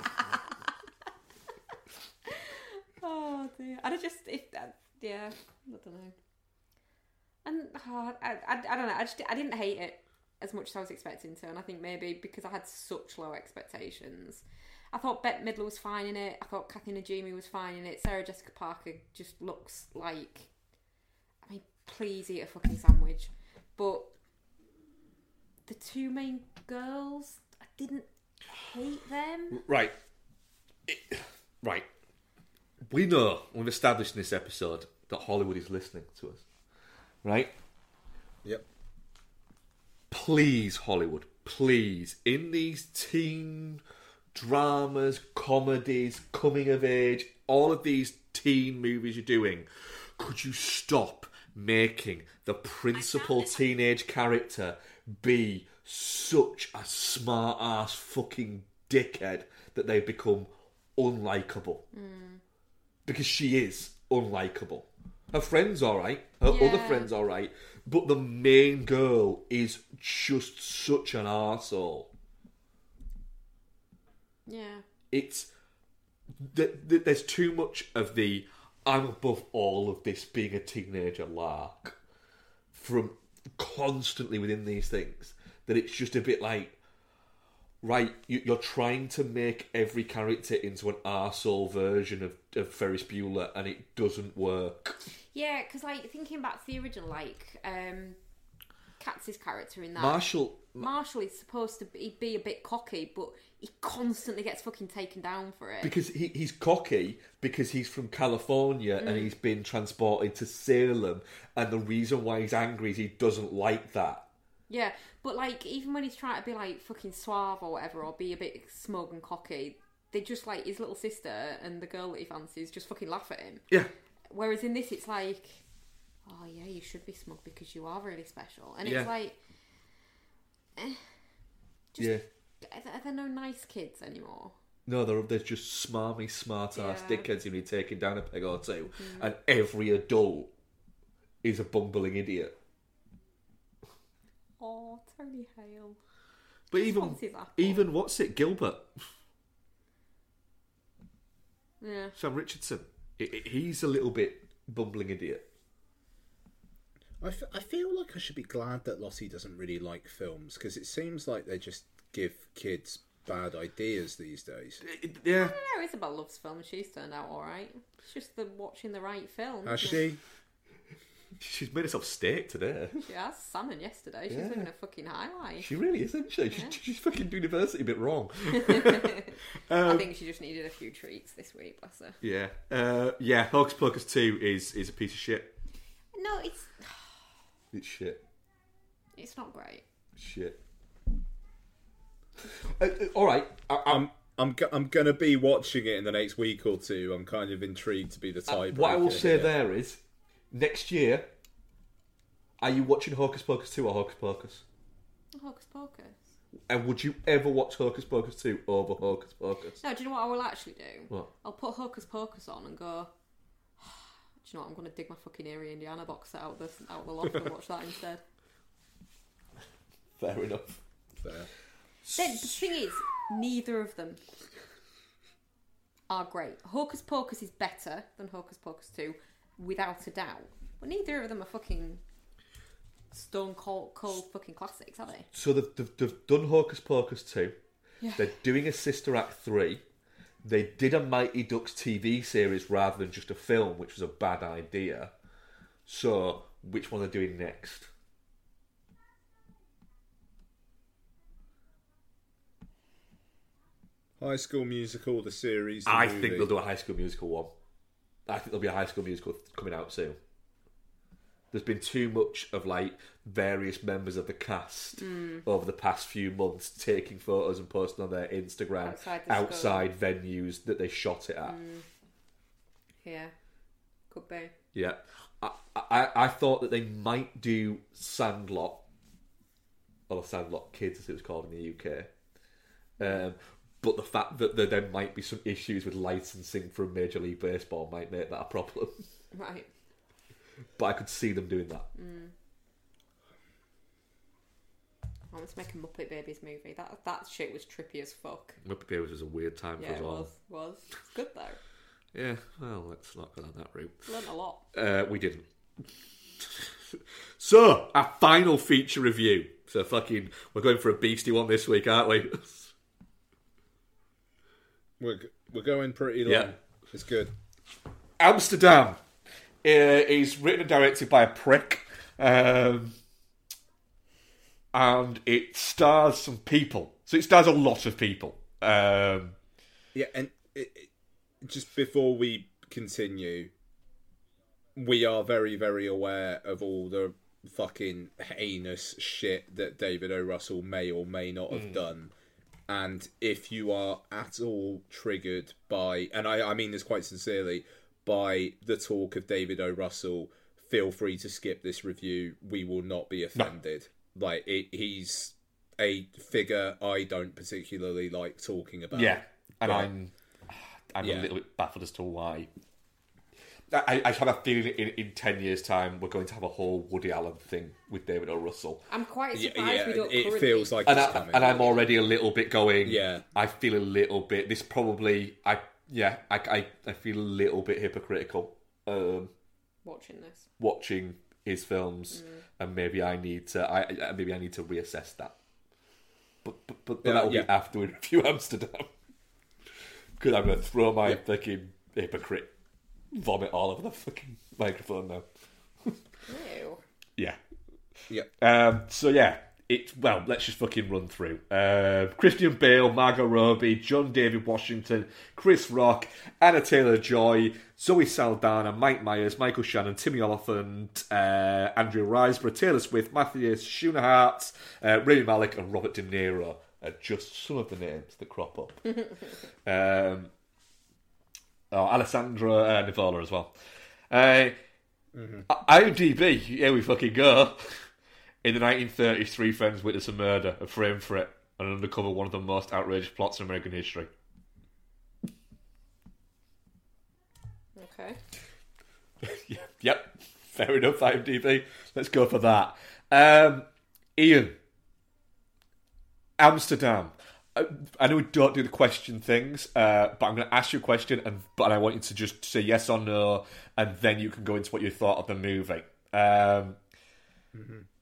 Oh dear. And I just if that yeah, I don't know. And oh, I, I I don't know. I just I didn't hate it. as much as I was expecting to, and I think maybe because I had such low expectations. I thought Bette Midler was fine in it. I thought Kathy Najimy was fine in it. Sarah Jessica Parker just looks like. I mean, please eat a fucking sandwich. But the two main girls, I didn't hate them. Right. It- right. We know, we've established in this episode, that Hollywood is listening to us. Right? Yep. Please, Hollywood, please, in these teen dramas, comedies, coming of age, all of these teen movies you're doing, could you stop making the principal teenage character be such a smart ass fucking dickhead that they become unlikable? Hmm. Because she is unlikable. Her friend's alright, her other Yeah. friend's alright, but the main girl is just such an arsehole. Yeah. It's th- th- there's too much of the I'm above all of this being a teenager lark from constantly within these things that it's just a bit like right you- you're trying to make every character into an arsehole version of, of Ferris Bueller and it doesn't work Yeah, because like thinking back to the original, like um, Katz's character in that. Marshall Marshall is supposed to be, be a bit cocky, but he constantly gets fucking taken down for it. because he, he's cocky because he's from California and he's been transported to Salem and the reason why he's angry is he doesn't like that yeah, but like even when he's trying to be like fucking suave or whatever, or be a bit smug and cocky, they just like his little sister and the girl that he fancies just fucking laugh at him. yeah Whereas in this, it's like, oh yeah, you should be smug because you are really special, and Yeah. it's like, eh, just yeah are there- are no nice kids anymore? No, they're, they're just smarmy, smart ass Yeah. dickheads who need taking down a peg or two, mm-hmm. and every adult is a bumbling idiot. Oh, Tony Hale. But even wants his even what's it, Gilbert, Yeah. Sam Richardson, I- I- he's a little bit bumbling idiot. I, f- I feel like I should be glad that Lottie doesn't really like films because it seems like they're just give kids bad ideas these days. Yeah, I know Isabel loves film and she's turned out alright. It's just the watching the right film. Has she? she's made herself steak today. She has salmon yesterday. She's Yeah. living a fucking high highlight. She really is, isn't she? She- She's fucking university a bit wrong. I think she just needed a few treats this week, bless her. Yeah, uh, yeah. Hocus Pocus two is is a piece of shit. No, it's It's shit. it's not great. Shit. Uh, uh, all right, I, I'm I'm I'm go- I'm gonna be watching it in the next week or two. I'm kind of intrigued to be the Uh, type. what I will say there is, next year, are you watching Hocus Pocus 2 or Hocus Pocus? Hocus Pocus. And would you ever watch Hocus Pocus 2 over Hocus Pocus? No, do you know what I will actually do? What? I'll put Hocus Pocus on and go. Do you know what? I'm going to dig my fucking Eerie Indiana box set out the out of the loft and watch that instead. Fair enough. Fair. Then the thing is, neither of them are great. Hocus Pocus is better than Hocus Pocus 2, without a doubt. But neither of them are fucking stone cold, cold fucking classics, are they? So they've, they've, they've done Hocus Pocus 2. Yeah. They're doing a Sister Act 3. They did a Mighty Ducks TV series rather than just a film, which was a bad idea. So, which one are they doing next? High School Musical, the series. The I movie. think they'll do a High School Musical one. I think there'll be a High School Musical coming out soon. There's been too much of like various members of the cast Hmm. over the past few months taking photos and posting on their Instagram Outside the outside venues that they shot it at. Yeah, could be. Yeah, I, I I thought that they might do Sandlot, or Sandlot Kids as it was called in the UK. Um, but the fact that there, there might be some issues with licensing from Major League Baseball might make that a problem. Right. but I could see them doing that. I want to make a Muppet Babies movie. That that shit was trippy as fuck. Muppet Babies was a weird time Yeah, for us it all. was. Was. It's good though. Yeah, well, let's not go down that route. Learned a lot. Uh, we didn't. so, our final feature review So fucking, we're going for a beastie one this week, aren't we? We're we're going pretty long. Yeah. It's good. Amsterdam uh, is written and directed by a prick, um, and it stars some people. So it stars a lot of people. Um, Yeah, and it, it- just before we continue, we are very, very aware of all the fucking heinous shit that David O. Russell may or may not have done. And if you are at all triggered by, and I, I mean this quite sincerely, by the talk of David O. Russell, feel free to skip this review. We will not be offended. Like, it, he's a figure I don't particularly like talking about. yeah, and But- I'm I'm Yeah. a little bit baffled as to why. I, I have a feeling in, in ten years' time we're going to have a whole Woody Allen thing with David O. Russell. I'm quite surprised yeah, we don't it currently... feels like and, it's I, coming. and I'm already a little bit going. Yeah. I feel a little bit. This probably. I yeah. I I, I feel a little bit hypocritical. Um, watching this. watching his films, Mm. and maybe I need to. I I- maybe I need to reassess that. But but, but, Yeah, that will yeah. be after we review Amsterdam. Because I'm going to throw my Yeah. fucking hypocrite vomit all over the fucking microphone now. Ew. Yeah. Yeah. Um, so yeah, it well, let's just fucking run through. Uh, Christian Bale, Margot Robbie, John David Washington, Chris Rock, Anya Taylor Joy, Zoe Saldana, Mike Myers, Michael Shannon, Timmy Olyphant, uh, Andrea Riseborough, Taylor Swift, Matthias Schoenaerts, uh, Rami Malek, and Robert De Niro. Are just some of the names that crop up. um, oh, Alessandro uh, Nivola as well. Uh, IMDb, here we fucking go. In the 1930s, three friends witness a murder, a frame for it, and uncover one of the most outrageous plots in American history. Okay. Yep, fair enough, IMDb. Let's go for that. Um, Ian, Amsterdam. I, I know we don't do the question things, uh, but I'm going to ask you a question, and but I want you to just say yes or no, and then you can go into what you thought of the movie. Um,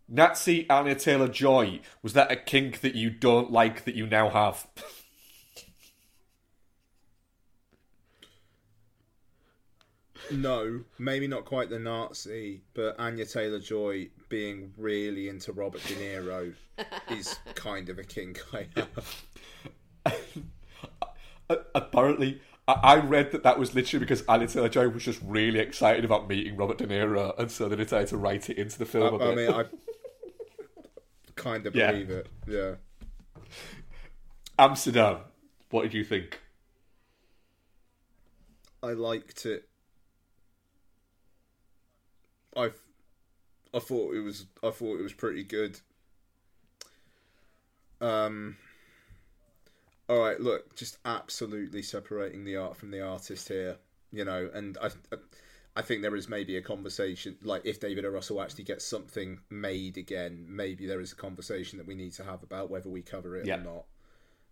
Nazi Anya Taylor Joy was that a kink that you don't like that you now have? No, maybe not quite the Nazi, but Anya Taylor Joy being really into Robert De Niro is kind of a kink I have. Apparently, I read that that was literally because Taylor Joy was just really excited about meeting Robert De Niro, and so they decided to write it into the film. I, I bit. I mean, I kind of Yeah. believe it. Yeah. Amsterdam. What did you think? I liked it. I, I thought it was. I thought it was pretty good. Um. All right, look, just absolutely separating the art from the artist here, you know, and I, I think there is maybe a conversation like if David O. Russell actually gets something made again, maybe there is a conversation that we need to have about whether we cover it Yeah. or not.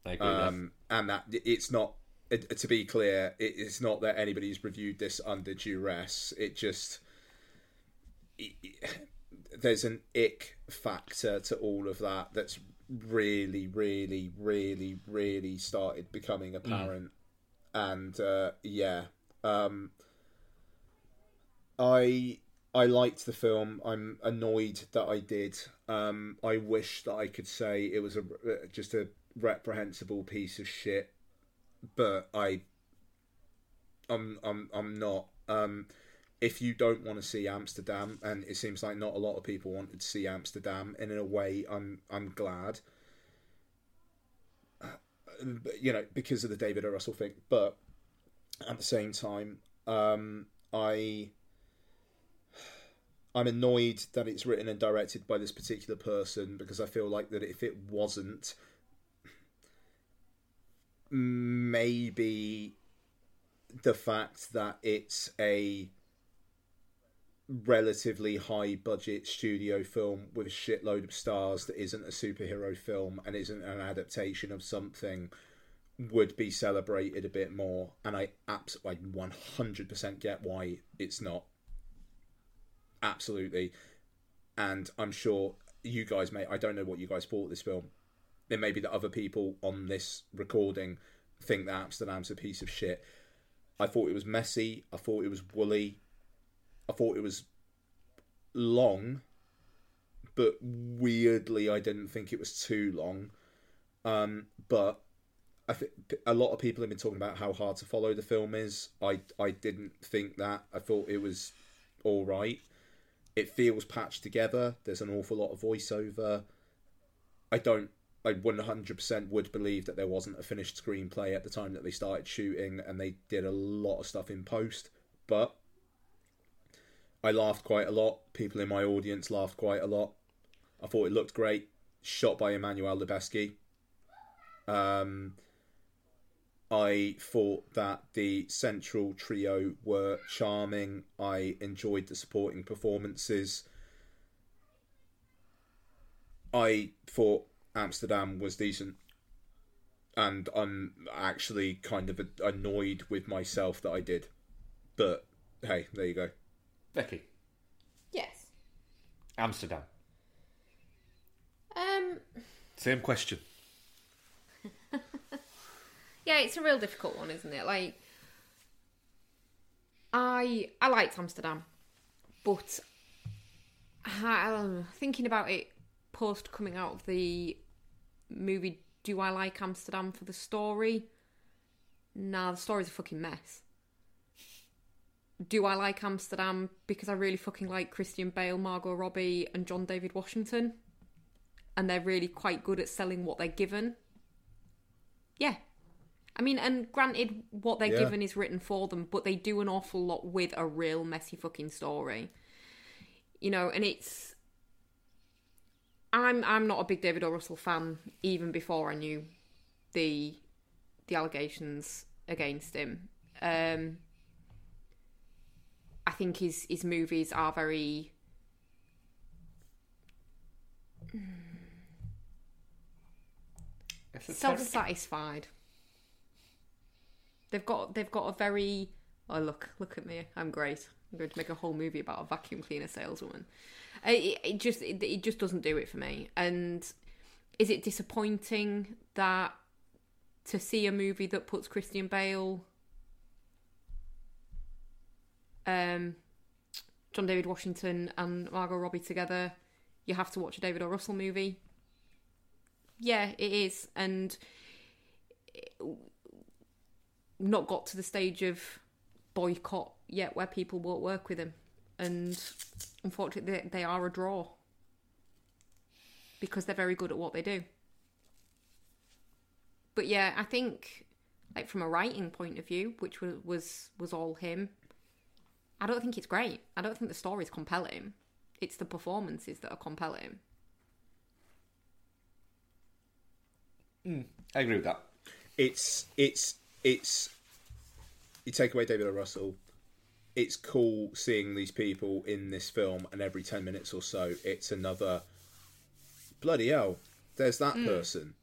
I agree. Um, and that it's not. It, to be clear, it, it's not that anybody's reviewed this under duress. It just it- it- there's an ick factor to all of that that's really, really, really, really started becoming apparent. And uh, yeah, um, I I liked the film. I'm annoyed that I did. Um, I wish that I could say it was a just a reprehensible piece of shit, but I I'm I'm I'm not. Um, if you don't want to see Amsterdam, and it seems like not a lot of people wanted to see Amsterdam, and in a way, I'm I'm glad. Uh, you know, because of the David O. Russell thing, but at the same time, um, I I'm annoyed that it's written and directed by this particular person because I feel like that if it wasn't, maybe the fact that it's a relatively high budget studio film with a shitload of stars that isn't a superhero film and isn't an adaptation of something would be celebrated a bit more and I absolutely 100% get why it's not absolutely and I'm sure you guys may I don't know what you guys thought of this film. It may be that other people on this recording think that Amsterdam's a piece of shit. I thought it was messy. I thought it was woolly. I thought it was long, but weirdly, I didn't think it was too long. Um, but I think a lot of people have been talking about how hard to follow the film is. I I didn't think that. I thought it was all right. It feels patched together. There's an awful lot of voiceover. I don't. I 100% would believe that there wasn't a finished screenplay at the time that they started shooting, and they did a lot of stuff in post. But I laughed quite a lot. People in my audience laughed quite a lot. I thought it looked great. Shot by Emmanuel Lubezki. Um, I thought that the central trio were charming. I enjoyed the supporting performances. I thought Amsterdam was decent. And I'm actually kind of annoyed with myself that I did. But hey, there you go. Becky, Yes. Amsterdam. Um. Same question. Yeah, it's a real difficult one, isn't it? Like, I I liked Amsterdam, but I, um, thinking about it post coming out of the movie, do I like Amsterdam for the story? Nah, the story's a fucking mess. Do I like Amsterdam because I really fucking like Christian Bale, Margot Robbie, and John David Washington? And they're really quite good at selling what they're given? Yeah. I mean, and granted, what they're Yeah. given is written for them, but they do an awful lot with a real messy fucking story. You know, and it's. I'm I'm not a big David O. Russell fan even before I knew the the allegations against him. Um, I think his his movies are very self satisfied. They've got they've got a very oh look look at me I'm great I'm going to make a whole movie about a vacuum cleaner saleswoman. Uh, It, it just it, it just doesn't do it for me. And is it disappointing that to see a movie that puts Christian Bale, um, John David Washington, and Margot Robbie together, you have to watch a David O. Russell movie? Yeah, it is, and not got to the stage of boycott yet where people won't work with him. And unfortunately, they, they are a draw because they're very good at what they do. But yeah, I think, like from a writing point of view, which was was, was all him, I don't think it's great. I don't think the story's compelling. It's the performances that are compelling. Hmm, I agree with that. it's it's it's you take away David O. Russell. It's cool seeing these people in this film, and every ten minutes or so, it's another bloody hell. There's that hmm. person.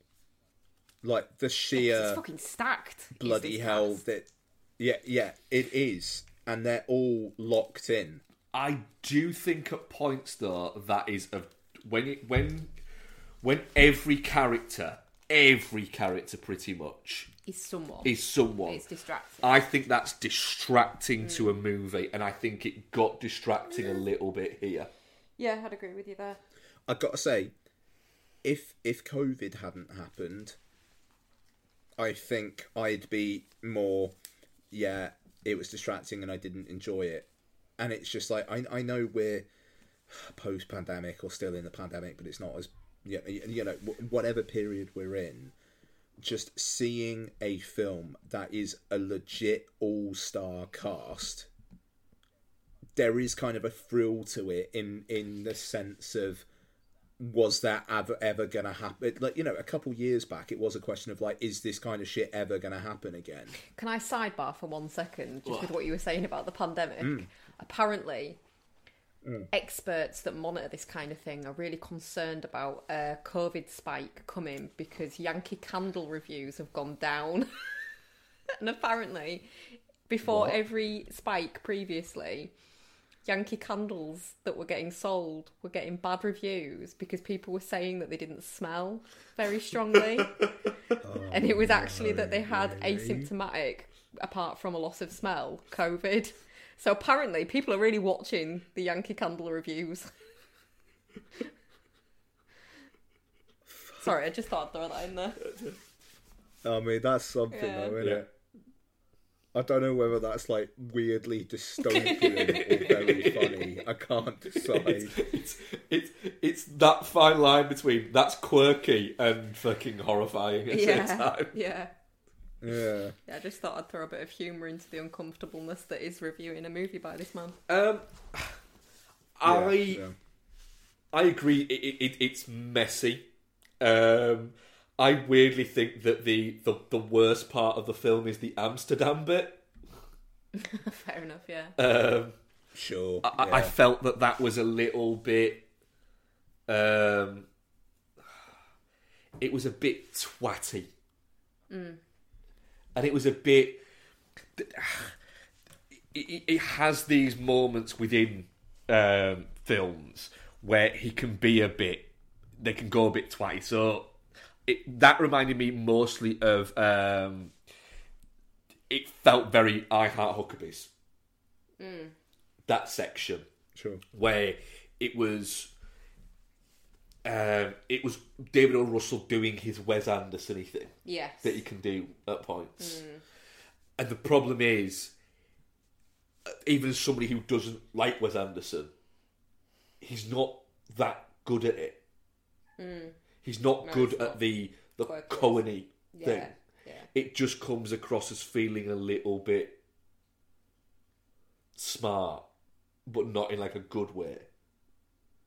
Like the sheer it's fucking stacked. bloody hell cast. that yeah yeah it is, and they're all locked in. I do think at points though that is a when it, when when every character, every character pretty much is someone. is someone. It's distracting. I think that's distracting to a movie, and I think it got distracting a mm. little bit here. Yeah, I'd agree with you there. I gotta say, if if COVID hadn't happened, I think I'd be more, yeah, it was distracting and I didn't enjoy it. And it's just like I I know we're post pandemic or still in the pandemic, but it's not as you know whatever period we're in. Just seeing a film that is a legit all star cast there is kind of a thrill to it in in the sense of was that ever ever gonna happen like you know a couple years back it was a question of like is this kind of shit ever gonna happen again? Can I sidebar for one second, just with what? you were saying about the pandemic? Mm. Apparently, mm. experts that monitor this kind of thing are really concerned about a COVID spike coming because Yankee Candle reviews have gone down. and apparently, before every spike previously, Yankee candles that were getting sold were getting bad reviews because people were saying that they didn't smell very strongly. and it was oh, actually that they had asymptomatic, apart from a loss of smell, COVID. So apparently, people are really watching the Yankee Candle reviews. Sorry, I just thought I'd throw that in there. I mean, that's something, Yeah. though, isn't Yeah. it? I don't know whether that's like weirdly dystopian or very funny. I can't decide. It's it's it's that fine line between that's quirky and fucking horrifying at the same time. yeah. Yeah. Yeah, I just thought I'd throw a bit of humour into the uncomfortableness that is reviewing a movie by this man. Um, I yeah. I agree. It, it, it, it's messy. Um, I weirdly think that the, the the worst part of the film is the Amsterdam bit. Fair enough, yeah. Um, Sure. I, I felt that that was a little bit. Um, it was a bit twatty, and it was a bit. It, it, it has these moments within um, films where he can be a bit. They can go a bit twatty. So it, that reminded me mostly of. Um, it felt very I Heart Huckabees. That section Sure. where it was um, it was David O. Russell doing his Wes Anderson thing Yes. that he can do at points. And the problem is, uh, even as somebody who doesn't like Wes Anderson, he's not that good at it. He's not No, good he's at the the good. Coen-y thing. Yeah, yeah. It just comes across as feeling a little bit smart, but not in like a good way.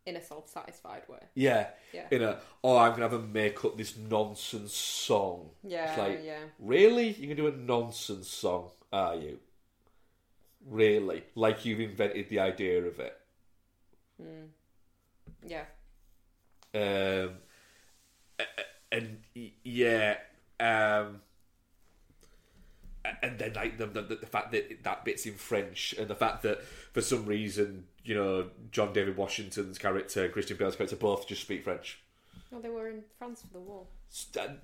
In a self-satisfied way. Yeah. Yeah. In a oh, I'm gonna have a make up this nonsense song. Yeah, It's like, yeah. Really? You can do a nonsense song, are you? Really? Like you've invented the idea of it. Yeah. Um, and yeah, um, and then like the, the the fact that that bit's in French, and the fact that for some reason you know John David Washington's character, and Christian Bale's character, both just speak French. No, they were in France for the war.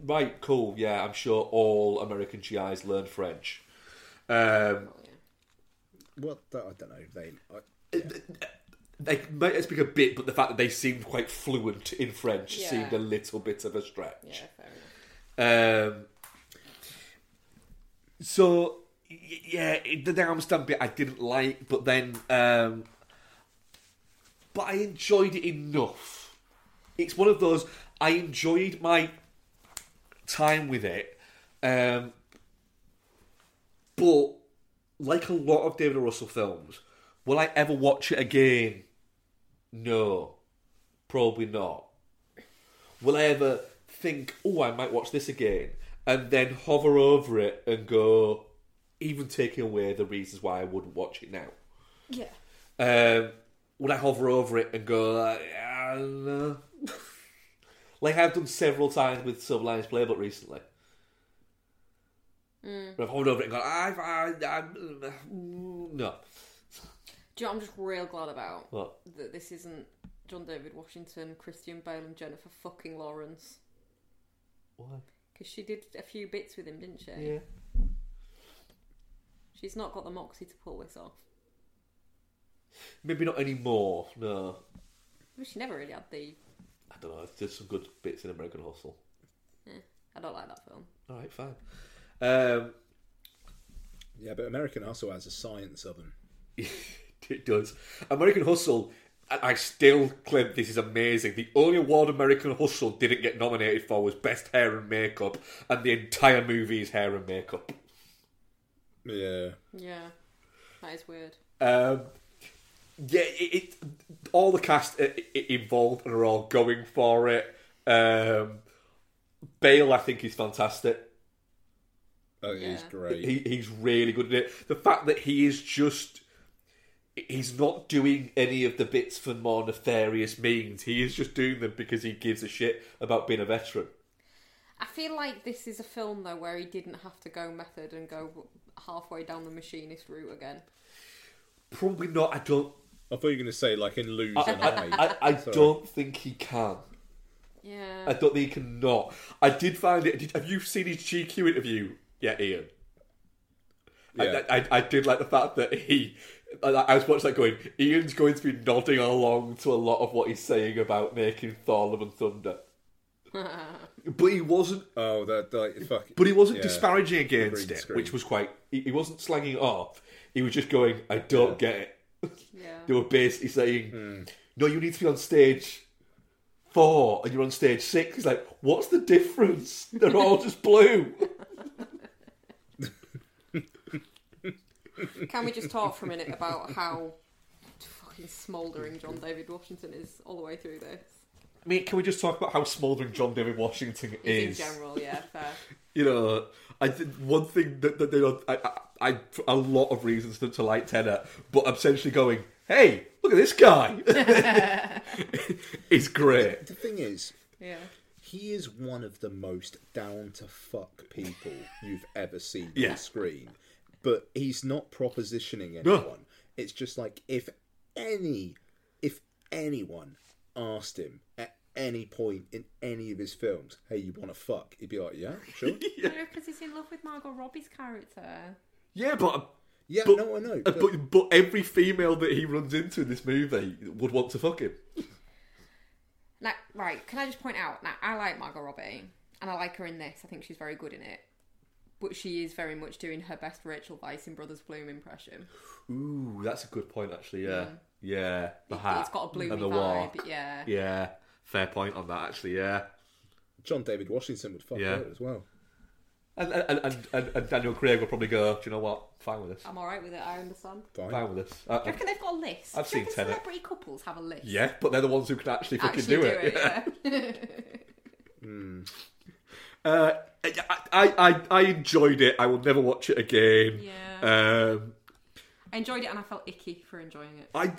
Right, cool. Yeah, I'm sure all American GIs learn French. Um, Oh, yeah. Well, I don't know. They. I, they might speak a bit, but the fact that they seemed quite fluent in French Yeah. seemed a little bit of a stretch. Yeah, fair enough. Um, so yeah, the Amsterdam bit I didn't like, but then um, but I enjoyed it enough. It's one of those I enjoyed my time with it, um, but like a lot of David Russell films, will I ever watch it again? No, probably not. Will I ever think, oh, I might watch this again, and then hover over it and go, even taking away the reasons why I wouldn't watch it now? Yeah. Um, would I hover over it and go, uh, I don't know. like I've done several times with Silver Linings Playbook recently. But I've hovered over it and gone, I, I, I, am no. Do you know what I'm just real glad about? What? That this isn't John David Washington, Christian Bale, and Jennifer fucking Lawrence. Why? Because she did a few bits with him, didn't she? Yeah. She's not got the moxie to pull this off. Maybe not anymore, no. But she never really had the. I don't know, there's some good bits in American Hustle. I don't like that film. Alright, fine. Um, yeah, but American Hustle has a science of them. it does. American Hustle, I I still claim this is amazing. The only award American Hustle didn't get nominated for was Best Hair and Makeup, and the entire movie is hair and makeup. Yeah. Yeah. That is weird. Um, yeah, it, it all the cast i i involved and are all going for it. Um, Bale, I think, is fantastic. Oh, he's Yeah. great. He, he's really good at it. The fact that he is just. He's not doing any of the bits for more nefarious means. He is just doing them because he gives a shit about being a veteran. I feel like this is a film though where he didn't have to go method and go halfway down the machinist route again. Probably not. I don't. I thought you were going to say like in Lose I, an I, I, I don't think he can. Yeah. I don't think he can not. I did find it. Did, have you seen his GQ interview yet, Ian? Yeah. I, I, I did like the fact that he. I, I was watching that going. Ian's going to be nodding along to a lot of what he's saying about making Thor: Love and Thunder, but he wasn't. Oh, that like fuck. But he wasn't Yeah. disparaging against it, which was quite. He, he wasn't slanging it off. He was just going, "I don't get it." Yeah. They were basically saying, Hmm. "No, you need to be on stage four, and you're on stage six. He's like, "What's the difference? They're all just blue." Can we just talk for a minute about how fucking smouldering John David Washington is all the way through this? I mean, can we just talk about how smouldering John David Washington is? In general, yeah, fair. You know, I think one thing that, that they don't, I, I, I, a lot of reasons to, to like Tenet, but I'm essentially going, hey, look at this guy. It's great. The thing is, Yeah. he is one of the most down to fuck people you've ever seen Yeah. on screen. But he's not propositioning No. anyone. It's just like if any, if anyone asked him at any point in any of his films, "Hey, you want to fuck?" He'd be like, "Yeah, sure." No, because he's in love with Margot Robbie's character. Yeah, but yeah, But- no, I know. Uh, But, But, but every female that he runs into in this movie would want to fuck him. Like, right, can I just point out? Now, I like Margot Robbie, and I like her in this. I think she's very good in it. But she is very much doing her best Rachel Weisz in Brothers Bloom impression. Ooh, that's a good point, actually. Yeah, yeah. The It- hat it's got a bloomy and the vibe, walk. yeah. yeah. Fair point on that, actually. Yeah, John David Washington would fuck Yeah. her as well. and and, and, and and Daniel Craig will probably go. Do you know what? Fine with this. I'm alright with it, I understand. Fine. Fine with this. I- Do you uh, reckon they've got a list? I've Do you seen reckon Tenet. celebrity couples have a list? yeah, but they're the ones who can actually fucking Actually do, it. yeah. Hmm. Uh, I, I, I, I enjoyed it. I will never watch it again. Yeah. Um, I enjoyed it and I felt icky for enjoying it. I, I,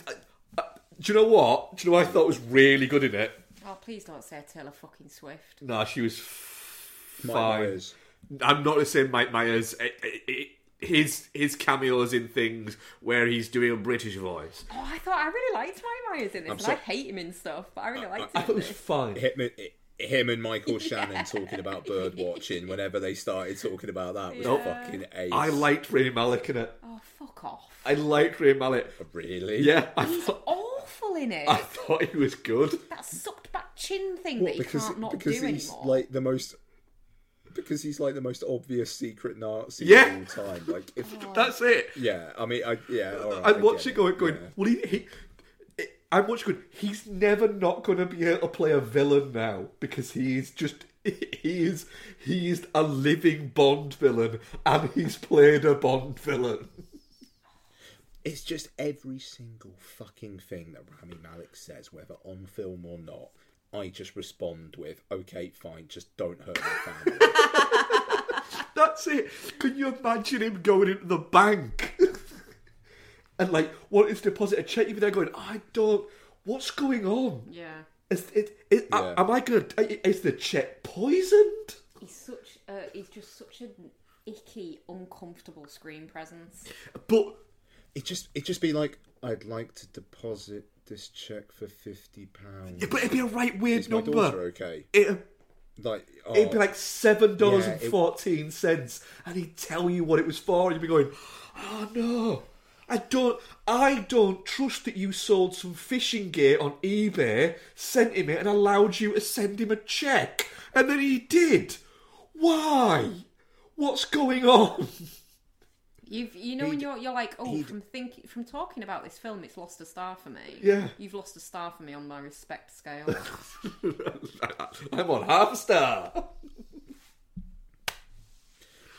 I, do you know what? Do you know what I thought was really good in it? Oh, please don't say Taylor fucking Swift. No, she was f- Mike fine. Myers. I'm not the same Mike Myers. I- I- I- His his cameos in things where he's doing a British voice. Oh, I thought I really liked Mike Myers in this, I'm and so- I hate him in stuff, but I really liked I him thought it in was this. fine. him, him and Michael Shannon talking about bird watching whenever they started talking about that was Yeah. fucking ace. I liked Rami Malek in it. Oh, fuck off. I liked Rami Malek. Oh, really. Yeah, I He's thought, awful in it. I thought he was good. That sucked back chin thing What, that he because can't not because do he's anymore. like the most because he's like the most obvious secret Nazi Yeah. of all time. Like if oh. That's it. yeah, I mean I yeah. all right, I I'm watching get going, going. yeah. Well, he, he, I'm much good. He's never not going to be able to play a villain now because he is just. He is he is a living Bond villain, and he's played a Bond villain. It's just every single fucking thing that Rami Malek says, whether on film or not. I just respond with, "Okay, fine, just don't hurt my family." That's it. Can you imagine him going into the bank and like wanting to deposit a check? You'd be there going, I don't. What's going on? yeah. Is it? Is, Yeah. Am I gonna? Is the check poisoned? He's such a, he's just such an icky, uncomfortable screen presence. But it just it just be like, "I'd like to deposit this check for fifty pounds." Yeah, but it'd be a right weird Is my number. daughter okay? It'd, Like, oh, it'd be oh. like seven dollars yeah, and fourteen cents, and he'd tell you what it was for, and you'd be going, "Oh no." I don't. I don't trust that you sold some fishing gear on eBay, sent him it, and allowed you to send him a check, and then he did. Why? What's going on? You've, you know, when He'd- you're, you're like, oh, from thinking, from talking about this film, it's lost a star for me. Yeah. You've lost a star for me on my respect scale. I'm on half a star.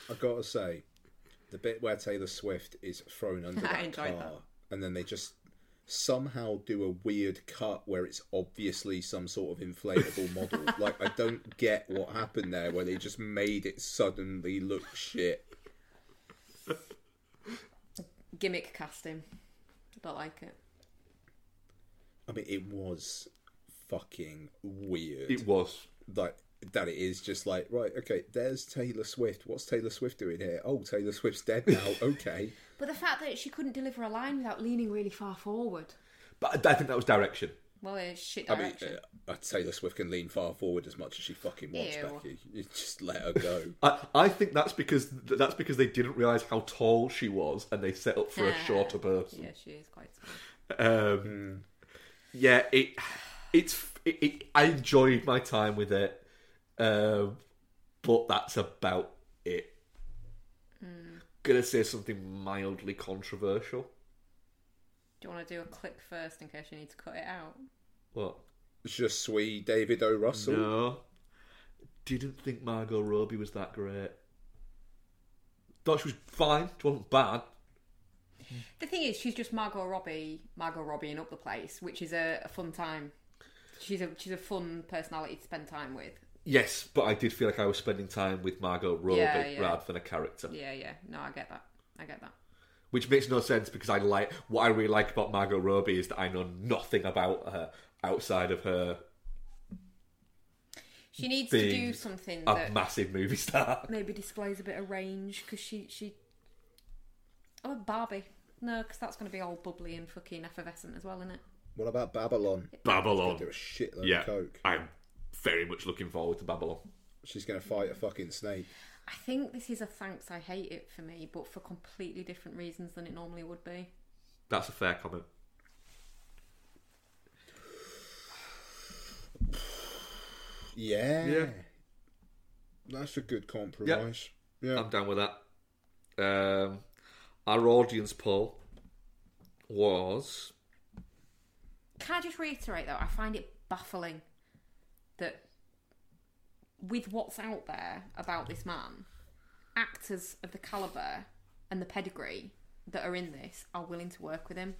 I've got to say, the bit where Taylor Swift is thrown under I that car, that. and then they just somehow do a weird cut where it's obviously some sort of inflatable model. like I don't get what happened there, where they just made it suddenly look shit. Gimmick casting. I don't like it. I mean, it was fucking weird. It was. like that it is just like right okay there's taylor swift what's taylor swift doing here oh taylor swift's dead now okay But the fact that she couldn't deliver a line without leaning really far forward. But I think that was direction. Well, it's shit I mean, direction. uh, Taylor Swift can lean far forward as much as she fucking wants, Ew. Becky. You just let her go. I, I think that's because that's because they didn't realize how tall she was, and they set up for a shorter person. yeah, she is quite small. Um, Yeah, it it's it, it, I enjoyed my time with it, um, but that's about it. Gonna say something mildly controversial. Do you want to do a click first in case you need to cut it out? What? Just sweet David O. Russell. No, didn't think Margot Robbie was that great. Thought she was fine. She wasn't bad. The thing is, she's just Margot Robbie, Margot Robbieing up the place, which is a, a fun time. She's a she's a fun personality to spend time with. Yes, but I did feel like I was spending time with Margot Robbie Yeah, yeah. rather than a character. Yeah, yeah. No, I get that. I get that. which makes no sense because I like what I really like about Margot Robbie is that I know nothing about her outside of her She needs to being do something a that massive movie star. maybe displays a bit of range because she she. Oh, Barbie. No, because that's going to be all bubbly and fucking effervescent as well, isn't it? What about Babylon? Babylon. Do a shitload Yeah, of coke. I'm very much looking forward to Babylon. She's going to fight a fucking snake. I think this is a thanks I hate it for me, but for completely different reasons than it normally would be. That's a fair comment. Yeah. Yeah. That's a good compromise. Yeah. I'm down with that. Um, our audience poll was Can I just reiterate though? I find it baffling that with what's out there about this man, actors of the caliber and the pedigree that are in this are willing to work with him.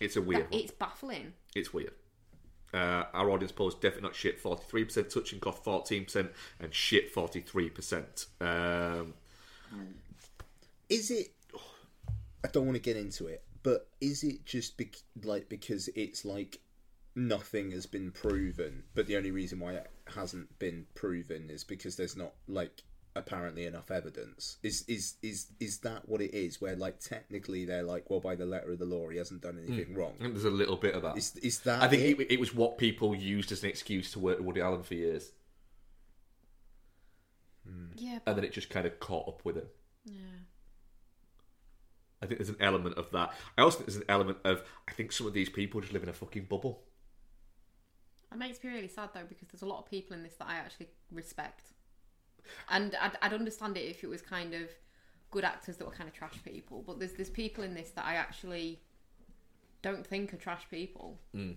it's a weird That- one. it's baffling. It's weird. Uh, our audience poll is definitely not shit 43%, touching cloth 14%, and shit 43%. Um, Is it? I don't want to get into it, but is it just bec- like because it's like nothing has been proven, but the only reason why it hasn't been proven is because there's not like apparently enough evidence. Is is is is that what it is? Where like technically they're like, well, by the letter of the law, he hasn't done anything hmm. wrong. I think there's a little bit of that. Is is that? I think it? it, it was what people used as an excuse to work with Woody Allen for years, hmm. Yeah, and then it just kind of caught up with him. Yeah. I think there's an element of that. I also think there's an element of I think some of these people just live in a fucking bubble. It makes me really sad though because there's a lot of people in this that I actually respect, and I'd, I'd understand it if it was kind of good actors that were kind of trash people. But there's there's people in this that I actually don't think are trash people. Mm.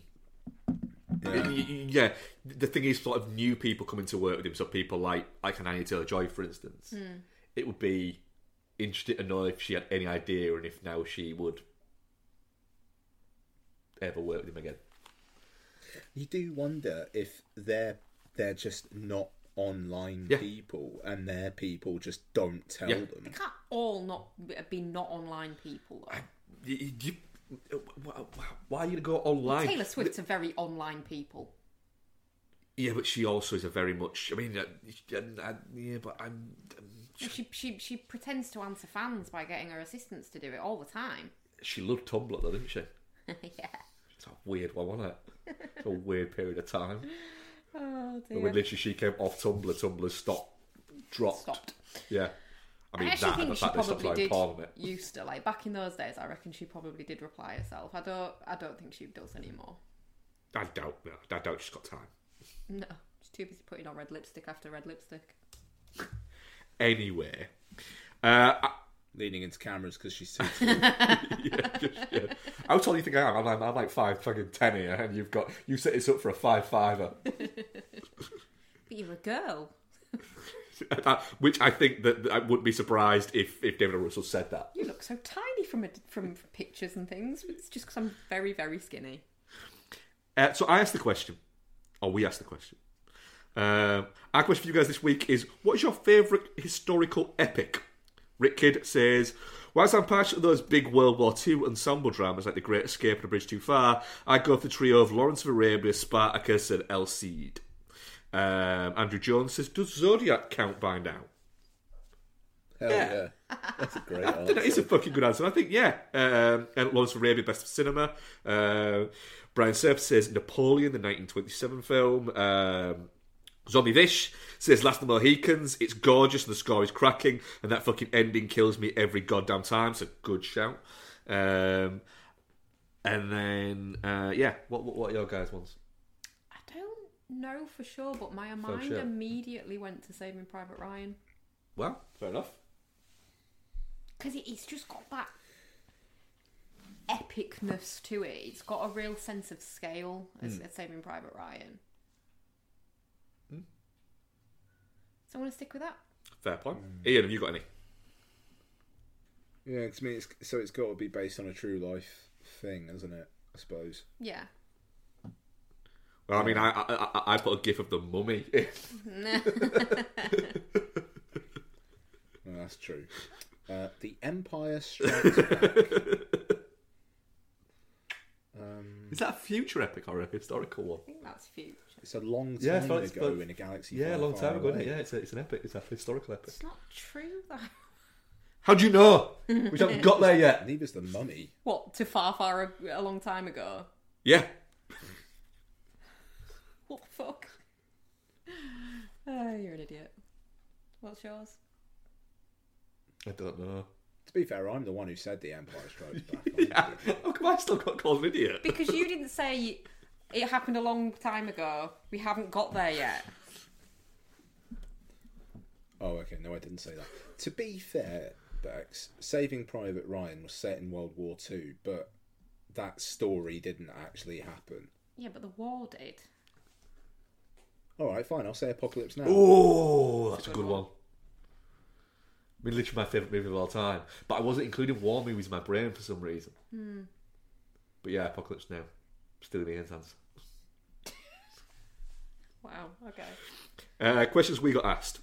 Y- y- Yeah, the thing is, sort of new people coming to work with him. So people like like an Anya Taylor Joy, for instance. Hmm. It would be interesting to know if she had any idea and if now she would ever work with him again. You do wonder if they're they're just not online Yeah. people, and their people just don't tell Yeah. them. They can't all not be not online people. Though. You, you, why are you gonna go online? Taylor Swift's a very online people. Yeah, but she also is a very much. I mean, uh, uh, yeah, but I'm. um, She, she she pretends to answer fans by getting her assistants to do it all the time. She loved Tumblr, though, didn't she? yeah. It's a weird one, wasn't it? It's a weird period of time. Oh When literally she came off Tumblr, Tumblr stopped, dropped. Stopped. Yeah. I mean, I actually that and the she fact they stopped probably did used to like back in those days. I reckon she probably did reply herself. I don't. I don't think she does anymore. I doubt, no, I doubt she's got time. No, she's too busy putting on red lipstick after red lipstick. Anyway, uh, I, Leaning into cameras because she's too tall. yeah, just, yeah. How tall do you think I am? I'm, like- I'm like five fucking ten here, and you've got you set this up for a five fiver, But you're a girl. which I think that, that I wouldn't be surprised if if David O. Russell said that. You look so tiny from a, from pictures and things. It's just because I'm very very skinny. Uh, so I asked the question, or we asked the question. Um, our question for you guys this week is: What is your favourite historical epic? Rick Kidd says, "Whilst I'm passionate of those big World War II ensemble dramas like The Great Escape and A Bridge Too Far, I go for the trio of Lawrence of Arabia, Spartacus, and El Cid." Um, Andrew Jones says, "Does Zodiac count by now?" Hell yeah. That's a great I think that is a fucking good answer. I think, yeah. Um, and Lawrence of Arabia, Best of Cinema. Uh, Brian Surf says Napoleon, the 1927 film. Um, Zombie Vish says Last of the Mohicans. It's gorgeous and the score is cracking, and that fucking ending kills me every goddamn time. It's a good shout. Um, and then, uh, yeah, what, what what are your guys' ones? I don't know for sure, but my mind sure. immediately went to Saving Private Ryan Well, fair enough. because it's just got that epicness to it. It's got a real sense of scale as, as Saving Private Ryan. So I want to stick with that. Fair point. Ian, have you got any? Yeah, 'cause I mean, it's, so it's got to be based on a true life thing, isn't it? I suppose. Yeah. Well, I mean, I I, I, I put a gif of the mummy. Well, that's true. Uh, the Empire Strikes Back. um, Is that a future epic or a historical one? I think that's future. It's a long time so it's ago about- in a galaxy. Yeah, a far, long time ago. Isn't it? Yeah, it's, a, it's an epic. It's a historical epic. It's not true though. How do you know? We haven't got there yet. Neither's the mummy. What to far, far a, a long time ago? Yeah. What the fuck? Oh, you're an idiot. What's yours? I don't know. To be fair, I'm the one who said the Empire Strikes Back. Yeah. How come I still got called an idiot? Because you didn't say it happened a long time ago. We haven't got there yet. Oh, okay. No, I didn't say that. To be fair, Bex, Saving Private Ryan was set in World War Two, but that story didn't actually happen. Yeah, but the war did. All right, fine. I'll say Apocalypse Now. Oh, that's a good one. I mean, literally my favourite movie of all time. But I wasn't including war movies in my brain for some reason. Hmm. But yeah, Apocalypse Now. Still in Ian's hands. Wow. Okay. Uh, questions we got asked.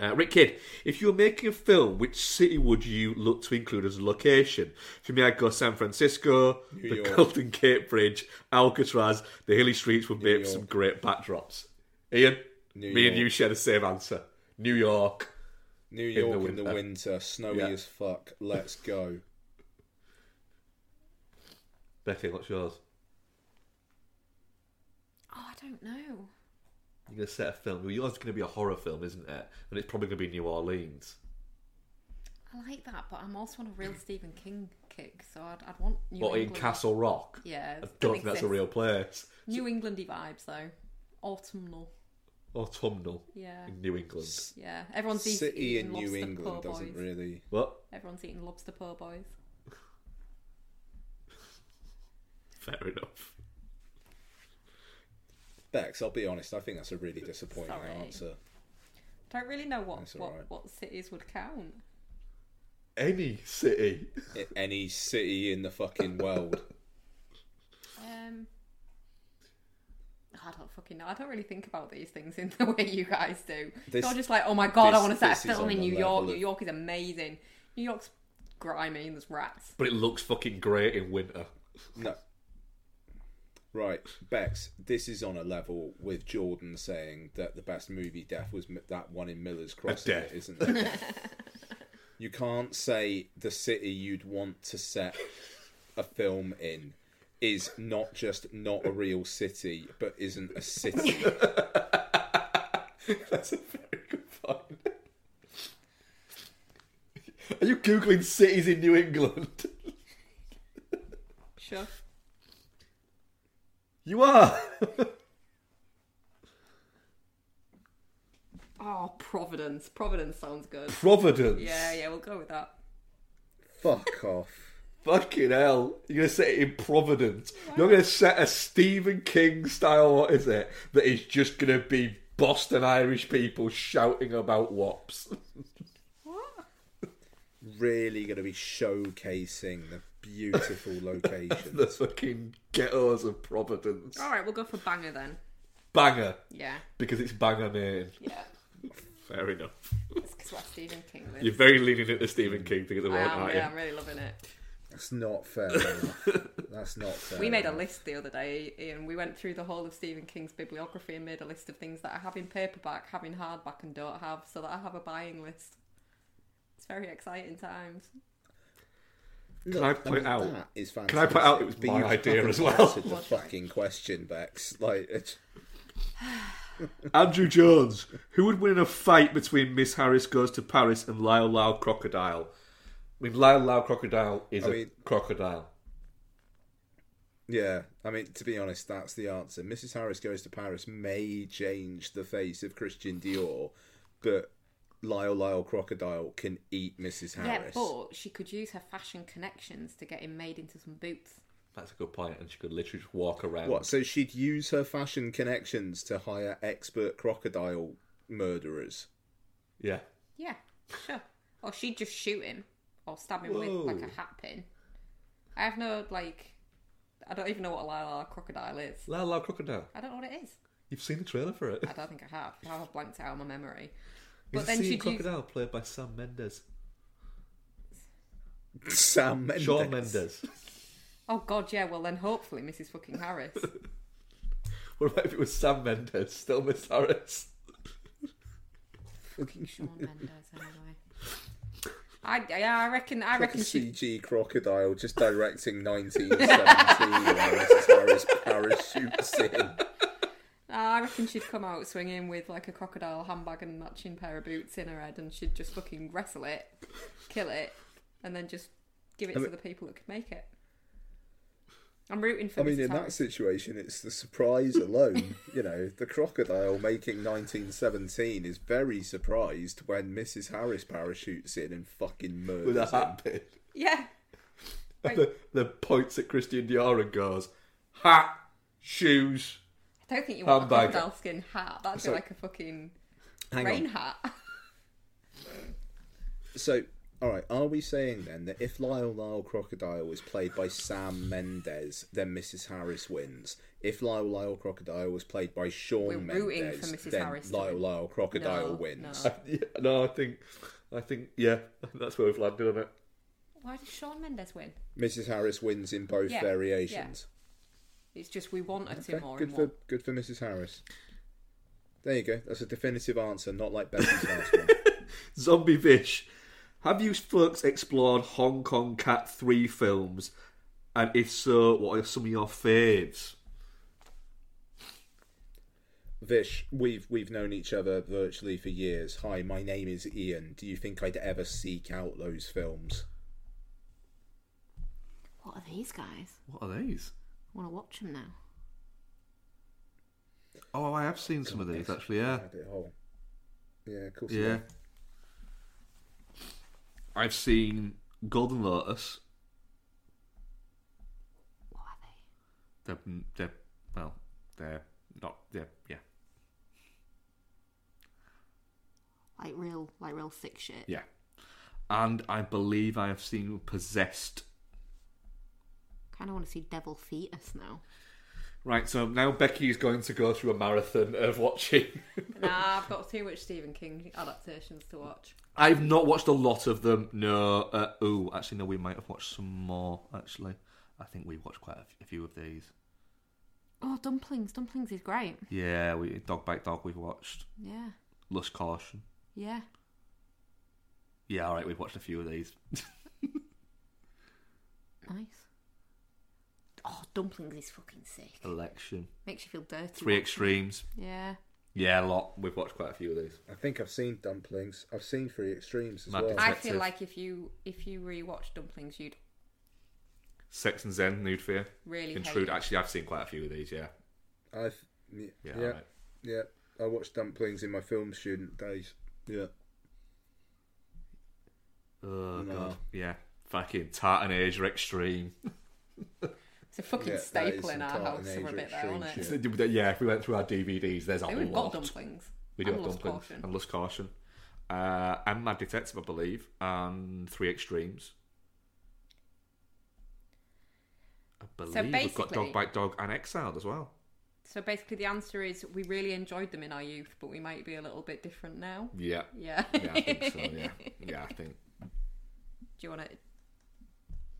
Uh, Rick Kidd, if you were making a film, which city would you look to include as a location? For me, I'd go San Francisco, New the York. Golden Gate Bridge, Alcatraz. The hilly streets would make York. some great backdrops. Ian, New me and you share the same answer. New York. New York in the winter. winter, snowy Yeah. as fuck. Let's go. Becky, what's yours? Oh, I don't know. You're going to set a film. Well, yours is going to be a horror film, isn't it? And it's probably going to be New Orleans. I like that, but I'm also on a real Stephen King kick, so I'd, I'd want New What, in Castle Rock? Yeah, I don't think that's a real place. New Englandy vibes though. Autumnal. Autumnal Yeah. in New England. Yeah. Everyone's City eating in New lobster England po' doesn't boys. really. What? Everyone's eating lobster po' boys. Fair enough. Bex, I'll be honest. I think that's a really disappointing Sorry. answer. Don't really know what That's what, alright. what cities would count. Any city. I- Any city in the fucking world. Um, I don't fucking know. I don't really think about these things in the way you guys do. This- You're just like, oh my god, I this- want to set this a is film on in the New level York. of- New York is amazing. New York's grimy and there's rats. But it looks fucking great in winter. No. Right, Bex, this is on a level with Jordan saying that the best movie death was that one in Miller's Crossing, death. isn't it? you can't say the city you'd want to set a film in is not just not a real city, but isn't a city. That's a very good point. Are you googling cities in New England? Sure. You are. Oh, Providence. Providence sounds good. Providence. Yeah, yeah, we'll go with that. Fuck off. Fucking hell. You're going to set it in Providence. You're going to set a Stephen King style, what is it? That is just going to be Boston Irish people shouting about wops. Really going to be showcasing the beautiful location. the fucking ghettos of Providence. All right, we'll go for Bangor then. Bangor. Yeah, Because it's Bangor Maine. yeah. Fair enough. It's because what Stephen King lives. You're very leaning into Stephen King thing at the I moment, am, aren't yeah, you? I'm really loving it. That's not fair. That's not fair. We made a list the other day, Ian. We went through the whole of Stephen King's bibliography and made a list of things that I have in paperback, have in hardback, and don't have, so that I have a buying list. It's very exciting times. Can I point out? That is Can. I point out it was but my you idea as well? answered The fucking question, Bex. Like, it's, Andrew Jones. Who would win in a fight between Miss Harris Goes to Paris and Lyle Lyle Crocodile? I mean, Lyle Lyle Crocodile is I a mean- crocodile. yeah, I mean, to be honest, that's the answer. Mrs. Harris Goes to Paris may change the face of Christian Dior, but Lyle Lyle Crocodile can eat Mrs. Harris. Yeah, Harris. but she could use her fashion connections to get him made into some boots. That's a good point, and she could literally just walk around. What? So she'd use her fashion connections to hire expert crocodile murderers. Yeah. Yeah, sure. Or she'd just shoot him or stab him with like a hat pin. I have no like. I don't even know what a Lyle Lyle crocodile is. Lyle Lyle Crocodile. I don't know what it is. You've seen the trailer for it. I don't think I have. I have blanked out of my memory. But But then then she'd use. Crocodile played by Sam Mendes. Sam Mendes. Shawn Mendes. Oh god, yeah. Well then, hopefully, Mrs. Fucking Harris. what about if it was Sam Mendes, still Miss Harris? Fucking Shawn Mendes, anyway. I yeah, I reckon. I Like a reckon she. CG crocodile just directing 1917 Mrs. Harris parachutes in. Uh, I reckon she'd come out swinging with like a crocodile handbag and matching pair of boots in her head, and she'd just fucking wrestle it, kill it, and then just give it I to mean- the people that could make it. I'm rooting for. I mean, Mrs. in that situation, it's the surprise alone. you know, the crocodile making 1917 is very surprised when Mrs. Harris parachutes in and fucking murders With a hat pin. Yeah, And the, the points at Christian Dior and goes, hat, shoes. I don't think you want Handbag. a crocodile skin hat. That'd So- be like a fucking Hang rain on. hat. So, all right, are we saying then that if Lyle Lyle Crocodile was played by Sam Mendes, then Mrs. Harris wins? If Lyle Lyle Crocodile was played by Shawn We're Mendes, rooting for Mrs. then Harris to Lyle win. Lyle Crocodile No, wins. no. Yeah, no, I think, I think, yeah, that's where we've landed on it. Why did Shawn Mendes win? Mrs. Harris wins in both Yeah, variations. It's just we want her to Okay, more good in for one. good for Mrs. Harris. There you go. That's a definitive answer, not like Becky's last one. Zombie Vish, have you folks explored Hong Kong Cat 3 films? And if so, what are some of your faves? Vish, we've we've known each other virtually for years. Hi, my name is Ian. Do you think I'd ever seek out those films? What are these guys? What are these? I want to watch them now. Oh, I have seen some of these actually, yeah. Rabbit hole. Yeah, of course. Yeah. I've seen Golden Lotus. What are they? They're, they're well, they're not, they're, yeah. Like real, like real sick shit. Yeah. And I believe I have seen Possessed. Kind of want to see Devil Fetus now. Right, so now Becky is going to go through a marathon of watching. nah, I've got too much Stephen King adaptations to watch. I've not watched a lot of them. No. Uh, ooh, actually, no, we might have watched some more, actually. I think we watched quite a f- a few of these. Oh, Dumplings. Dumplings is great. Yeah, we Dog Bite Dog we've watched. Yeah, Lust Caution. yeah. Yeah, alright, we've watched a few of these. Nice. Oh, Dumplings is fucking sick. Election. Makes you feel dirty. Three watching. Extremes. Yeah. Yeah, a lot. We've watched quite a few of these. I think I've seen Dumplings. I've seen Three Extremes as Mad well. Detective. I feel like if you if you rewatch Dumplings, you'd Sex and Zen, Nude Fear. really Intrude. hate it. Actually, I've seen quite a few of these, yeah. I've yeah, Yeah, yeah, alright. yeah. I watched Dumplings in my film student days. Yeah. Oh, No. God. Yeah. Fucking Tartan Asia Extreme. It's a fucking Yeah, staple in some our Tartan house for a bit there, isn't it? yeah, if we went through our DVDs, there's a Hey, lot. we've got dumplings. We do and have Lust dumplings Caution. and Lust Caution, uh, and Mad Detective, I believe, and Three Extremes. I believe we've got Dog Bite Dog and Exiled as well. So basically, the answer is we really enjoyed them in our youth, but we might be a little bit different now. Yeah, Yeah. yeah, I think so. Yeah, yeah, I think Do you want to?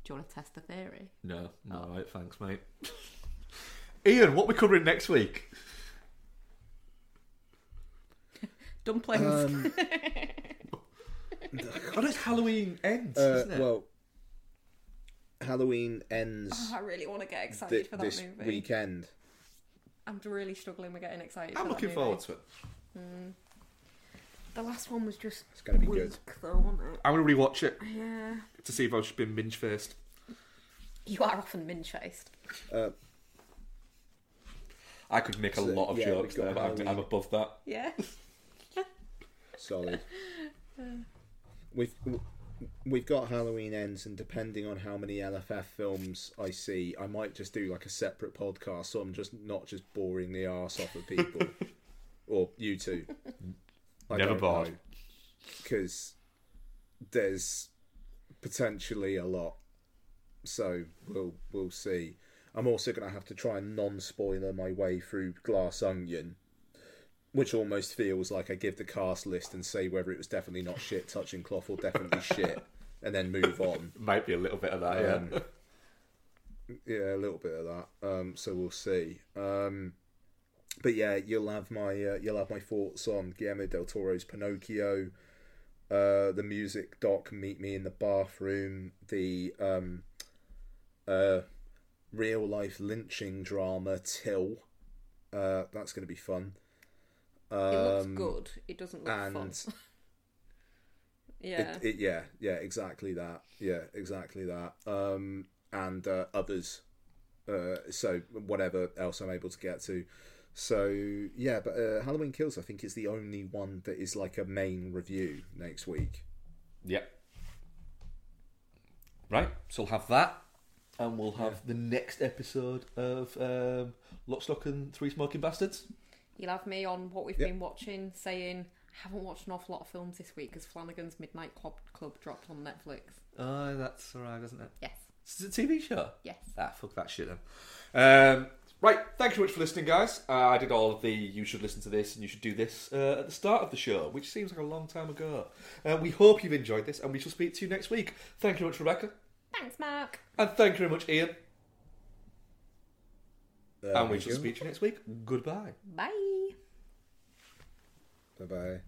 Do you want to test the theory? no, no, Oh. all right, thanks, mate. Ian, what we covering next week? Dumplings. Um, Oh, no, it's Halloween ends, Uh, isn't it? well, Halloween ends Oh, I really want to get excited thi- for that this movie. weekend. I'm really struggling with getting excited. I'm for that looking movie. forward to it. The last one was just It's going to be weak, good. though, wasn't it? I'm going to rewatch it Yeah. to see if I've just been minge faced. You are often minge faced. Uh, I could make a So, lot of yeah, jokes we've there, but I'm, I'm above that. Yeah. solid. We've we've got Halloween ends, and depending on how many LFF films I see, I might just do like a separate podcast, so I'm just not just boring the arse off of people or you two. I Never bored. because there's potentially a lot. So we'll we'll see. I'm also going to have to try and non-spoiler my way through Glass Onion, which almost feels like I give the cast list and say whether it was definitely not shit touching cloth or definitely shit, and then move on. Might be a little bit of that, yeah. Um, yeah, a little bit of that. Um, so we'll see. Um, but yeah, you'll have my uh, you'll have my thoughts on Guillermo del Toro's Pinocchio, uh, the music doc Meet Me in the Bathroom, the um, uh, real life lynching drama Till. Uh, that's going to be fun. It looks Um, good. It doesn't look fun. yeah. It, it, yeah, yeah, exactly that. Yeah, exactly that. Um, and uh, others. Uh, so whatever else I'm able to get to. So yeah, but uh, Halloween Kills, I think, is the only one that is like a main review next week. Yep. Right, so we'll have that, and we'll have the next episode of um, Lock, Stock, and Three Smoking Bastards. You'll have me on what we've Yep. been watching, saying, haven't watched an awful lot of films this week because Flanagan's Midnight Club, Club dropped on Netflix. Oh, that's alright, isn't it? Yes. It's a TV show. Yes. Ah, fuck that shit then. Um, right, thank you very much for listening, guys. Uh, I did all of the you should listen to this and you should do this uh, at the start of the show, which seems like a long time ago. Uh, we hope you've enjoyed this, and we shall speak to you next week. Thank you very much, Rebecca, Thanks, Mark. and thank you very much, Ian. There and we we shall go. speak to you next week. Goodbye. Bye. Bye bye.